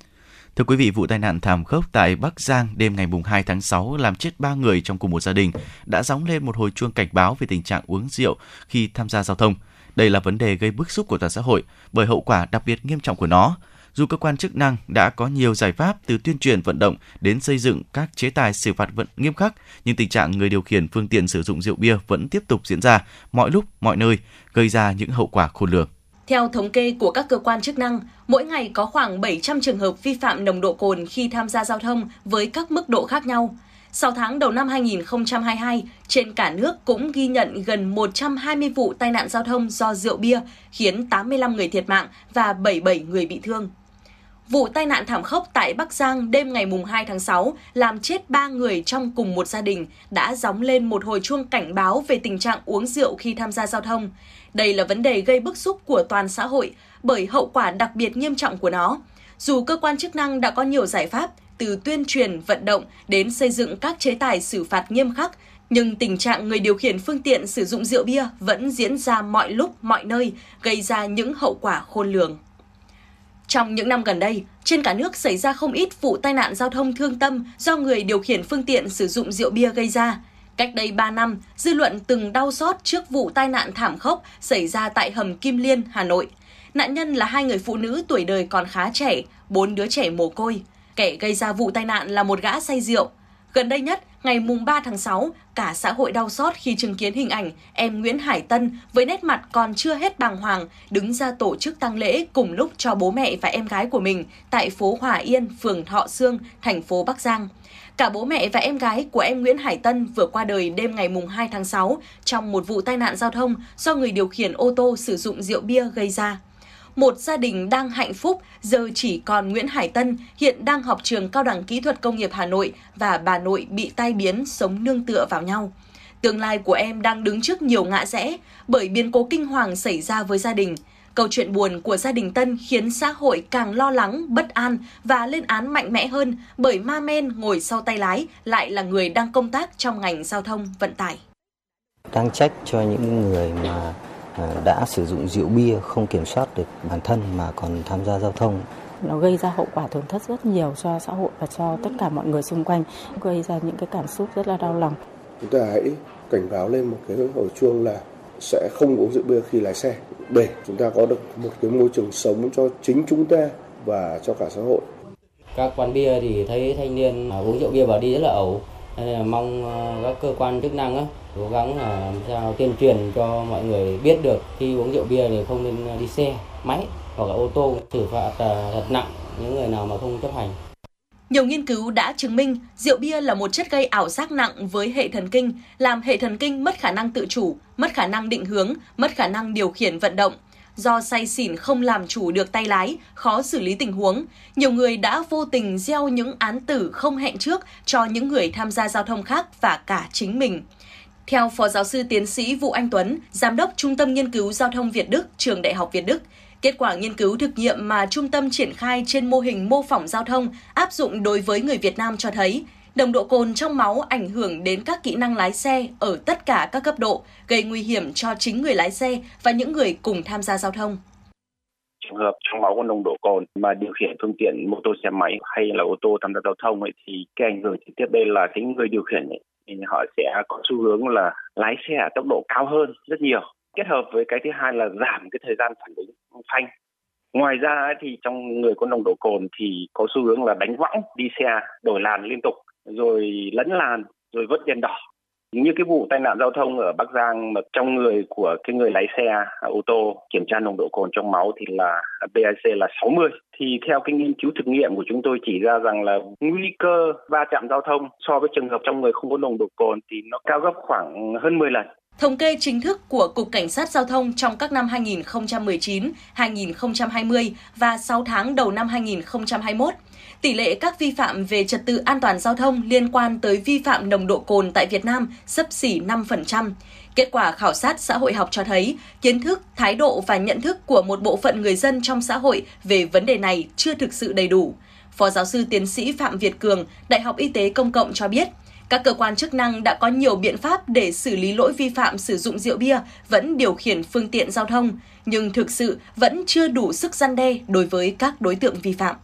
Thưa quý vị, vụ tai nạn thảm khốc tại Bắc Giang đêm ngày 2 tháng 6 làm chết 3 người trong cùng một gia đình đã gióng lên một hồi chuông cảnh báo về tình trạng uống rượu khi tham gia giao thông. Đây là vấn đề gây bức xúc của toàn xã hội bởi hậu quả đặc biệt nghiêm trọng của nó. Dù cơ quan chức năng đã có nhiều giải pháp từ tuyên truyền vận động đến xây dựng các chế tài xử phạt vận nghiêm khắc, nhưng tình trạng người điều khiển phương tiện sử dụng rượu bia vẫn tiếp tục diễn ra mọi lúc, mọi nơi, gây ra những hậu quả khôn lường. Theo thống kê của các cơ quan chức năng, mỗi ngày có khoảng 700 trường hợp vi phạm nồng độ cồn khi tham gia giao thông với các mức độ khác nhau. 6 tháng đầu năm 2022, trên cả nước cũng ghi nhận gần 120 vụ tai nạn giao thông do rượu bia, khiến 85 người thiệt mạng và 77 người bị thương. Vụ tai nạn thảm khốc tại Bắc Giang đêm ngày 2 tháng 6 làm chết 3 người trong cùng một gia đình đã gióng lên một hồi chuông cảnh báo về tình trạng uống rượu khi tham gia giao thông. Đây là vấn đề gây bức xúc của toàn xã hội bởi hậu quả đặc biệt nghiêm trọng của nó. Dù cơ quan chức năng đã có nhiều giải pháp từ tuyên truyền, vận động đến xây dựng các chế tài xử phạt nghiêm khắc, nhưng tình trạng người điều khiển phương tiện sử dụng rượu bia vẫn diễn ra mọi lúc, mọi nơi, gây ra những hậu quả khôn lường. Trong những năm gần đây, trên cả nước xảy ra không ít vụ tai nạn giao thông thương tâm do người điều khiển phương tiện sử dụng rượu bia gây ra. Cách đây 3 năm, dư luận từng đau xót trước vụ tai nạn thảm khốc xảy ra tại hầm Kim Liên, Hà Nội. Nạn nhân là hai người phụ nữ tuổi đời còn khá trẻ, bốn đứa trẻ mồ côi. Kẻ gây ra vụ tai nạn là một gã say rượu. Gần đây nhất, ngày mùng 3 tháng 6, cả xã hội đau xót khi chứng kiến hình ảnh em Nguyễn Hải Tân với nét mặt còn chưa hết bàng hoàng đứng ra tổ chức tang lễ cùng lúc cho bố mẹ và em gái của mình tại phố Hòa Yên, phường Thọ Sương, thành phố Bắc Giang. Cả bố mẹ và em gái của em Nguyễn Hải Tân vừa qua đời đêm ngày mùng 2 tháng 6 trong một vụ tai nạn giao thông do người điều khiển ô tô sử dụng rượu bia gây ra một gia đình đang hạnh phúc, giờ chỉ còn Nguyễn Hải Tân, hiện đang học trường Cao đẳng Kỹ thuật Công nghiệp Hà Nội và bà nội bị tai biến sống nương tựa vào nhau. Tương lai của em đang đứng trước nhiều ngã rẽ bởi biến cố kinh hoàng xảy ra với gia đình. Câu chuyện buồn của gia đình Tân khiến xã hội càng lo lắng, bất an và lên án mạnh mẽ hơn bởi ma men ngồi sau tay lái lại là người đang công tác trong ngành giao thông vận tải. Đang trách cho những người mà đã sử dụng rượu bia không kiểm soát được bản thân mà còn tham gia giao thông. Nó gây ra hậu quả tổn thất rất nhiều cho xã hội và cho tất cả mọi người xung quanh gây ra những cái cảm xúc rất là đau lòng. Chúng ta hãy cảnh báo lên một cái hồi chuông là sẽ không uống rượu bia khi lái xe. Để chúng ta có được một cái môi trường sống cho chính chúng ta và cho cả xã hội. Các quán bia thì thấy thanh niên uống rượu bia vào đi rất là ẩu. Nên là mong ờ, các cơ quan chức năng á, cố gắng là làm sao tuyên truyền cho mọi người biết được khi uống rượu bia thì không nên đi xe máy hoặc là ô tô xử phạt à, thật nặng những người nào mà không chấp hành nhiều nghiên cứu đã chứng minh rượu bia là một chất gây ảo giác nặng với hệ thần kinh, làm hệ thần kinh mất khả năng tự chủ, mất khả năng định hướng, mất khả năng điều khiển vận động. Do say xỉn không làm chủ được tay lái, khó xử lý tình huống, nhiều người đã vô tình gieo những án tử không hẹn trước cho những người tham gia giao thông khác và cả chính mình. Theo Phó Giáo sư Tiến sĩ Vũ Anh Tuấn, Giám đốc Trung tâm Nghiên cứu Giao thông Việt Đức, Trường Đại học Việt Đức, Kết quả nghiên cứu thực nghiệm mà trung tâm triển khai trên mô hình mô phỏng giao thông áp dụng đối với người Việt Nam cho thấy, nồng độ cồn trong máu ảnh hưởng đến các kỹ năng lái xe ở tất cả các cấp độ, gây nguy hiểm cho chính người lái xe và những người cùng tham gia giao thông. Trường hợp trong máu có nồng độ cồn mà điều khiển phương tiện mô tô xe máy hay là ô tô tham gia giao thông ấy thì cái ảnh hưởng trực tiếp đây là cái người điều khiển ấy thì họ sẽ có xu hướng là lái xe ở tốc độ cao hơn rất nhiều. Kết hợp với cái thứ hai là giảm cái thời gian phản ứng phanh. Ngoài ra thì trong người có nồng độ cồn thì có xu hướng là đánh võng, đi xe, đổi làn liên tục, rồi lấn làn, rồi vớt đèn đỏ như cái vụ tai nạn giao thông ở Bắc Giang mà trong người của cái người lái xe à, ô tô kiểm tra nồng độ cồn trong máu thì là BAC là 60 thì theo cái nghiên cứu thực nghiệm của chúng tôi chỉ ra rằng là nguy cơ va chạm giao thông so với trường hợp trong người không có nồng độ cồn thì nó cao gấp khoảng hơn 10 lần. Thống kê chính thức của Cục Cảnh sát Giao thông trong các năm 2019, 2020 và 6 tháng đầu năm 2021, tỷ lệ các vi phạm về trật tự an toàn giao thông liên quan tới vi phạm nồng độ cồn tại Việt Nam sấp xỉ 5%. Kết quả khảo sát xã hội học cho thấy, kiến thức, thái độ và nhận thức của một bộ phận người dân trong xã hội về vấn đề này chưa thực sự đầy đủ. Phó giáo sư tiến sĩ Phạm Việt Cường, Đại học Y tế Công cộng cho biết, các cơ quan chức năng đã có nhiều biện pháp để xử lý lỗi vi phạm sử dụng rượu bia vẫn điều khiển phương tiện giao thông, nhưng thực sự vẫn chưa đủ sức gian đe đối với các đối tượng vi phạm.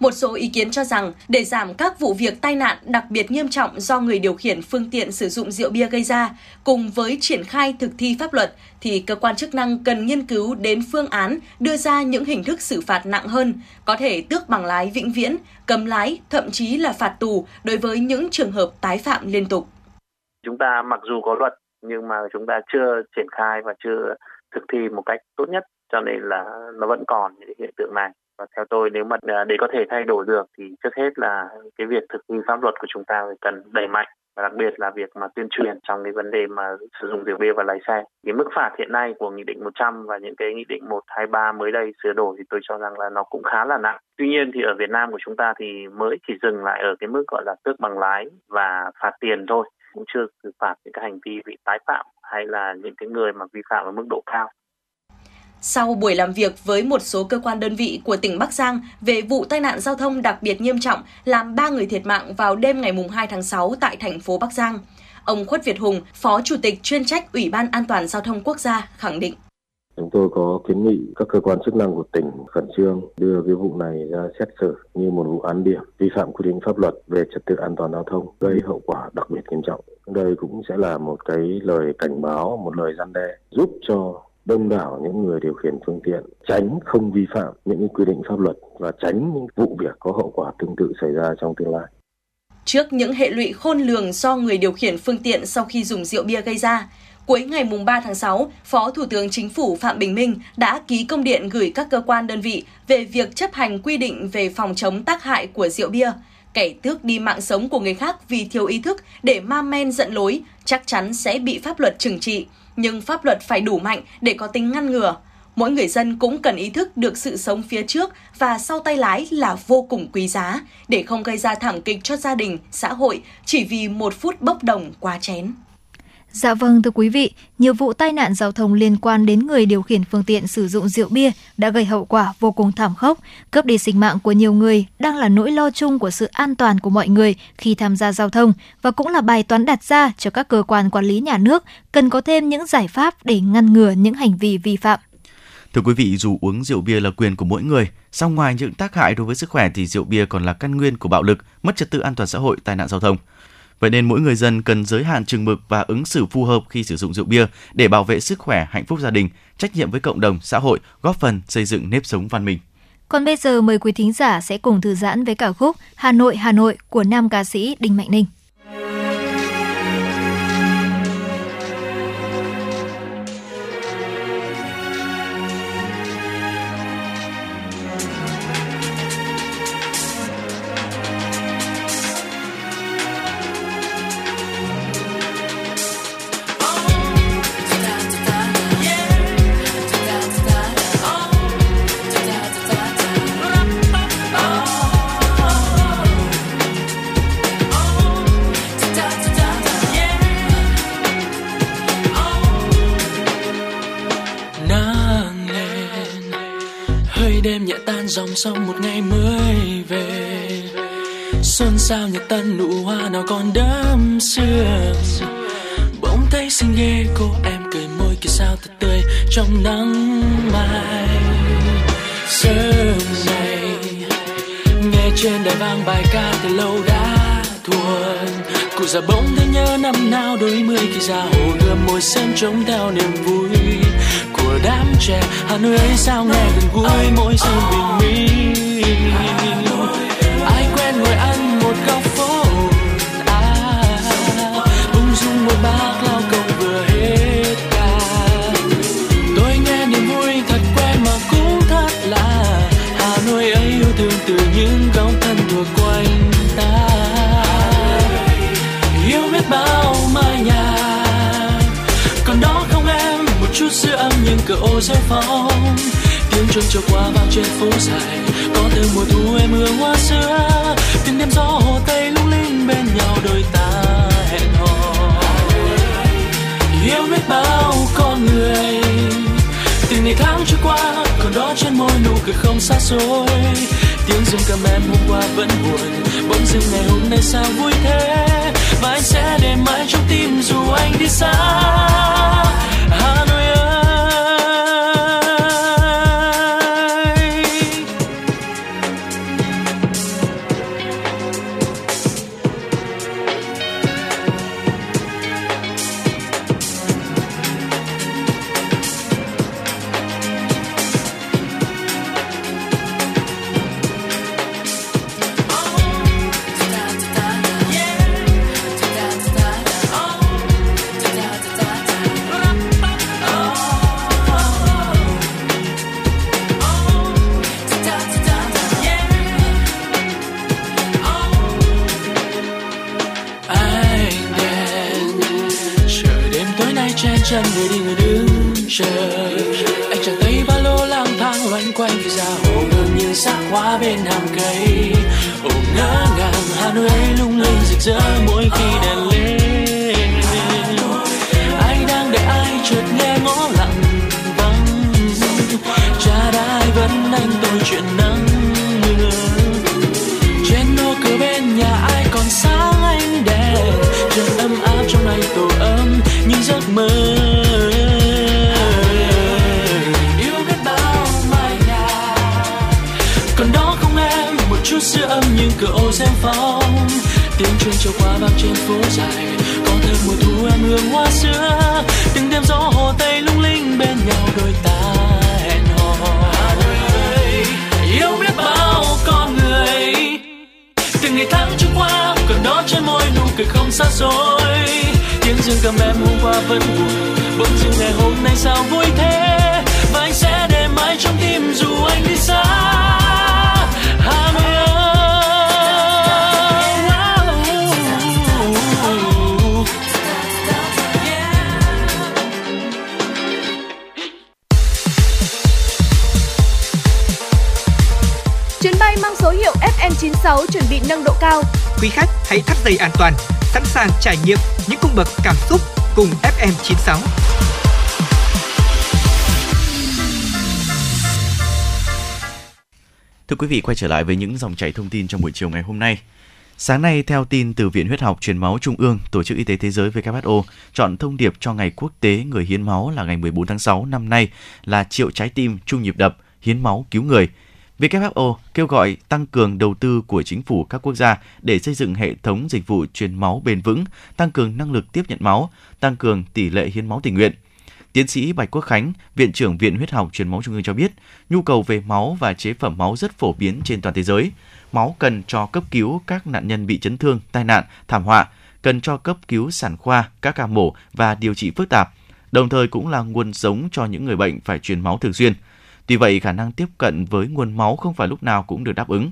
Một số ý kiến cho rằng để giảm các vụ việc tai nạn đặc biệt nghiêm trọng do người điều khiển phương tiện sử dụng rượu bia gây ra, cùng với triển khai thực thi pháp luật thì cơ quan chức năng cần nghiên cứu đến phương án đưa ra những hình thức xử phạt nặng hơn, có thể tước bằng lái vĩnh viễn, cấm lái, thậm chí là phạt tù đối với những trường hợp tái phạm liên tục. Chúng ta mặc dù có luật nhưng mà chúng ta chưa triển khai và chưa thực thi một cách tốt nhất cho nên là nó vẫn còn những hiện tượng này và theo tôi nếu mà à, để có thể thay đổi được thì trước hết là cái việc thực thi pháp luật của chúng ta phải cần đẩy mạnh và đặc biệt là việc mà tuyên truyền trong cái vấn đề mà sử dụng rượu bia và lái xe. Cái mức phạt hiện nay của nghị định 100 và những cái nghị định 123 mới đây sửa đổi thì tôi cho rằng là nó cũng khá là nặng. Tuy nhiên thì ở Việt Nam của chúng ta thì mới chỉ dừng lại ở cái mức gọi là tước bằng lái và phạt tiền thôi, cũng chưa xử phạt những cái hành vi bị tái phạm hay là những cái người mà vi phạm ở mức độ cao. Sau buổi làm việc với một số cơ quan đơn vị của tỉnh Bắc Giang về vụ tai nạn giao thông đặc biệt nghiêm trọng làm 3 người thiệt mạng vào đêm ngày 2 tháng 6 tại thành phố Bắc Giang, ông Khuất Việt Hùng, Phó Chủ tịch chuyên trách Ủy ban An toàn Giao thông Quốc gia khẳng định. Chúng tôi có kiến nghị các cơ quan chức năng của tỉnh khẩn trương đưa cái vụ này ra xét xử như một vụ án điểm vi phạm quy định pháp luật về trật tự an toàn giao thông gây hậu quả đặc biệt nghiêm trọng. Đây cũng sẽ là một cái lời cảnh báo, một lời gian đe giúp cho đông đảo những người điều khiển phương tiện tránh không vi phạm những quy định pháp luật và tránh những vụ việc có hậu quả tương tự xảy ra trong tương lai. Trước những hệ lụy khôn lường do người điều khiển phương tiện sau khi dùng rượu bia gây ra, Cuối ngày 3 tháng 6, Phó Thủ tướng Chính phủ Phạm Bình Minh đã ký công điện gửi các cơ quan đơn vị về việc chấp hành quy định về phòng chống tác hại của rượu bia. Kẻ tước đi mạng sống của người khác vì thiếu ý thức để ma men giận lối chắc chắn sẽ bị pháp luật trừng trị, nhưng pháp luật phải đủ mạnh để có tính ngăn ngừa. Mỗi người dân cũng cần ý thức được sự sống phía trước và sau tay lái là vô cùng quý giá để không gây ra thảm kịch cho gia đình, xã hội chỉ vì một phút bốc đồng quá chén. Dạ vâng thưa quý vị, nhiều vụ tai nạn giao thông liên quan đến người điều khiển phương tiện sử dụng rượu bia đã gây hậu quả vô cùng thảm khốc, cướp đi sinh mạng của nhiều người đang là nỗi lo chung của sự an toàn của mọi người khi tham gia giao thông và cũng là bài toán đặt ra cho các cơ quan quản lý nhà nước cần có thêm những giải pháp để ngăn ngừa những hành vi vi phạm. Thưa quý vị, dù uống rượu bia là quyền của mỗi người, song ngoài những tác hại đối với sức khỏe thì rượu bia còn là căn nguyên của bạo lực, mất trật tự an toàn xã hội, tai nạn giao thông. Vậy nên mỗi người dân cần giới hạn chừng mực và ứng xử phù hợp khi sử dụng rượu bia để bảo vệ sức khỏe, hạnh phúc gia đình, trách nhiệm với cộng đồng, xã hội, góp phần xây dựng nếp sống văn minh. Còn bây giờ mời quý thính giả sẽ cùng thư giãn với cả khúc Hà Nội Hà Nội của nam ca sĩ Đinh Mạnh Ninh. Dòng sông một ngày mới về. Xuân sao nhật tân nụ hoa nào còn đẫm sương? Bỗng thấy xinh ghê, cô em cười môi kia sao thật tươi trong nắng mai. Sớm này nghe trên đài vang bài ca từ lâu đã thuần cụ già bỗng thấy nhớ năm nào đôi mươi khi ra hồ gươm môi sớm trống theo niềm vui của đám trẻ. Hà nội ấy sao nghe gần gũi mỗi sớm bình minh? Ai quen ngồi ăn một góc cửa ô rêu phong tiếng chuông trôi qua vang trên phố dài. Có từ mùa thu em hương hoa xưa. Từng đêm gió hồ tây lung linh bên nhau đôi ta hẹn hò. Yêu biết bao con người. Từng ngày tháng trôi qua, còn đó trên môi nụ cười không xa xôi. Tiếng dương cầm em hôm qua vẫn buồn. Bỗng dưng ngày hôm nay sao vui thế? Và anh sẽ để mãi trong tim dù anh đi xa. Hà cây. Ôm ngỡ ngàng, hà nội ấy lung linh rực rỡ mỗi khi đèn lên. Anh đang đợi ai chợt nghe ngõ lặng vắng. Cha đã vẫn anh tôi chuyện nào tiếng chuông trôi qua vang trên phố dài. Có thêm mùa thu em hương hoa xưa, từng đêm gió hồ tây lung linh bên nhau đôi ta hẹn hò yêu biết bao con người. Từng ngày tháng trôi qua còn đó trên môi nụ cười không xa rồi. tiếng dương cầm em hôm qua vẫn buồn, bỗng dưng ngày hôm nay sao vui thế? Và anh sẽ để mãi trong tim dù anh đi xa. 96 chuẩn bị nâng độ cao. Quý khách hãy thắt dây an toàn, sẵn sàng trải nghiệm những cung bậc cảm xúc cùng FM 96. Thưa quý vị, quay trở lại với những dòng chảy thông tin trong buổi chiều ngày hôm nay. Sáng nay, theo tin từ Viện Huyết học Truyền máu Trung ương, Tổ chức Y tế Thế giới WHO chọn thông điệp cho Ngày Quốc tế Người Hiến máu là ngày 14 tháng 6 năm nay là triệu trái tim trung nhịp đập, hiến máu cứu người – WHO kêu gọi tăng cường đầu tư của chính phủ các quốc gia để xây dựng hệ thống dịch vụ truyền máu bền vững, tăng cường năng lực tiếp nhận máu, tăng cường tỷ lệ hiến máu tình nguyện. Tiến sĩ Bạch Quốc Khánh, Viện trưởng Viện Huyết học Truyền máu Trung ương cho biết, nhu cầu về máu và chế phẩm máu rất phổ biến trên toàn thế giới. Máu cần cho cấp cứu các nạn nhân bị chấn thương, tai nạn, thảm họa, cần cho cấp cứu sản khoa, các ca mổ và điều trị phức tạp, đồng thời cũng là nguồn sống cho những người bệnh phải truyền máu thường xuyên. Tuy vậy, khả năng tiếp cận với nguồn máu không phải lúc nào cũng được đáp ứng.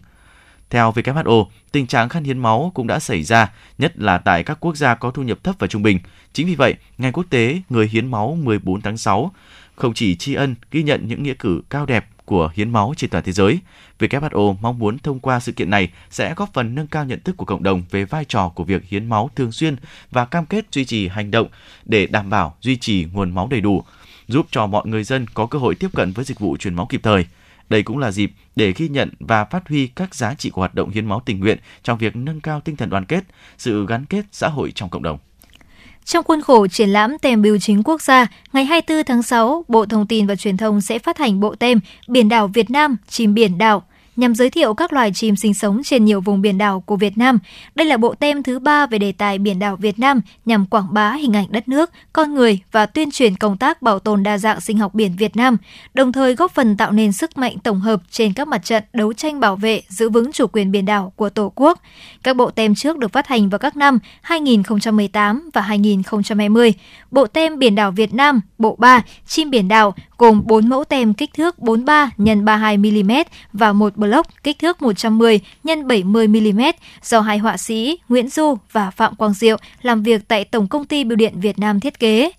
Theo WHO, tình trạng khan hiếm máu cũng đã xảy ra, nhất là tại các quốc gia có thu nhập thấp và trung bình. Chính vì vậy, Ngày Quốc tế Người hiến máu 14 tháng 6 không chỉ tri ân ghi nhận những nghĩa cử cao đẹp của hiến máu trên toàn thế giới, WHO mong muốn thông qua sự kiện này sẽ góp phần nâng cao nhận thức của cộng đồng về vai trò của việc hiến máu thường xuyên và cam kết duy trì hành động để đảm bảo duy trì nguồn máu đầy đủ, giúp cho mọi người dân có cơ hội tiếp cận với dịch vụ truyền máu kịp thời. Đây cũng là dịp để ghi nhận và phát huy các giá trị của hoạt động hiến máu tình nguyện trong việc nâng cao tinh thần đoàn kết, sự gắn kết xã hội trong cộng đồng. Trong khuôn khổ triển lãm tem biểu chính quốc gia, ngày 24 tháng 6, Bộ Thông tin và Truyền thông sẽ phát hành bộ tem Biển đảo Việt Nam, chim biển đảo nhằm giới thiệu các loài chim sinh sống trên nhiều vùng biển đảo của Việt Nam. Đây là bộ tem thứ ba về đề tài biển đảo Việt Nam nhằm quảng bá hình ảnh đất nước, con người và tuyên truyền công tác bảo tồn đa dạng sinh học biển Việt Nam, đồng thời góp phần tạo nên sức mạnh tổng hợp trên các mặt trận đấu tranh bảo vệ, giữ vững chủ quyền biển đảo của Tổ quốc. Các bộ tem trước được phát hành vào các năm 2018 và 2020. Bộ tem biển đảo Việt Nam, bộ 3, chim biển đảo gồm 4 mẫu tem kích thước 43 x 32 mm và một block kích thước 110 x 70 mm do hai họa sĩ Nguyễn Du và Phạm Quang Diệu làm việc tại Tổng công ty Bưu điện Việt Nam thiết kế.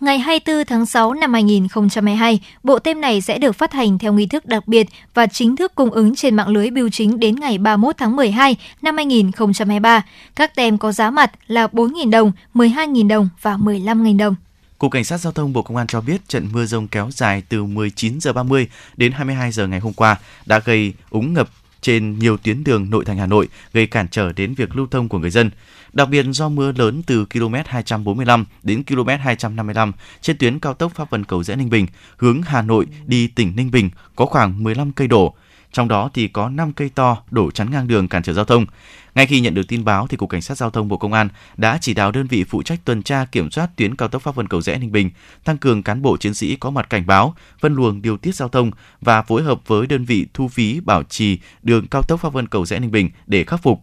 Ngày 24 tháng 6 năm 2022, bộ tem này sẽ được phát hành theo nghi thức đặc biệt và chính thức cung ứng trên mạng lưới bưu chính đến ngày 31 tháng 12 năm 2023. Các tem có giá mặt là 4.000 đồng, 12.000 đồng và 15.000 đồng. Cục Cảnh sát Giao thông Bộ Công an cho biết trận mưa rông kéo dài từ 19 giờ 30 đến 22 giờ ngày hôm qua đã gây úng ngập trên nhiều tuyến đường nội thành Hà Nội, gây cản trở đến việc lưu thông của người dân. Đặc biệt do mưa lớn từ km 245 đến km 255 trên tuyến cao tốc Pháp Vân Cầu Rẽ Ninh Bình, hướng Hà Nội đi tỉnh Ninh Bình có khoảng 15 cây đổ. Trong đó thì có 5 cây to đổ chắn ngang đường cản trở giao thông. Ngay khi nhận được tin báo thì Cục Cảnh sát Giao thông Bộ Công an đã chỉ đạo đơn vị phụ trách tuần tra kiểm soát tuyến cao tốc Pháp Vân Cầu Rẽ Ninh Bình, tăng cường cán bộ chiến sĩ có mặt cảnh báo, phân luồng điều tiết giao thông và phối hợp với đơn vị thu phí bảo trì đường cao tốc Pháp Vân Cầu Rẽ Ninh Bình để khắc phục.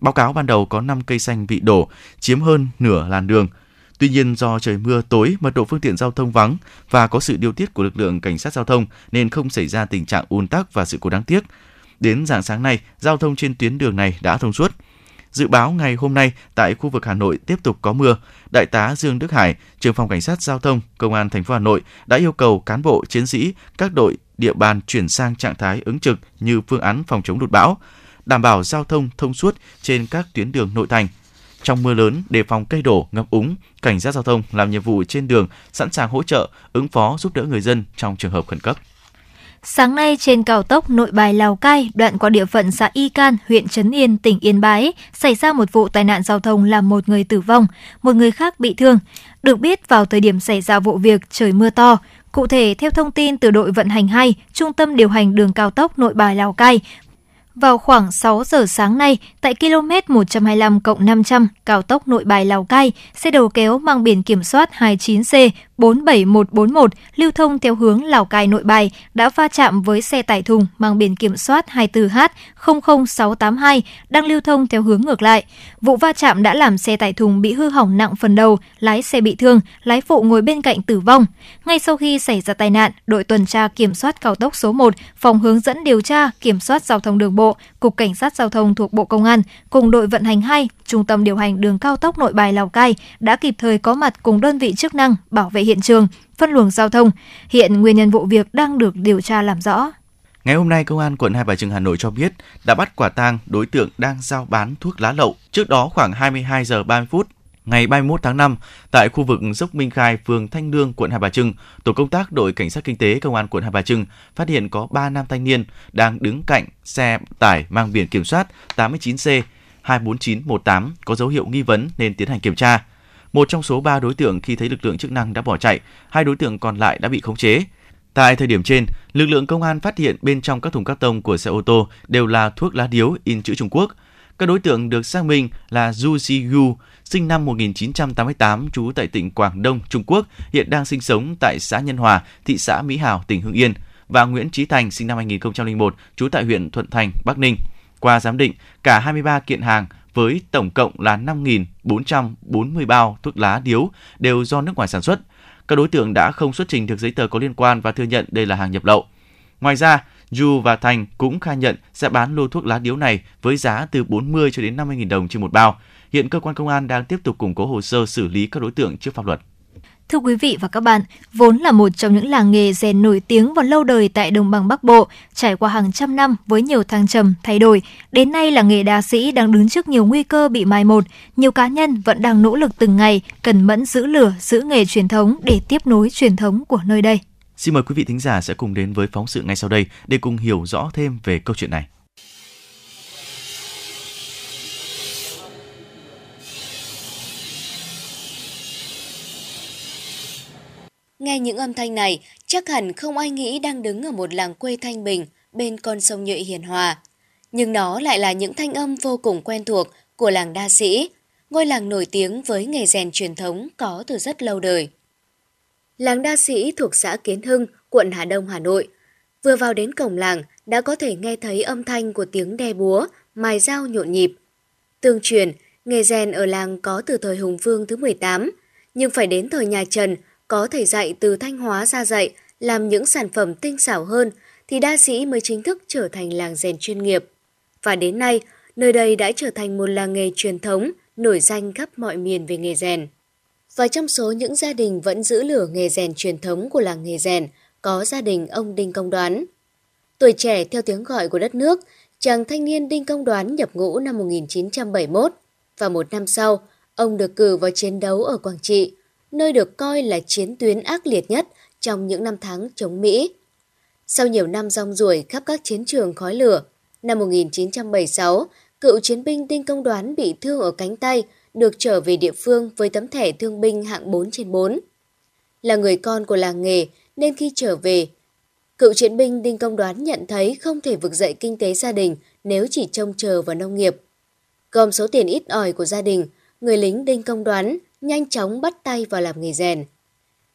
Báo cáo ban đầu có 5 cây xanh bị đổ, chiếm hơn nửa làn đường. Tuy nhiên do trời mưa tối, mật độ phương tiện giao thông vắng và có sự điều tiết của lực lượng cảnh sát giao thông nên không xảy ra tình trạng ùn tắc và sự cố đáng tiếc. Đến dạng sáng nay, giao thông trên tuyến đường này đã thông suốt. Dự báo ngày hôm nay tại khu vực Hà Nội tiếp tục có mưa. Đại tá Dương Đức Hải, trưởng phòng cảnh sát giao thông, công an thành phố Hà Nội đã yêu cầu cán bộ chiến sĩ các đội địa bàn chuyển sang trạng thái ứng trực như phương án phòng chống lụt bão, đảm bảo giao thông thông suốt trên các tuyến đường nội thành. Trong mưa lớn, đề phòng cây đổ, ngập úng, cảnh sát giao thông làm nhiệm vụ trên đường, sẵn sàng hỗ trợ, ứng phó giúp đỡ người dân trong trường hợp khẩn cấp. Sáng nay trên cao tốc Nội Bài Lào Cai, đoạn qua địa phận xã Y Can, huyện Trấn Yên, tỉnh Yên Bái, xảy ra một vụ tai nạn giao thông làm một người tử vong, một người khác bị thương. Được biết vào thời điểm xảy ra vụ việc trời mưa to, Cụ thể, theo thông tin từ đội vận hành 2, Trung tâm điều hành đường cao tốc Nội Bài Lào Cai, vào khoảng 6 giờ sáng nay, tại km 125 500 cao tốc Nội Bài Lào Cai, xe đầu kéo mang biển kiểm soát 29C 47141 lưu thông theo hướng Lào Cai Nội Bài đã va chạm với xe tải thùng mang biển kiểm soát 24H00682 đang lưu thông theo hướng ngược lại. Vụ va chạm đã làm xe tải thùng bị hư hỏng nặng phần đầu, lái xe bị thương, lái phụ ngồi bên cạnh tử vong. Ngay sau khi xảy ra tai nạn, đội tuần tra kiểm soát cao tốc số 1, phòng hướng dẫn điều tra kiểm soát giao thông đường bộ, Cục Cảnh sát Giao thông thuộc Bộ Công an cùng đội vận hành 2, Trung tâm điều hành đường cao tốc Nội Bài Lào Cai đã kịp thời có mặt cùng đơn vị chức năng bảo vệ hiện trường, phân luồng giao thông. Hiện nguyên nhân vụ việc đang được điều tra làm rõ. Ngày hôm nay, Công an quận Hai Bà Trưng Hà Nội cho biết đã bắt quả tang đối tượng đang giao bán thuốc lá lậu. Trước đó khoảng 22 giờ 30 phút, ngày 31 tháng 5, tại khu vực dốc Minh Khai, phường Thanh Lương, quận Hai Bà Trưng, tổ công tác đội cảnh sát kinh tế công an quận Hai Bà Trưng phát hiện có 3 nam thanh niên đang đứng cạnh xe tải mang biển kiểm soát 89C 24918 có dấu hiệu nghi vấn nên tiến hành kiểm tra. Một trong số 3 đối tượng khi thấy lực lượng chức năng đã bỏ chạy, hai đối tượng còn lại đã bị khống chế. Tại thời điểm trên, lực lượng công an phát hiện bên trong các thùng các tông của xe ô tô đều là thuốc lá điếu in chữ Trung Quốc. Các đối tượng được xác minh là Zhu Ziyu, sinh năm 1988, trú tại tỉnh Quảng Đông, Trung Quốc, hiện đang sinh sống tại xã Nhân Hòa, thị xã Mỹ Hào, tỉnh Hưng Yên, và Nguyễn Trí Thành, sinh năm 2001, trú tại huyện Thuận Thành, Bắc Ninh. Qua giám định, cả 23 kiện hàng với tổng cộng là 5.440 bao thuốc lá điếu đều do nước ngoài sản xuất. Các đối tượng đã không xuất trình được giấy tờ có liên quan và thừa nhận đây là hàng nhập lậu. Ngoài ra, Du và Thành cũng khai nhận sẽ bán lô thuốc lá điếu này với giá từ 40 cho đến 50.000 đồng trên một bao. Hiện cơ quan công an đang tiếp tục củng cố hồ sơ xử lý các đối tượng trước pháp luật. Thưa quý vị và các bạn, vốn là một trong những làng nghề rèn nổi tiếng và lâu đời tại đồng bằng Bắc Bộ, trải qua hàng trăm năm với nhiều thăng trầm, thay đổi, đến nay làng nghề đa sĩ đang đứng trước nhiều nguy cơ bị mai một. Nhiều cá nhân vẫn đang nỗ lực từng ngày, cần mẫn giữ lửa, giữ nghề truyền thống để tiếp nối truyền thống của nơi đây. Xin mời quý vị thính giả sẽ cùng đến với phóng sự ngay sau đây để cùng hiểu rõ thêm về câu chuyện này. Nghe những âm thanh này, chắc hẳn không ai nghĩ đang đứng ở một làng quê thanh bình bên con sông Nhuệ hiền hòa. Nhưng nó lại là những thanh âm vô cùng quen thuộc của làng đa sĩ, ngôi làng nổi tiếng với nghề rèn truyền thống có từ rất lâu đời. Làng đa sĩ thuộc xã Kiến Hưng, quận Hà Đông, Hà Nội. Vừa vào đến cổng làng đã có thể nghe thấy âm thanh của tiếng đe búa, mài dao nhộn nhịp. Tương truyền, nghề rèn ở làng có từ thời Hùng Vương thứ 18, nhưng phải đến thời nhà Trần có thầy dạy từ Thanh Hóa ra dạy làm những sản phẩm tinh xảo hơn thì đa sĩ mới chính thức trở thành làng rèn chuyên nghiệp. Và đến nay, nơi đây đã trở thành một làng nghề truyền thống nổi danh khắp mọi miền về nghề rèn. Và trong số những gia đình vẫn giữ lửa nghề rèn truyền thống của làng nghề rèn có gia đình ông Đinh Công Đoán. Tuổi trẻ theo tiếng gọi của đất nước, chàng thanh niên Đinh Công Đoán nhập ngũ năm 1971 và một năm sau, ông được cử vào chiến đấu ở Quảng Trị, nơi được coi là chiến tuyến ác liệt nhất trong những năm tháng chống Mỹ. Sau nhiều năm rong ruổi khắp các chiến trường khói lửa, năm 1976, cựu chiến binh Đinh Công Đoán bị thương ở cánh tay, được trở về địa phương với tấm thẻ thương binh hạng 4 trên 4. Là người con của làng nghề nên khi trở về, cựu chiến binh Đinh Công Đoán nhận thấy không thể vực dậy kinh tế gia đình nếu chỉ trông chờ vào nông nghiệp. Gom số tiền ít ỏi của gia đình, người lính Đinh Công Đoán nhanh chóng bắt tay vào làm nghề rèn.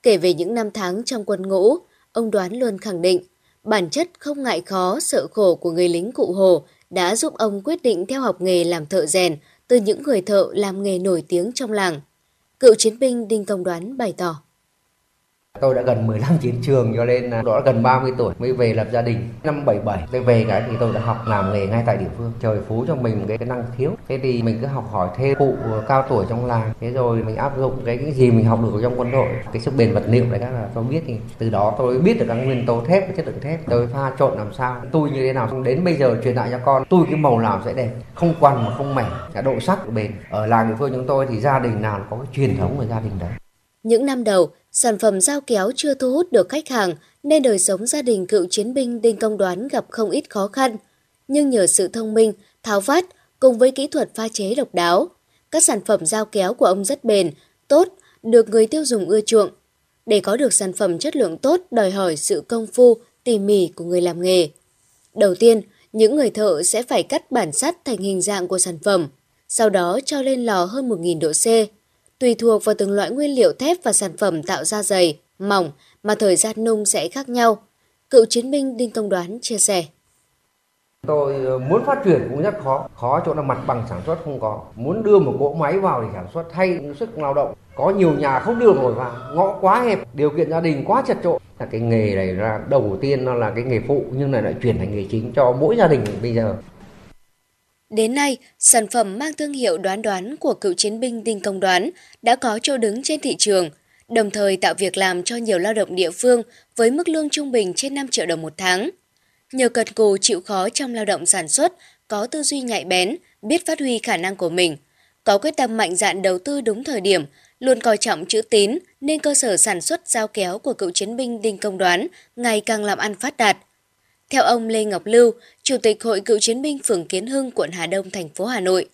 Kể về những năm tháng trong quân ngũ, ông Đoán luôn khẳng định bản chất không ngại khó, sợ khổ của người lính cụ Hồ đã giúp ông quyết định theo học nghề làm thợ rèn từ những người thợ làm nghề nổi tiếng trong làng. Cựu chiến binh Đinh Công Đoán bày tỏ. Tôi đã gần 10 năm chiến trường cho nên là đó gần 30 tuổi mới về lập gia đình. Năm 77 tôi về cái thì tôi đã học làm nghề ngay tại địa phương. Trời phú cho mình cái, cái năng khiếu. Thế thì mình cứ học hỏi thêm cụ cao tuổi trong làng. Thế rồi mình áp dụng cái cái gì mình học được trong quân đội. Cái sức bền vật liệu đấy các là tôi biết thì từ đó tôi biết được các nguyên tố thép và chất lượng thép. Tôi pha trộn làm sao, tôi như thế nào. Đến bây giờ truyền lại cho con, tôi cái màu nào sẽ đẹp, không quằn mà không mẻ, cả độ sắc bền. Ở làng địa phương chúng tôi thì gia đình nào có cái truyền thống của gia đình đấy. Những năm đầu, sản phẩm dao kéo chưa thu hút được khách hàng nên đời sống gia đình cựu chiến binh Đinh Công Đoán gặp không ít khó khăn. Nhưng nhờ sự thông minh, tháo vát cùng với kỹ thuật pha chế độc đáo, các sản phẩm dao kéo của ông rất bền, tốt, được người tiêu dùng ưa chuộng. Để có được sản phẩm chất lượng tốt đòi hỏi sự công phu, tỉ mỉ của người làm nghề. Đầu tiên, những người thợ sẽ phải cắt bản sắt thành hình dạng của sản phẩm, sau đó cho lên lò hơn 1.000 độ C. Tùy thuộc vào từng loại nguyên liệu thép và sản phẩm tạo ra dày, mỏng mà thời gian nung sẽ khác nhau. Cựu chiến binh Đinh Công Đoán chia sẻ. Tôi ờ, muốn phát triển cũng rất khó, khó chỗ là mặt bằng sản xuất không có. Muốn đưa một cỗ máy vào để sản xuất thay sức lao động. Có nhiều nhà không đưa nổi vào, ngõ quá hẹp, điều kiện gia đình quá chật chội. Là cái nghề này là đầu tiên nó là cái nghề phụ nhưng này lại chuyển thành nghề chính cho mỗi gia đình bây giờ. Đến nay, sản phẩm mang thương hiệu đoán đoán của cựu chiến binh Đinh Công Đoán đã có chỗ đứng trên thị trường, đồng thời tạo việc làm cho nhiều lao động địa phương với mức lương trung bình trên 5 triệu đồng một tháng. Nhờ cần cù chịu khó trong lao động sản xuất, có tư duy nhạy bén, biết phát huy khả năng của mình, có quyết tâm mạnh dạn đầu tư đúng thời điểm, luôn coi trọng chữ tín nên cơ sở sản xuất giao kéo của cựu chiến binh Đinh Công Đoán ngày càng làm ăn phát đạt. Theo ông Lê Ngọc Lưu, Chủ tịch Hội Cựu chiến binh phường Kiến Hưng, quận Hà Đông, thành phố Hà Nội,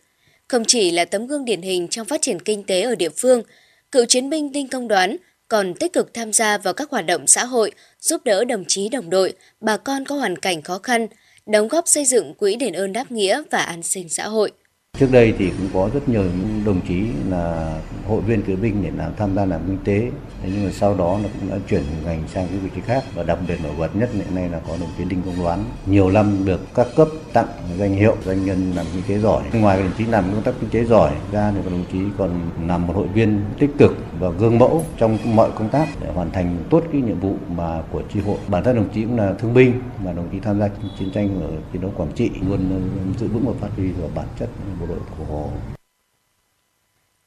không chỉ là tấm gương điển hình trong phát triển kinh tế ở địa phương, cựu chiến binh Đinh Công Đoán còn tích cực tham gia vào các hoạt động xã hội, giúp đỡ đồng chí đồng đội, bà con có hoàn cảnh khó khăn, đóng góp xây dựng quỹ đền ơn đáp nghĩa và an sinh xã hội. Trước đây thì cũng có rất nhiều những đồng chí là hội viên cựu binh để làm tham gia làm kinh tế. Thế nhưng mà sau đó nó cũng đã chuyển ngành sang cái vị trí khác và đặc biệt nổi bật nhất hiện nay là có đồng chí Đinh Công Đoán. Nhiều năm được các cấp tặng danh hiệu doanh nhân làm kinh tế giỏi. Ngoài đồng chí làm công tác kinh tế giỏi ra thì đồng chí còn làm một hội viên tích cực và gương mẫu trong mọi công tác để hoàn thành tốt cái nhiệm vụ mà của chi hội. Bản thân đồng chí cũng là thương binh mà đồng chí tham gia chiến tranh ở chiến đấu Quảng Trị luôn giữ vững và phát huy vào bản chất bộ đội của họ.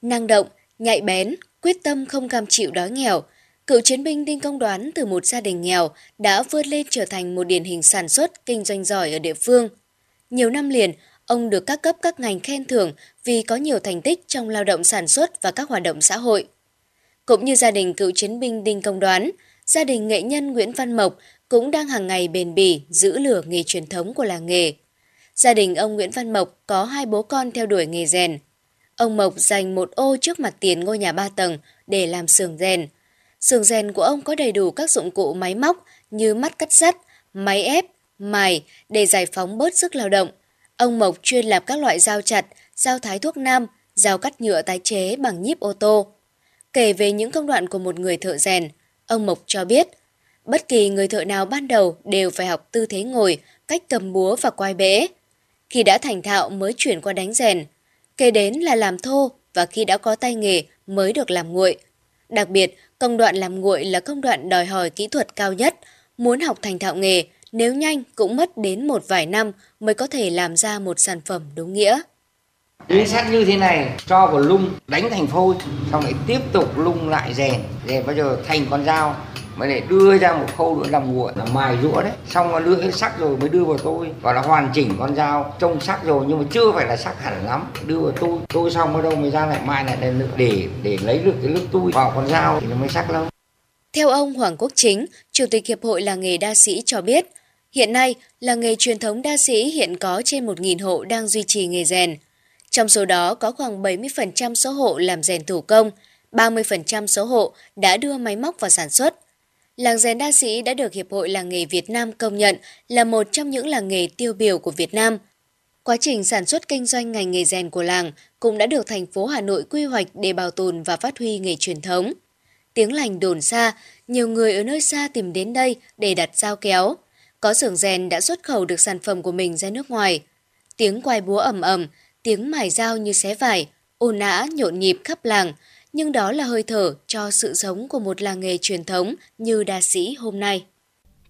Năng động, nhạy bén, quyết tâm không cam chịu đói nghèo, cựu chiến binh Đinh Công Đoán từ một gia đình nghèo đã vươn lên trở thành một điển hình sản xuất, kinh doanh giỏi ở địa phương. Nhiều năm liền, ông được các cấp các ngành khen thưởng vì có nhiều thành tích trong lao động sản xuất và các hoạt động xã hội. Cũng như gia đình cựu chiến binh Đinh Công Đoán, gia đình nghệ nhân Nguyễn Văn Mộc cũng đang hàng ngày bền bỉ giữ lửa nghề truyền thống của làng nghề. Gia đình ông Nguyễn Văn Mộc có hai bố con theo đuổi nghề rèn. Ông Mộc dành một ô trước mặt tiền ngôi nhà ba tầng để làm xưởng rèn. Xưởng rèn của ông có đầy đủ các dụng cụ máy móc như mắt cắt sắt, máy ép, mài để giải phóng bớt sức lao động. Ông Mộc chuyên làm các loại dao chặt, dao thái thuốc nam, dao cắt nhựa tái chế bằng nhíp ô tô. Kể về những công đoạn của một người thợ rèn, ông Mộc cho biết, bất kỳ người thợ nào ban đầu đều phải học tư thế ngồi, cách cầm búa và quay bể. Khi đã thành thạo mới chuyển qua đánh rèn. Kế đến là làm thô và khi đã có tay nghề mới được làm nguội. Đặc biệt, công đoạn làm nguội là công đoạn đòi hỏi kỹ thuật cao nhất. Muốn học thành thạo nghề, nếu nhanh cũng mất đến một vài năm mới có thể làm ra một sản phẩm đúng nghĩa. Lưới sắt như thế này cho vào lung đánh thành phôi xong lại tiếp tục lung lại rèn rèn bao giờ thành con dao mới để đưa ra một khâu nữa làm nguội là mài rũa đấy. Xong nó lưỡi sắc rồi mới đưa vào tôi. Và là hoàn chỉnh con dao trông sắc rồi nhưng mà chưa phải là sắc hẳn lắm. Đưa vào tôi tôi xong ở đâu mới ra lại mai lại lần nữa. Để để lấy được cái nước tôi vào con dao thì nó mới sắc lâu. Theo ông Hoàng Quốc Chính, Chủ tịch Hiệp hội Làng nghề đa sĩ cho biết, hiện nay làng nghề truyền thống đa sĩ hiện có trên 1.000 hộ đang duy trì nghề rèn. Trong số đó có khoảng 70% số hộ làm rèn thủ công, 30% số hộ đã đưa máy móc vào sản xuất. Làng rèn đa sĩ đã được Hiệp hội Làng nghề Việt Nam công nhận là một trong những làng nghề tiêu biểu của Việt Nam. Quá trình sản xuất kinh doanh ngành nghề rèn của làng cũng đã được thành phố Hà Nội quy hoạch để bảo tồn và phát huy nghề truyền thống. Tiếng lành đồn xa, nhiều người ở nơi xa tìm đến đây để đặt dao kéo. Có xưởng rèn đã xuất khẩu được sản phẩm của mình ra nước ngoài. Tiếng quay búa ầm ầm, tiếng mài dao như xé vải, ồn ào nhộn nhịp khắp làng, nhưng đó là hơi thở cho sự sống của một làng nghề truyền thống như đa sĩ hôm nay.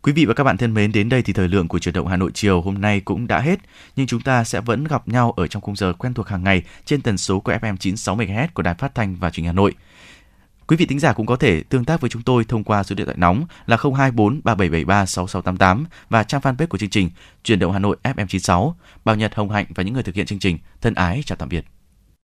Quý vị và các bạn thân mến, đến đây thì thời lượng của chuyển động Hà Nội chiều hôm nay cũng đã hết, nhưng chúng ta sẽ vẫn gặp nhau ở trong khung giờ quen thuộc hàng ngày trên tần số của FM 96 MHz của Đài Phát thanh và Truyền hình Hà Nội. Quý vị thính giả cũng có thể tương tác với chúng tôi thông qua số điện thoại nóng là 024 3773 6688 và trang fanpage của chương trình Chuyển động Hà Nội FM 96. Bảo Nhật Hồng Hạnh và những người thực hiện chương trình thân ái chào tạm biệt.